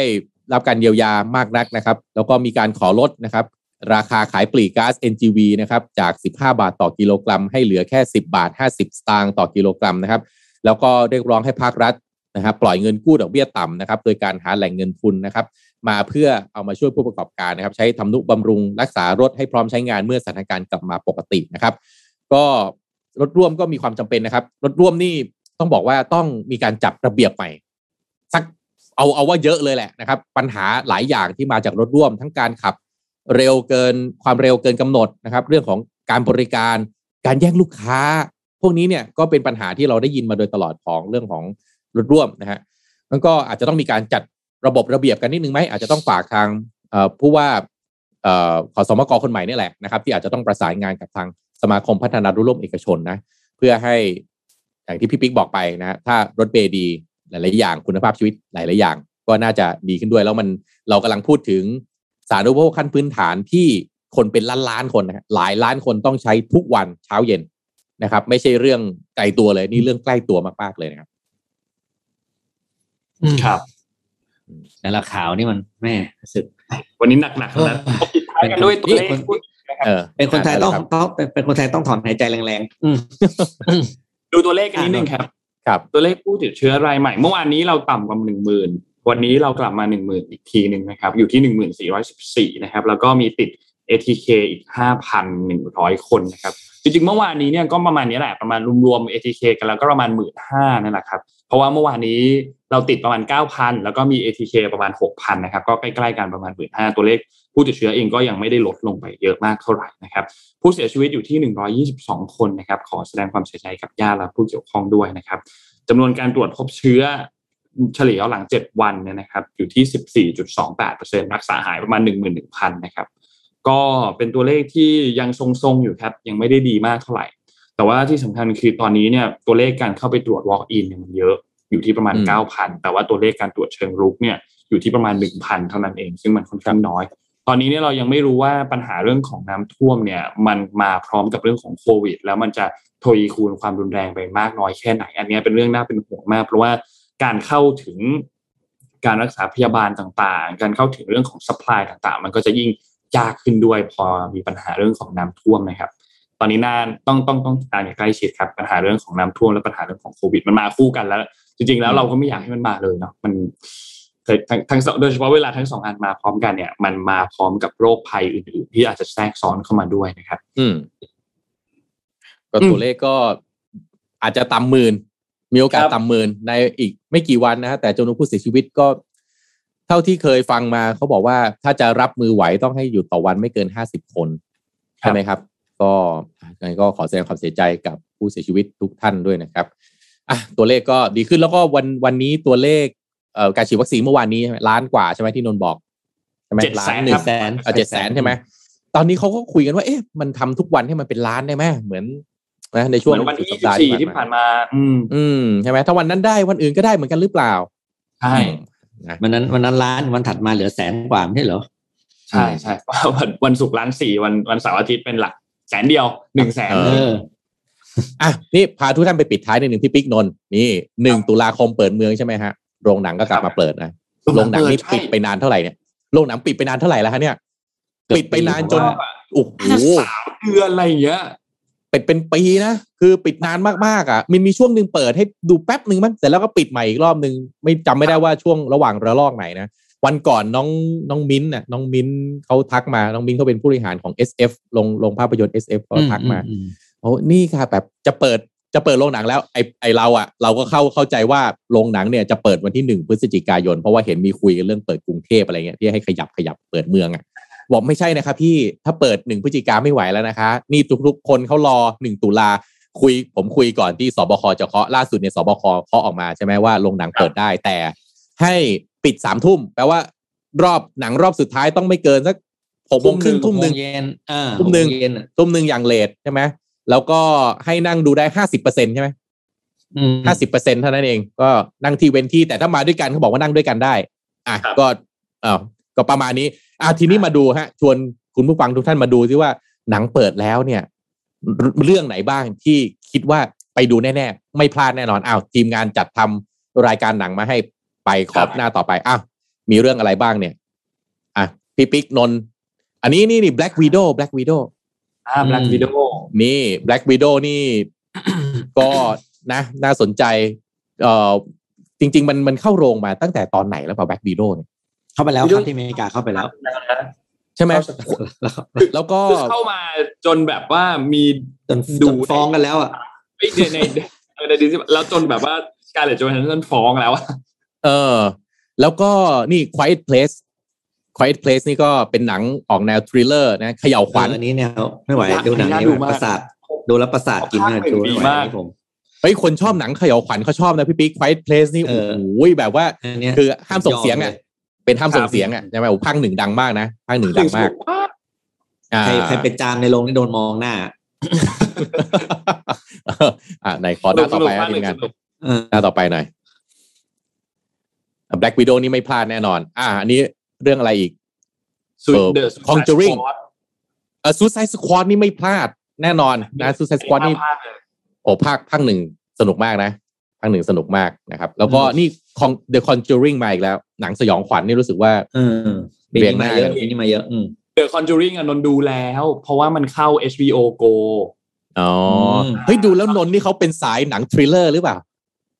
รับการเยียวยามากนักนะครับ แล้วก็มีการขอลดนะครับ ราคาขายปลีกก๊าซ NGV นะครับจาก 15 บาทต่อกิโลกรัม ให้เหลือแค่ 10 บาท 50 สตางค์ต่อกิโลกรัมนะครับ แล้วก็เรียกร้องให้ภาครัฐนะครับปล่อยเงินกู้ดอกเบี้ยต่ำนะครับโดยการหาแหล่งเงินทุนนะครับ มาเพื่อเอามาช่วยผู้ประกอบการนะครับ ใช้ทำนุบำรุงรักษารถให้พร้อมใช้งานเมื่อสถานการณ์กลับมาปกตินะครับ ก็รถร่วมก็มีความจำเป็นนะครับ รถร่วมนี่ต้องบอกว่าต้องมีการจับระเบียบใหม่สักเอาเอาว่าเยอะเลยแหละนะครับ ปัญหาหลายอย่างที่มาจากรถร่วมทั้งการขับ เร็วเกินความเร็วเกินกำหนดนะครับ เรื่องของการบริการ การแย่งลูกค้า พวกนี้เนี่ยก็เป็นปัญหาที่เราได้ยินมาโดยตลอดของเรื่องของรถร่วมนะฮะมันก็อาจจะต้องมีการจัดระบบระเบียบกันนิดนึงไหมอาจจะต้องฝากทางผู้ว่าออขอสมกคนใหม่นี่แหละนะครับ ที่อาจจะต้องประสานงานกับทางสมาคมพัฒนารถร่วมเอกชนนะเพื่อให้อย่างที่พี่ปิ๊กบอกไปนะถ้ารถเบดีหลาย ๆ อย่างคุณภาพชีวิตหลาย ๆ อย่าง ก็น่าจะดีขึ้นด้วยแล้วมันเรากำลังพูดถึง สาธารณูปโภคขั้นพื้นฐานที่คนเป็นล้านล้านๆคนนะฮะหลายล้านคนต้องใช้ทุกวันเช้าเย็นนะครับ ไม่ใช่เรื่องไกลตัวเลย นี่เรื่องใกล้ตัวมากๆเลยนะครับครับแต่ละข่าวนี่มันแม่รู้สึก วันนี้หนักๆนะปิดท้ายกันด้วยตัวเลขเออเป็นคนไทยต้องครับต้องเป็นเป็นคนไทยต้องถอนหายใจแรงๆอืมดูตัวเลขกันนิดนึงครับครับ ตัวเลขผู้ติดเชื้อรายใหม่ เมื่อวานนี้เราต่ำกว่าหนึ่งหมื่น วันนี้เรากลับมาหนึ่งหมื่นอีกทีหนึ่งนะครับ อยู่ที่หนึ่งหมื่นสี่ร้อยสิบสี่นะครับ แล้วก็มีติด ATK อีกห้าพันหนึ่งร้อยคนนะครับ จริงๆ เมื่อวานนี้เนี่ยก็ประมาณนี้แหละ ประมาณรวมๆ ATK กันแล้วก็ประมาณหมื่นห้านั่นแหละครับ เพราะว่าเมื่อวานนี้เราติดประมาณเก้าพันแล้วก็มี ATK ประมาณหกพันนะครับ ก็ใกล้ๆกันประมาณหมื่นห้าตัวเลขผู้ติดเชื้อเองก็ยังไม่ได้ลดลงไปเยอะมากเท่าไหร่นะครับ ผู้เสียชีวิตอยู่ที่ 122 คนนะครับ ขอแสดงความเสียใจกับญาติและผู้เกี่ยวข้องด้วยนะครับจำนวนการตรวจพบเชื้อ เฉลี่ยหลัง 7 วันเนี่ยนะครับอยู่ที่ 14.28%รักษาหายประมาณ 11,000นะครับก็เป็นตัวเลขที่ยังทรงๆอยู่ครับยังไม่ได้ดีมากเท่าไหร่ แต่ว่าที่สำคัญคือตอนนี้เนี่ยตัวเลขการเข้าไปตรวจ walk in เนี่ยมันเยอะอยู่ที่ประมาณอืม9,000 แต่ว่าตัวเลขการตรวจเชิงรุกเนี่ยอยู่ที่ประมาณ 1,000 เท่านั้นเอง ซึ่งมันค่อนข้างน้อย ตอนนี้เนี่ยเรายังไม่รู้ว่าปัญหาเรื่องของน้ำท่วมเนี่ยมันมาพร้อมกับเรื่องของโควิด แล้วมันจะทวีคูณความรุนแรงไปมากน้อยแค่ไหน อันเนี้ยเป็นเรื่องน่าเป็นห่วงมาก เพราะว่า การเข้าถึงการรักษาพยาบาลต่างๆ การเข้าถึงเรื่องของ supply ต่างๆ มันก็จะยิ่งยากขึ้นด้วยพอมีปัญหาเรื่องของน้ำท่วมนะครับ ตอนนี้น่าต้องต้องต้องติดตามอย่างใกล้ชิดครับปัญหาเรื่องของน้ำท่วมและปัญหาเรื่องของโควิดมันมาคู่กันแล้ว จริงๆแล้วเราก็ไม่อยากให้มันมาเลยเนาะมันทั้งทั้งโดยเฉพาะเวลาทั้งสองอันมาพร้อมกันเนี่ย มันมาพร้อมกับโรคภัยอื่นๆ ที่อาจจะแทรกซ้อนเข้ามาด้วยนะครับ อืมก็ตัวเลขก็อาจจะต่ำหมื่น มีโอกาสครับต่ำหมื่นในอีกไม่กี่วันนะฮะแต่จำนวนผู้เสียชีวิตก็ เท่าที่เคยฟังมาเขาบอกว่าถ้าจะรับมือไหวต้องให้อยู่ต่อวันไม่เกินห้าสิบคนใช่ไหมครับ ก็ยังไงก็ขอแสดงความเสียใจกับผู้เสียชีวิตทุกท่านด้วยนะครับอะตัวเลขก็ดีขึ้นแล้วก็วันวันนี้ตัวเลขเอ่อการฉีดวัคซีนเมื่อวานนี้ใช่ไหมล้านกว่าใช่ไหมที่นนท์บอกใช่ไหมเจ็ดล้าแสนนหนึ่ครังบแสนเจ็ดแสนใช่ไหมตอนนี้เขาก็คุยกันว่า เอ๊ะมันทำทุกวันให้มันเป็นล้านได้ไหมเหมือน นะในช่วงเหมือนวันที่สุดสัปดาห์24 ที่ผ่านมา อืมอืมใช่ไหมถ้าวันนั้นได้วันอื่นก็ได้เหมือนกันหรือเปล่าใช่นะวันนั้นวันนั้นล้านวันถัดมาเหลือแสนกว่าไม่ใช่เหรอใช่ใช่วันวันศุกร์ล้านสี่วันวันเสาร์อาทิตย์เป็นหลักแสนเดียวหนึ่งแสนเอเอออะนี่พาทุกท่านไปปิดท้ายในหนึ่งพี่ปิ๊กนนท์นี่หนึ่งตุลาคมเปิดเมืองใช่ไหมฮะโรงหนังก็กลับมาเปิดนะโรงหนังนี่ปิดไปนานเท่าไหร่เนี่ยโรงหนังปิดไปนานเท่าไหร่แล้วฮะเนี่ยเกือบปิดไปนานจนปีกว่าโอ้โหสามเดือนอะไรอย่างเงี้ยเป็นเป็นปีนะคือปิดนานมากๆอะมันมีช่วงหนึ่งเปิดให้ดูแป๊บหนึ่งมั้งเสร็จแล้วก็ปิดใหม่อีกรอบหนึ่งไม่จำไม่ได้ว่าช่วงระหว่างระลอกไหนนะวันก่อนน้องน้องมิ้นท์น่ะน้องมิ้นท์เขาทักมาน้องมิ้นท์เขาเป็นผู้บริหารของ SF ลงลงภาพยนตร์ SF เขาทักมาอือืโอ้นี่ค่ะแบบจะเปิดจะเปิดโรงหนังแล้วไอไอเราอะเราก็เข้าเข้าใจว่าโรงหนังเนี่ยจะเปิดวันที่หนึ่งพฤศจิกายน เพราะว่าเห็นมีคุยกันเรื่องเปิดกรุงเทพอะไรเงี้ยที่ให้ขยับขยับเปิดเมืองอะ บอกไม่ใช่นะครับพี่ถ้าเปิดหนึ่งพฤศจิกาไม่ไหวแล้วนะคะ นี่ทุกๆ คนเขารอหนึ่งตุลาคุยผมคุยก่อนที่สบคจะเคาะล่าสุดเนี่ยสบคเคาะออกมาใช่ไหมว่าโรงหนังเปิดได้แต่ให้ปิดสามทุ่มแปลว่ารอบหนังรอบสุดท้ายต้องไม่เกินสักหกโมงครึ่งทุ่มหนึ่งโมเย็นอ่าทุ่มหนึ่งกโเย็นอะทุ่มหนึ่งอย่างเลทใช่ไหมแล้วก็ให้นั่งดูได้ห้าสิบเปอร์เซ็นใช่ไหมอืมห้าสิบเปอร์เซ็นเท่านั้นเอง ก็นั่งที่เว้นที่แต่ถ้ามาด้วยกันเขาบอกว่านั่งด้วยกันได้ อะครับก็เออก็ประมาณนี้ อะทีนี้มาดูฮะ ชวนคุณผู้ฟังทุกท่านมาดูซิว่าหนังเปิดแล้วเนี่ย เรื่องไหนบ้างที่คิดว่าไปดูแน่ๆ ไม่พลาดแน่นอนอ้าวทีมงานจัดทำรายการหนังมาให้ไปขอบหน้าต่อไปอ้าวมีเรื่องอะไรบ้างเนี่ย อะพี่ปิ๊กนนท์อันนี้นี่นี่ Black Widow Black Widow อ่า Black อืม Widow นี่ Black Widow นี่ ก็นะ น่าสนใจ เอ่อจริง ๆ มันมันเข้าโรงมาตั้งแต่ตอนไหนแล้วเปล่า Black Widow เนี่ย เข้าไปแล้วครับที่อเมริกาเข้าไปแล้ว ใช่ไหมแล้วแล้วก็คือเข้ามาจนแบบว่ามีจนดูจนฟ้องกันแล้วอะในในในในดิสแล้วจนแบบว่าการเลตโจนนั้นฟ้องแล้วอะเออ แล้วก็นี่ Quiet Place Quiet Place นี่ก็เป็นหนังออกแนว thriller นะเขย่าขวัญเอออันนี้แนวไม่ไหวดูหนังนี้แบบประสาทดูแล้วประสาทกินนะดูไม่ไหวอันนี้ผมเฮ้ยคนชอบหนังเขย่าวขวัญเขาชอบนะพี่ปิ๊ก Quiet Place นี่เอโอ้อโหแบบว่าอันเนี้ยคือห้ามส่งเสียงอะยอม เลยเป็นห้ามส่งเสียงอะใช่ไหมโอ้ภาคหนึ่งดังมากนะภาคหนึ่งดังมากอ่าใครใครเป็นจามในโรงนี่โดนมองหน้าอ่าไหนขอหน้าต่อไปนะทีมงานเออหน้าต่อไปหน่อย Black Widow นี่ไม่พลาดแน่นอน อ่า อันนี้เรื่องอะไรอีกสุดเออเดอะ Conjuring เออ Suicide Squad นี่ไม่พลาด แน่นอนนะ Suicide Squad นี่โอ้ภาคภาคหนึ่งสนุกมากนะภาคหนึ่งสนุกมากนะครับ แล้วก็นี่ Con- The Conjuring มาอีกแล้ว หนังสยองขวัญนี่รู้สึกว่าเออปีนี้มาเยอะปีนี้มาเยอะอืมเดอะคอนจูริงอะนนดูแล้ว เพราะว่ามันเข้า HBO Go อ๋ออมเฮ้ยดูแล้วนนท์นี่เขาเป็นสายหนัง thriller หรือเปล่า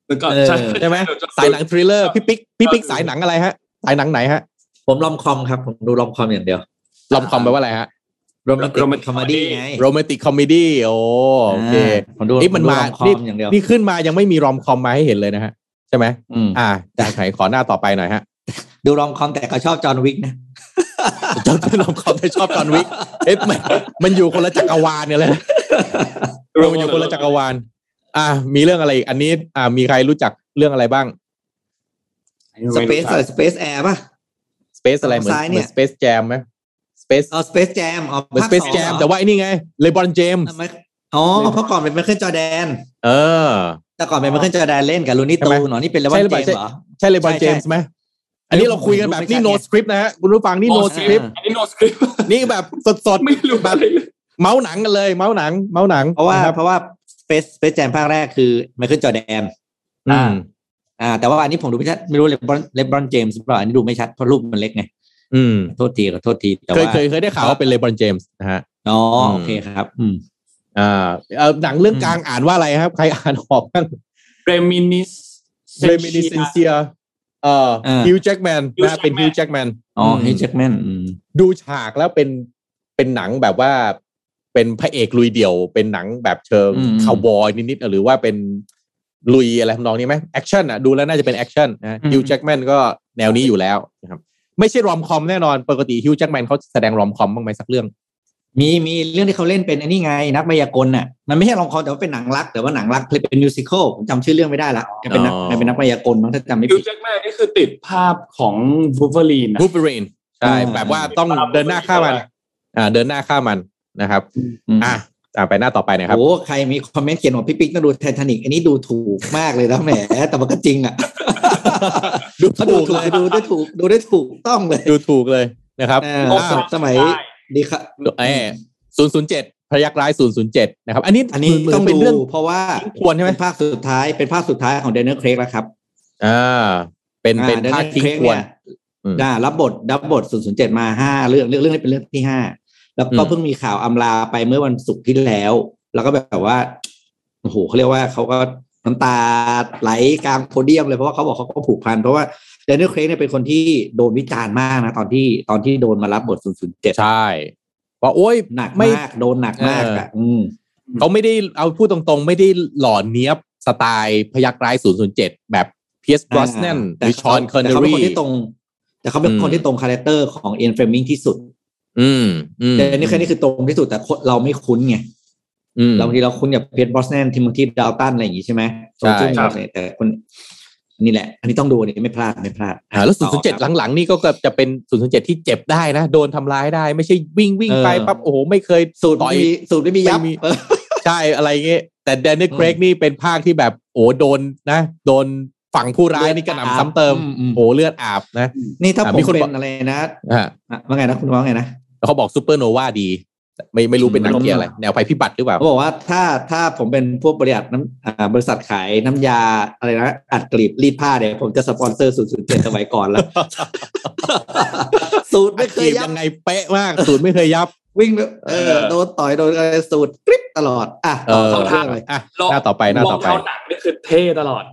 แล้วก็เออใช่ใช่ไหมสายหนัง thriller พี่ปิ๊กพี่ปิ๊กสายหนังอะไรฮะ สายหนังไหนฮะ ผมลอมคอมครับผมดูลอมคอมอย่างเดียวลอมคอมแปลว่าอะไรฮะโรแมนติกคอมเมดี้ไงโรแมนติกคอมเมดี้โอโอเคาผมดูนี่มันมาผดูลอมคอนี่มอย่างเดียวนี่ขึ้นมายังไม่มี rom-com มาให้เห็นเลยนะฮะ ใช่ไหมอืมอ่าจากไหนขอหน้าต่อไปหน่อยฮะ ดู rom-com แต่ก็ชอบจอห์นวิกนะจอห์น rom-com ที่ชอบจอห์นวิกเอ๊ะมันมันอยู่คนละจักรวาลเลยเนี่ยนะมันอยู่คนละจักรวาล อ่า มีเรื่องอะไรอีกอันนี้ อ่า มีใครรู้จักเรื่องอะไรบ้าง Space อะไร Space Air ป่ะ Space อะไรเหมือนซ้ายเหเนี่มือยน Space Jam ไหม Space เอา Space Jam เอาเหมือน Space Jam แต่ว่าไอ้นี่ไงเลบรอนเจมส์ทำไมอ๋อเพราะก่อนเป็นไมเคิลจอร์แดน เออ แต่ก่อนเป็นไมเคิลจอร์แดนเล่นกับ Looney ใช่ไหม Tunes เหรอนี่เป็นเลบรอนใช่หรือเปล่าใช่เหรอใช่เลบรอนเจมส์ใช่ไหมอันนี้เราคุยกันแบบนี่ no script นะฮะคุณผู้ฟังนี่ โอ้ no script อันนี้ no script นี่แบบสดแบบไม่รู้อะไรเลยเมาส์หนังกันเลย เมาส์หนัง เมาส์หนัง เพราะว่าเพราะว่า Space Space Jam ภาคแรกคือไมเคิลจอร์แดนอืมอ่า แต่ว่าอันนี้ผมดูไม่ชัดไม่รู้เลบรอนเลบรอนเจมส์หรือเปล่าอันนี้ดูไม่ชัดเพราะรูปมันเล็กไงอืมโทษทีขอโทษทีแต่เคยว่าเคยเคยได้ข่าวว่าเป็นเลบรอนเจมส์นะฮะอ๋ออมโอเคครับ อืม อ่าเอ่อหนังเรื่องกลางอ่านว่าอะไรครับ ใครอ่านออกบ้าง Reminis Reminiscence เอ่ออ่าฮิวจ์แจ็กแมน Hugh นะเป็นฮิวจ์แจ็กแมนอ๋อฮิวจ์แจ็กแมนอืมดูฉากแล้วเป็นเป็นหนังแบบว่าเป็นพระเอกลุยเดี่ยว เป็นหนังแบบเชิงอืมคาวบอยนิดๆหรือว่าเป็นลุยอะไรทำนองนี้ไหม action อะดูแล้วน่าจะเป็น action นะฮิวจ์แจ็กแมนก็แนวนี้อยู่แล้วนะครับไม่ใช่ rom-com แน่นอน ปกติฮิวจ์แจ็กแมนเขาแสดง rom-com บ้างไหมสักเรื่อง มีมีเรื่องที่เขาเล่นเป็นอันนี้ไง นักมายากลน่ะมันไม่ใช่ rom-com แต่ว่าเป็นหนังรัก แต่ว่าหนังรักเป็น musical ผมจำชื่อเรื่องไม่ได้ละแกเป็นนักอ๋อแกเป็นนักมายากลมั้งถ้าจำไม่ฮิวผิดแจ็คแมนนี่คือติดภาพของวูฟเวอรีนบูเบรีนใช่อ่าแบบว่าต้องเดินหน้าฆ่ามัน อ่า เดินหน้าฆ่ามันนะครับอืมอะอ่าไปหน้าต่อไปนะครับโอ้ใครมีคอมเมนต์เขียนว่าพี่ปิ๊กต้องดูไททานิกอันนี้ดูถูกมากเลยนะแหมแต่มันก็จริงอะดูถูกเขาถูดูกถูกเลยดูได้ถูก ดูได้ถูกต้องเลย ดูถูกเลยนะครับเออโอ้สสมัย ดีครับเอศูนย์ศูนย์เจ็ดพยักร้ายศูนย์ศูนย์เจ็ดนะครับ อันนี้อันนี้เหมืต้องเป็นดูเรื่องเพราะว่าควรใช่ไหมเป็นภาคสุดท้ายเป็นภาคสุดท้ายของเดนเนอร์เครกแล้วครับ อ่า เป็นเป็นอ่ภาค Daniel ทิ้ง Craig ควรเนี่ยอืมได้รับบทรับบท007มาห้าเรื่องเรื่องเรื่องนี้เป็นเรื่องที่ห้าแล้วก็อืมเพิ่งมีข่าวอำลาไปเมื่อวันศุกร์ที่แล้ว แล้วก็แบบว่าโอ้โหเขาเรียกว่าเขาก็น้ำตาไหลกลางโพเดียมเลยเพราะว่าเขาบอกเขาก็ผูกพันเพราะว่า เดน i น l ลเครกเนี่ยเป็นคนที่โดนวิจารณ์มากนะ ตอนที่ตอนที่โดนมารับบท 007 ใช่ว่าโอ้ยหนักไม่มากโดนหนักมากเอออะอืมเขาไม่ได้เอาพูดตรงๆ ไม่ได้หล่อเนี้ยบสไตล์พยัคฆ์ร้ายศูนย์ศูนย์เจ็ดแบบเพียร์ซบรอสแนนหรือฌอนคอนเนแต่แต่เขาเป็นคนที่ตรงแต่เขาเป็นอืมคนที่ตรง character ของเอียนเฟลมิงที่สุด อืมอืมแต่นี่แค่นี้คือตรงที่สุดแต่คนเราไม่คุ้นไงอืมเราบางทีเราคุ้นกับเพียร์ซบรอสแนนบางทีทิโมธีดาลตันอะไรอย่างงี้ใช่ไหมใช่ตรงที่แต่คน นี่แหละ อันนี้ต้องดูอันนี้ไม่พลาดไม่พลาดอ่าแล้วศูนย์ศูนย์เจ็ดหลังๆนี่ก็จะเป็นศูนย์ศูนย์เจ็ดที่เจ็บได้นะ โดนทำร้ายได้ ไม่ใช่วิ่งวิ่งไปปั๊บโอ้โหไม่เคยสูตรต่อยไม่มีสูตรไม่มียับไม่มีเออใช่อะไรเงี้ยแต่แดนนี่อืมเครกนี่เป็นภาคที่แบบโอ้โดนนะ โดนฝั่งผู้ร้ายนี่กระหน่ำซ้ำเติมอืมอืมโอ้เลือดอาบนะ นี่ถ้าอะผมีมคนเป็บอกนอะไรนะอ่าอะว่าไงนะคุณว่าไงนะแล้วเขาบอกซูเปอร์โนวาดี ไม่ไม่รู้เป็นหนังเกี่ยวอะไร แนวภัยพิบัติหรือเปล่าเขาบอกว่าถ้าถ้าผมเป็นพวกบริษัทน้ำอ่าบริษัทขายน้ำยาอะไรนะอัดกลีบรีดผ้าเนี่ยผมจะสปอนเซอร์007สมัยก่อนแล้วสูตรไม่เคยยับยังไงเป๊ะมากศูนย์ไม่เคยยับ วิ่งแบบเออโดนต่อยโดนอะไรสูทกริบตลอด อะเออต่อเรื่องอะไรอะหน้าต่อไปหน้าต่อไปมงเข้าหนังนี่คือเท่ตลอด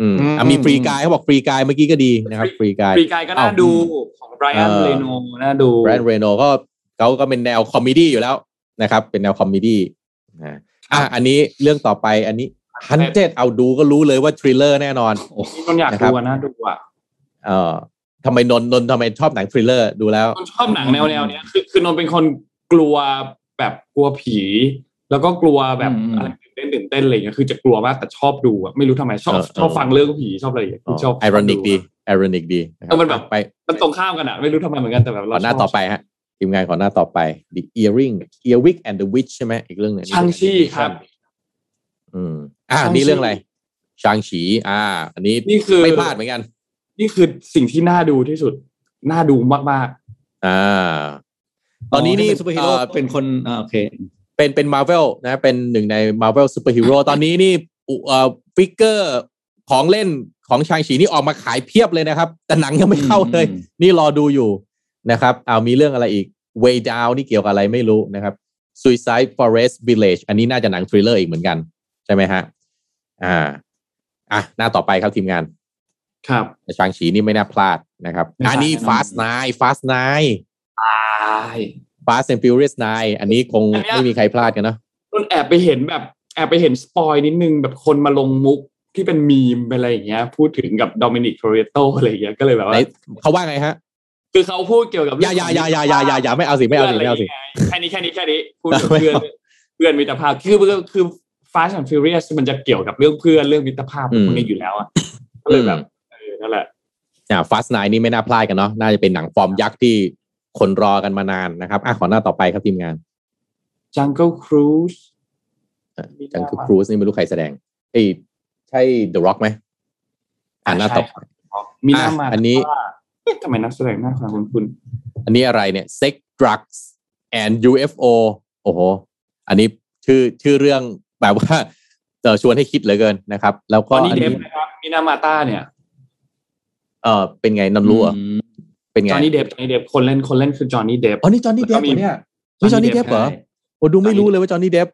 อืมอืมอะมี Free Guy เขาบอก Free Guy เมื่อกี้ก็ดีนะครับ Free Guy Free Guy ก็น่าดูของไรอันเออเรย์โนลด์สน่าดูไรอันเรย์โนลด์สก็ เขาก็เป็นแนว comedy อยู่แล้วนะครับ เป็นแนว comedy นะอะอันนี้เรื่องต่อไปอันนี้ Hunted เอาดูก็รู้เลยว่า thriller แน่นอนนี่คนอยากนะครับดูอะน่าดูอะเอ่อทำไมนนท์นนท์ทำไมชอบหนัง thriller ดูแล้วคนชอบหนังแนวแนวๆเนี้ยคือคือนนท์เป็นคนกลัวแบบกลัวผี แล้วก็กลัวแบบอืมอะไรตื่นเต้นตื่นเต้นอะไรอย่างเงี้ยคือจะกลัวมากแต่ชอบดูอะไม่รู้ทำไมชอบเออเออชอบฟังเรื่องผีชอบอะไรอย่างเงี้ยคือชอบ ironic ดีironic ดีะครัเออมันแบบมันตรงข้ามกันอะไม่รู้ทำไมเหมือนกันแต่แบบเราชอบขอหน้าต่อไปฮะ ทีมงานขอหน้าต่อไป The Earring Earwig and the Witch ใช่ไหมอีกเรื่องหนึงช่างชี่ครับ อืม อ่าชางชี่นี่เรื่องอะไรชางฉีอ่า อันนี้นี่คือไม่พลาดเหมือนกัน นี่คือสิ่งที่น่าดูที่สุด น่าดูมากอ่า ตอนนี้นี่เป็นซูเปอร์ฮีโร่เอ่อเป็นคนอ่าโอเค เป็นเป็น Marvel นะ เป็นหนึ่งใน Marvel Super Hero ตอนนี้นี่อุเอ่อ figure ของเล่นของชางฉีนี่ออกมาขายเพียบเลยนะครับ แต่หนังยังไม่เข้าเลยอืมนี่รอดูอยู่ นะครับเอามีเรื่องอะไรอีก Way Down นี่เกี่ยวกับอะไรไม่รู้นะครับ Suicide Forest Village อันนี้น่าจะหนัง thriller อีกเหมือนกัน ใช่ไหมฮะอ่าอะหน้าต่อไปครับทีมงานๆครับชางฉีนี่ไม่น่าพลาดนะครับไม่พลาดอันนี้แน่นอน Fast Nine Fast Nine ตาย Fast and Furious Nine อันนี้คงอันเนี้ยไม่มีใครพลาดกันเนาะนนแอบไปเห็นแบบแอบไปเห็นสปอยนิดนึงแบบคนมาลงมุกที่เป็นมีมเป็นอะไรอย่างเงี้ย พูดถึงกับโดมินิกโทเรโตอะไรอย่างเงี้ยก็เลยแบบไหนว่าเขาว่าไงฮะ คือเขาพูดเกี่ยวกับอย่าอย่าอย่าอย่าอย่าอย่าอย่าไม่เอาสิไม่เอาสิไม่เอาสิแค่นี้แค่นี้แค่นี้พูดถึงไม่เพื่อนเอาเพื่อนมิตรภาพคือคือคือ Fast and Furious มันจะเกี่ยวกับเรื่องเพื่อนเรื่องมิตรภาพพวกนี้อยู่แล้วอะก็เลยแบบเออนั่นแหละอ่า Fast Nine นี่ไม่น่าพลาดกันเนาะน่าจะเป็นหนังฟอร์มยักษ์ที่คนรอกันมานานนะครับอะขอหน้าต่อไปครับทีมงาน Jungle Cruise จังคือครูซนี่ไม่รู้ใครแสดงเอ้ยใช่ The Rock ไหมอ่านหน้าต่อไปมีหน้ามาอะอันนี้ว่าเอ๊ะ ทำไมนักแสดงหน้าฟังคุณคุณ อันนี้อะไรเนี่ย Sex Drugs and UFO โอ้โห อันนี้ชื่อชื่อเรื่องแบบว่าเออชวนให้คิดเหลือเกินนะครับ แล้วตก็อนนี้อันเดนี้ฟนะครับมีหน้ามาต้าเนี่ย เออเป็นไงนำรู้เหรอเป็นไงจอห์นนี่เดปป์จอห์นนี่เดปป์คนเล่นคนเล่นคือจอห์นนี่เดปป์อ๋อนี่จอห์นนี่เดปป์เหรอเนี่ยนี่จอห์นนี่เดปป์เหรอโอ้ดูไม่รู้เลยว่าจอห์นนี่เดปป์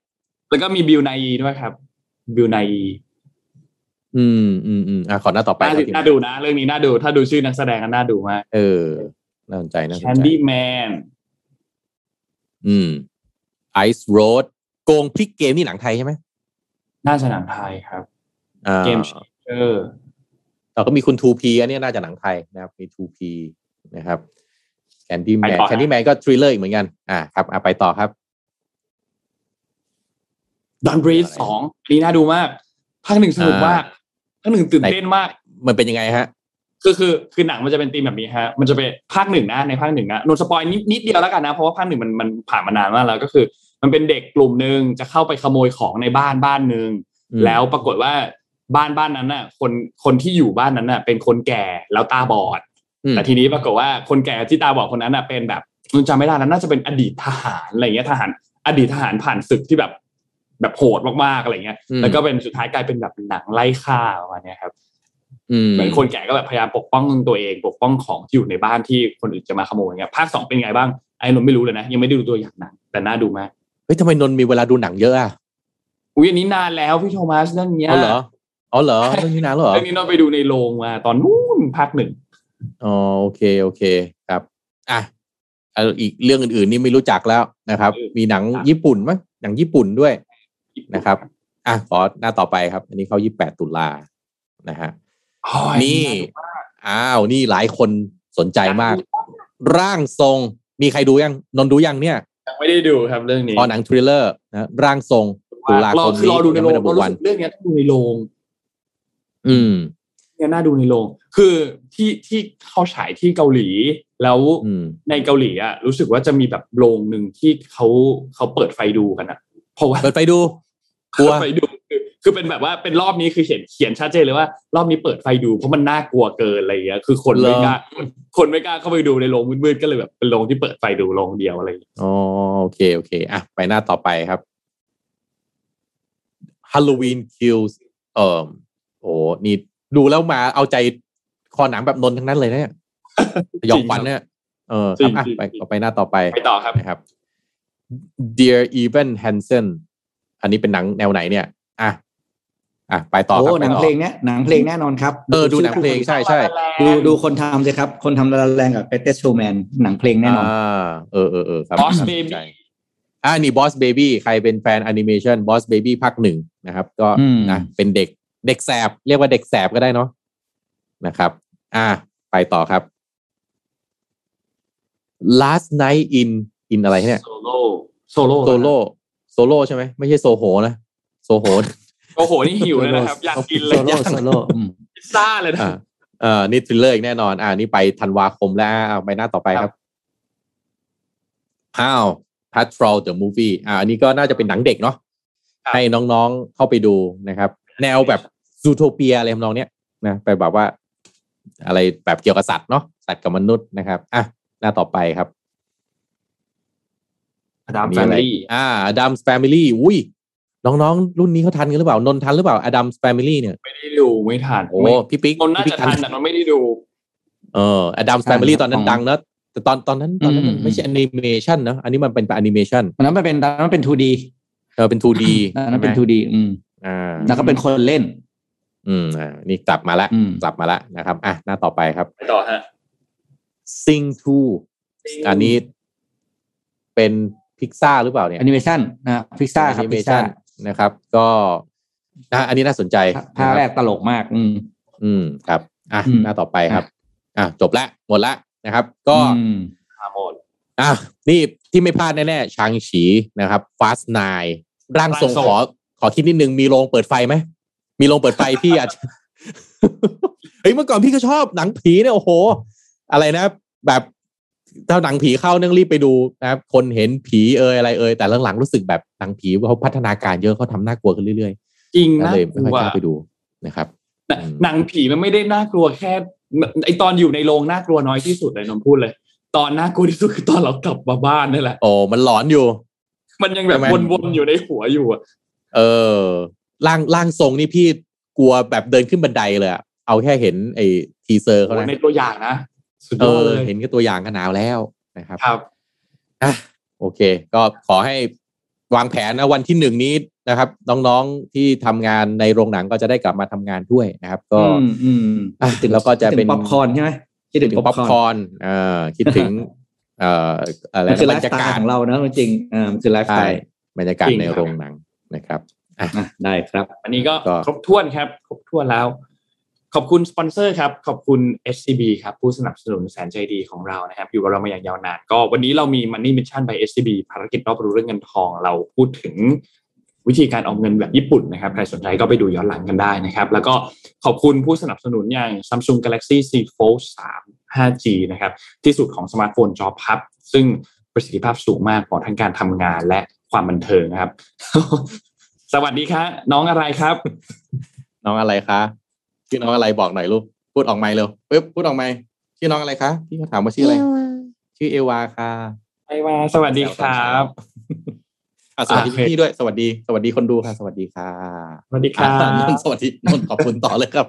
แล้วก็มีบิลไนอีด้วยครับบิลไน อีอืมอืมอืมอะขอหน้าต่อไปน่าครับทีมน่าดูนะ เรื่องนี้น่าดูถ้าดูชื่อนักแสดงก็น่าดูมากเออน่าสนใจน่าสนใจ Candyman อืม Ice Road โกงพลิกเกมนี่หนังไทยใช่ไหมน่าจะหนังไทยครับอ่าเกมเออเราก็มีคุณ 2P อันเนี้ยน่าจะหนังไทยนะครับมี 2P นะครับไปต่อ Candyman Candyman ก็ thriller อีกเหมือนกัน อ่าครับอะไปต่อครับ Don't Breathe สองอันนี้น่าดูมากภาคหนึ่งสนุกมาก ภาคหนึ่งตื่นเต้นมาก มันเป็นยังไงฮะคือคือคือหนังมันจะเป็นธีมแบบนี้ฮะ มันจะเป็นภาคหนึ่งนะในภาคหนึ่งนะนนท์ spoil นิดนิดเดียวแล้วกันนะ เพราะว่าภาคหนึ่งมันมันผ่านมานานมากแล้วก็คือ มันเป็นเด็กกลุ่มหนึ่งจะเข้าไปขโมยของในบ้านบ้านหนึ่งอืมแล้วปรากฏว่าบ้านบ้านนั้นน่ะ คนคนที่อยู่บ้านนั้นน่ะ เป็นคนแก่แล้วตาบอดอืมแต่ทีนี้ปรากฏว่าคนแก่ที่ตาบอดคนนั้นน่ะเป็นแบบนนจำไม่ได้แล้วน่าจะเป็นอดีตทหารอะไรเงี้ยทหาร อดีตทหารผ่านศึกที่แบบ แบบโหดมากๆอะไรเงี้ยอืมแล้วก็เป็นสุดท้ายกลายเป็นแบบหนังไล่ฆ่าประมาณเนี้ยครับอืมเหมือนคนแก่ก็แบบพยายามปกป้องตัวเอง ปกป้องของที่อยู่ในบ้านที่คนอื่นจะมาขโมยเงี้ยภาคสองเป็นไงบ้างไอ้นนท์ไม่รู้เลยนะยังไม่ได้ดูตัวอย่างหนังแต่น่าดูมากเฮ้ยทำไมนนท์มีเวลาดูหนังเยอะอะอุ้ยอันนี้นานแล้วพี่โทมัสเรื่องเนี้ยอ๋อเหรออ๋อเหรอเรื่องนี้นานแล้วเหรอเรื่องนี้นนท์ไปดูในโรงมาตอนนู้นภาคหนึ่งอ๋อโอเคโอเคครับอะเอาอีกเรื่องอื่นๆนี่ไม่รู้จักแล้วนะครับ มีหนังญี่ปุ่นมั้งหนังญี่ปุ่นด้วย นะครับ อะขอหน้าต่อไปครับ อันนี้เข้ายี่แปดตุลานะฮะโอ้ยนี่าดูมากอ้าวนี่หลายคนสนใจมาก ร่างทรงมีใครดูยังนนท์ดูยังเนี่ยยังไม่ได้ดูครับเรื่องนี้พอหนังทริลเลอร์นะร่างทรงตุลารอคมคือนี้รอดูในยังโรไม่งระเพบุราะรู้วันสึกเรื่องเนี้ยต้องดูในโรงอืมเนี่ยน่าดูในโรงคือที่ที่เขาฉายที่เกาหลี แล้วอืมในเกาหลีอะรู้สึกว่าจะมีแบบโรงหนึ่งที่เขาเขาเปิดไฟดูกันอะเพราะว่าเปิดไฟดู กลัวไฟดูคือคือเป็นแบบว่าเป็นรอบนี้คือเขียนเขียนชัดเจนเลยว่า รอบนี้เปิดไฟดูเพราะมันน่ากลัวเกินอะไรอย่างเงี้ยคือคนไม่กล้าคนไม่กล้าเข้าไปดูในโรงมืดๆก็เลยแบบเป็นโรงที่เปิดไฟดูโรงเดียวอะไรอย่างเงี้ยอ๋อโอเคโอเคอะไปหน้าต่อไปครับ Halloween Kills เอ่อโอ้นี่ดูแล้วมาเอาใจคอหนังแบบนนท์ทั้งนั้นเลยนะเนี่ยสยองขวัญเนี่ยเออครับอะไปไปหน้าต่อไปไปต่อครับนะครับ Dear Evan Hansen อันนี้เป็นหนังแนวไหนเนี่ย อะอะไปต่อคโอ้รับหนังไปต่อเพลงเนี้ยหนังเพลงแน่นอนครับเออดูหนังเพลงใช่ใช่ดูดูคนทำสิครับ คนทำละแรงกับ Greatest Showman หนังเพลงแน่นอนอ่าเออเออเออครับ Boss น่าสน Baby ใจอ่านี่ Boss Baby ใครเป็นแฟนแอนิเมชัน Boss Baby ภาคหนึ่งนะครับ ก็อืมนะเป็นเด็กเด็กแสบ เรียกว่าเด็กแสบก็ได้เนาะนะครับ อ่า ไปต่อครับ Last Night in in อะไรเนี่ยโซโล่โซโล่โซโล่ โซโล่ใช่ไหมไม่ใช่โซโหนะโซโหโอ้โหนี่หิวเลยนะครับ อยากกินเลโซยโล่โซโล่อืมพิซซ่าเลยนะอ่าเอ่อนี่ทริลเลอร์อีกแน่นอน อ่านี่ไปธันวาคมแล้วอ่าไปหน้าต่อไปครับ How Patrol the Movie อ่าอันนี้ก็น่าจะเป็นหนังเด็กเนาะครับให้น้องๆเข้าไปดูนะครับ แนวแบบซูโทเปียอะไรทำนองเนี้ยนะไปแบบว่า อะไรแบบเกี่ยวกับสัตว์เนาะสัตว์กับมนุษย์นะครับ อะหน้าต่อไปครับ Addams Family อะไรอ่า Addams Family อุ้ยน้องๆ รุ่นนี้เขาทันกันหรือเปล่านนท์ทันหรือเปล่า Addams Family เนี่ยไม่ได้ดูไม่ทันโอ้ไม่พี่ปิ๊กนนท์น่าพี่จะปิ๊กทันแต่นนท์ไม่ได้ดู เออ Addams ใช่ Family ครับตอนนั้นของดังเนอะแต่ตอนตอนนั้นตอนนั้นมันอืมไม่ใช่แอนิเมชันนะอันนี้มันเป็นแอนิเมชันอันนั้นมันเป็นอันนั้นเป็น 2D เออเป็น 2D อันนั้นเป็นใช่ไหม 2D อืมอ่าแล้วก็เป็นคนเล่น อืมอ่านี่กลับมาละอืมกลับมาละนะครับ อะหน้าต่อไปครับไปต่อฮะ Sing 2อันนี้เป็น พิกซ่าหรือเปล่าเนี่ยแอนิเมชันนะพิซซ่าครับแอนิเมพิซซ่าชันนะครับ ก็นะอันนี้น่าสนใจภาคแรนะกครับตลกมาก อืม อืมครับ อะอืมหน้าต่อไปครับ อะจบละหมดละนะครับ ก็อืมฮาร์โมนอะนี่ที่ไม่พลาดแน่ๆชางฉีนะครับฟาสไนร่างทรงร่างทรงขอขอคิดนิดนึงมีโรงเปิดไฟไหมมีโรงเปิดไฟพี่อาจจะเฮ้ยเมื่อก่อนพี่ก็ชอบหนังผีเนี่ยโอ้โห อะไรนะ แบบ ถ้าหนังผีเข้านั่งรีบไปดูนะครับคนเห็นผีเอ่ยอะไรเอ่ยแต่หลังๆรู้สึกแบบหนังผีเขาพัฒนาการเยอะเขาทำน่ากลัวขึ้นเรื่อยจริงๆก็นะเลยไม่ค่อยว่ากล้าไปดูนะครับหนังหนังผีมันไม่ได้น่ากลัวแค่ไอตอนอยู่ในโรงน่ากลัวน้อยที่สุดเลยนนท์พูดเลย ตอนน่ากลัวที่สุดคือตอนเรากลับมาบ้านนี่แหละโอ้มันหลอนอยู่ มันยังแบบใช่ไหมวนๆอยู่ในหัวอยู่อะเออร่างร่างทรงนี่พี่กลัวแบบเดินขึ้นบันไดเลยอะเอาแค่เห็นไอ้ teaser เขาโอ้นะในตัวอย่างนะ เออสุดยอดเลยเห็นแค่ตัวอย่างก็หนาวแล้วนะครับครับอะโอเค ก็ขอให้วางแผนนะวันที่หนึ่งนี้นะครับ น้องๆที่ทำงานในโรงหนังก็จะได้กลับมาทำงานด้วยนะครับ ก็อืมอืมอะแล้วก็จะเป็นป๊อปคอร์นใช่ไหมคิดถึถึงงป๊อปคคออร์นคิดถึงป๊อปคอร์นเอ่อคิดถึงเอ่ออะไรมันคือนะไลบรฟ์รสยาไตกาศล์ของเรานะจริงๆอ่ามันคือไลฟ์สไตใช่ล์บรรยากาศจริงในครับโรงหนังนะครับอะได้ครับ อันนี้ก็ก็ครบถ้วนครับ ครบถ้วนแล้ว ขอบคุณสปอนเซอร์ครับ ขอบคุณ SCB ครับ ผู้สนับสนุนแสนใจดีของเรานะครับ อยู่กับเรามาอย่างยาวนาน ก็วันนี้เรามี Money Mission by SCB ภารกิจรอบรู้เรื่องเงินทอง เราพูดถึงวิธีการออมเงินแบบญี่ปุ่นนะครับ ใครสนใจก็ไปดูย้อนหลังกันได้นะครับ แล้วก็ขอบคุณผู้สนับสนุนอย่าง Samsung Galaxy Z Fold 3 5G นะครับ ที่สุดของสมาร์ทโฟนจอพับ ซึ่งประสิทธิภาพสูงมากเหมาะทั้งการทำงานและความบันเทิงนะครับ สวัสดีครับน้องอะไรครับ น้องอะไรคะ ชื่อน้องอะไรบอกหน่อยลูกพูดออกไมค์เร็วปึ๊บพูดออกไมค์ชื่อน้องอะไรคะพี่เขาถามว่าชื่ออะไร ชื่อเอวาค่ะไอวาสวัสดีครับอะสวัสดีโอเคพี่ด้วยสวัสดี สวัสดีคนดูค่ะ สวัสดีค่ะสวัสดีครัอะนบนท์สวัสดีนนท์ขอบคุณต่อเลยครับ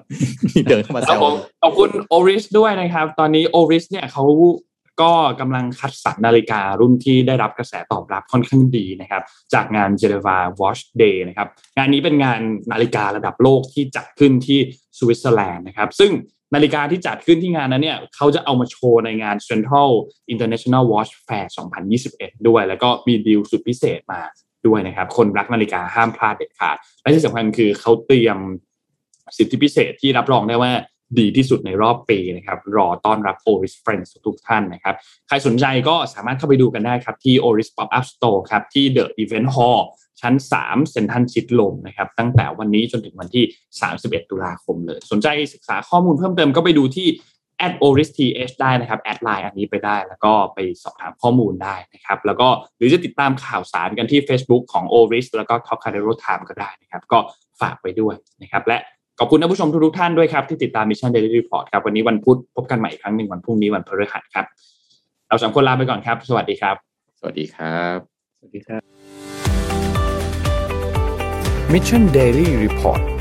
เดินเข้ามาแซครับวผมขอบคุณโอริสด้วยนะครับ ตอนนี้โอริสเนี่ยเขา ก็กำลังคัดสรรนาฬิการุ่นที่ได้รับกระแสตอบรับค่อนข้างดีนะครับ จากงาน Geneva Watch Day นะครับ งานนี้เป็นงานนาฬิการะดับโลกที่จัดขึ้นที่สวิตเซอร์แลนด์นะครับ ซึ่งนาฬิกาที่จัดขึ้นที่งานนั้นเนี่ยเขาจะเอามาโชว์ในงาน Central International Watch Fair 2021 ด้วย แล้วก็มีดีลสุดพิเศษมาด้วยนะครับ คนรักนาฬิกาห้ามพลาดเด็ดขาด และที่สำคัญคือเขาเตรียมสิทธิพิเศษที่รับรองได้ว่า ดีที่สุดในรอบปีนะครับ รอต้อนรับ Oris Friends ทุกท่านนะครับ ใครสนใจก็สามารถเข้าไปดูกันได้ครับ ที่ Oris Pop Up Store ครับ ที่ The Event Hall ชั้น 3 เซ็นทรัลชิดลมนะครับ ตั้งแต่วันนี้จนถึงวันที่ 31 ตุลาคมเลย สนใจศึกษาข้อมูลเพิ่มเติมก็ไปดูที่ at o r i s t h ได้นะครับแอดไลน์อันนี้ไปได้ แล้วก็ไปสอบถามข้อมูลได้นะครับ แล้วก็หรือจะติดตามข่าวสารกันที่ Facebook ของ o r i s แล้วก็ Top c a d e r o Time ก็ได้นะครับ ก็ฝากไปด้วยนะครับ และ ขอบคุณท่านผู้ชมทุกๆท่านด้วยครับที่ติดตาม Mission Daily Report ครับวันนี้วันพุธพบกันใหม่อีกครั้งหนึ่งวันพรุ่งนี้วันพฤหัสครับ เราสามคนลาไปก่อนครับ สวัสดีครับ สวัสดีครับ สวัสดีครับ Mission Daily Report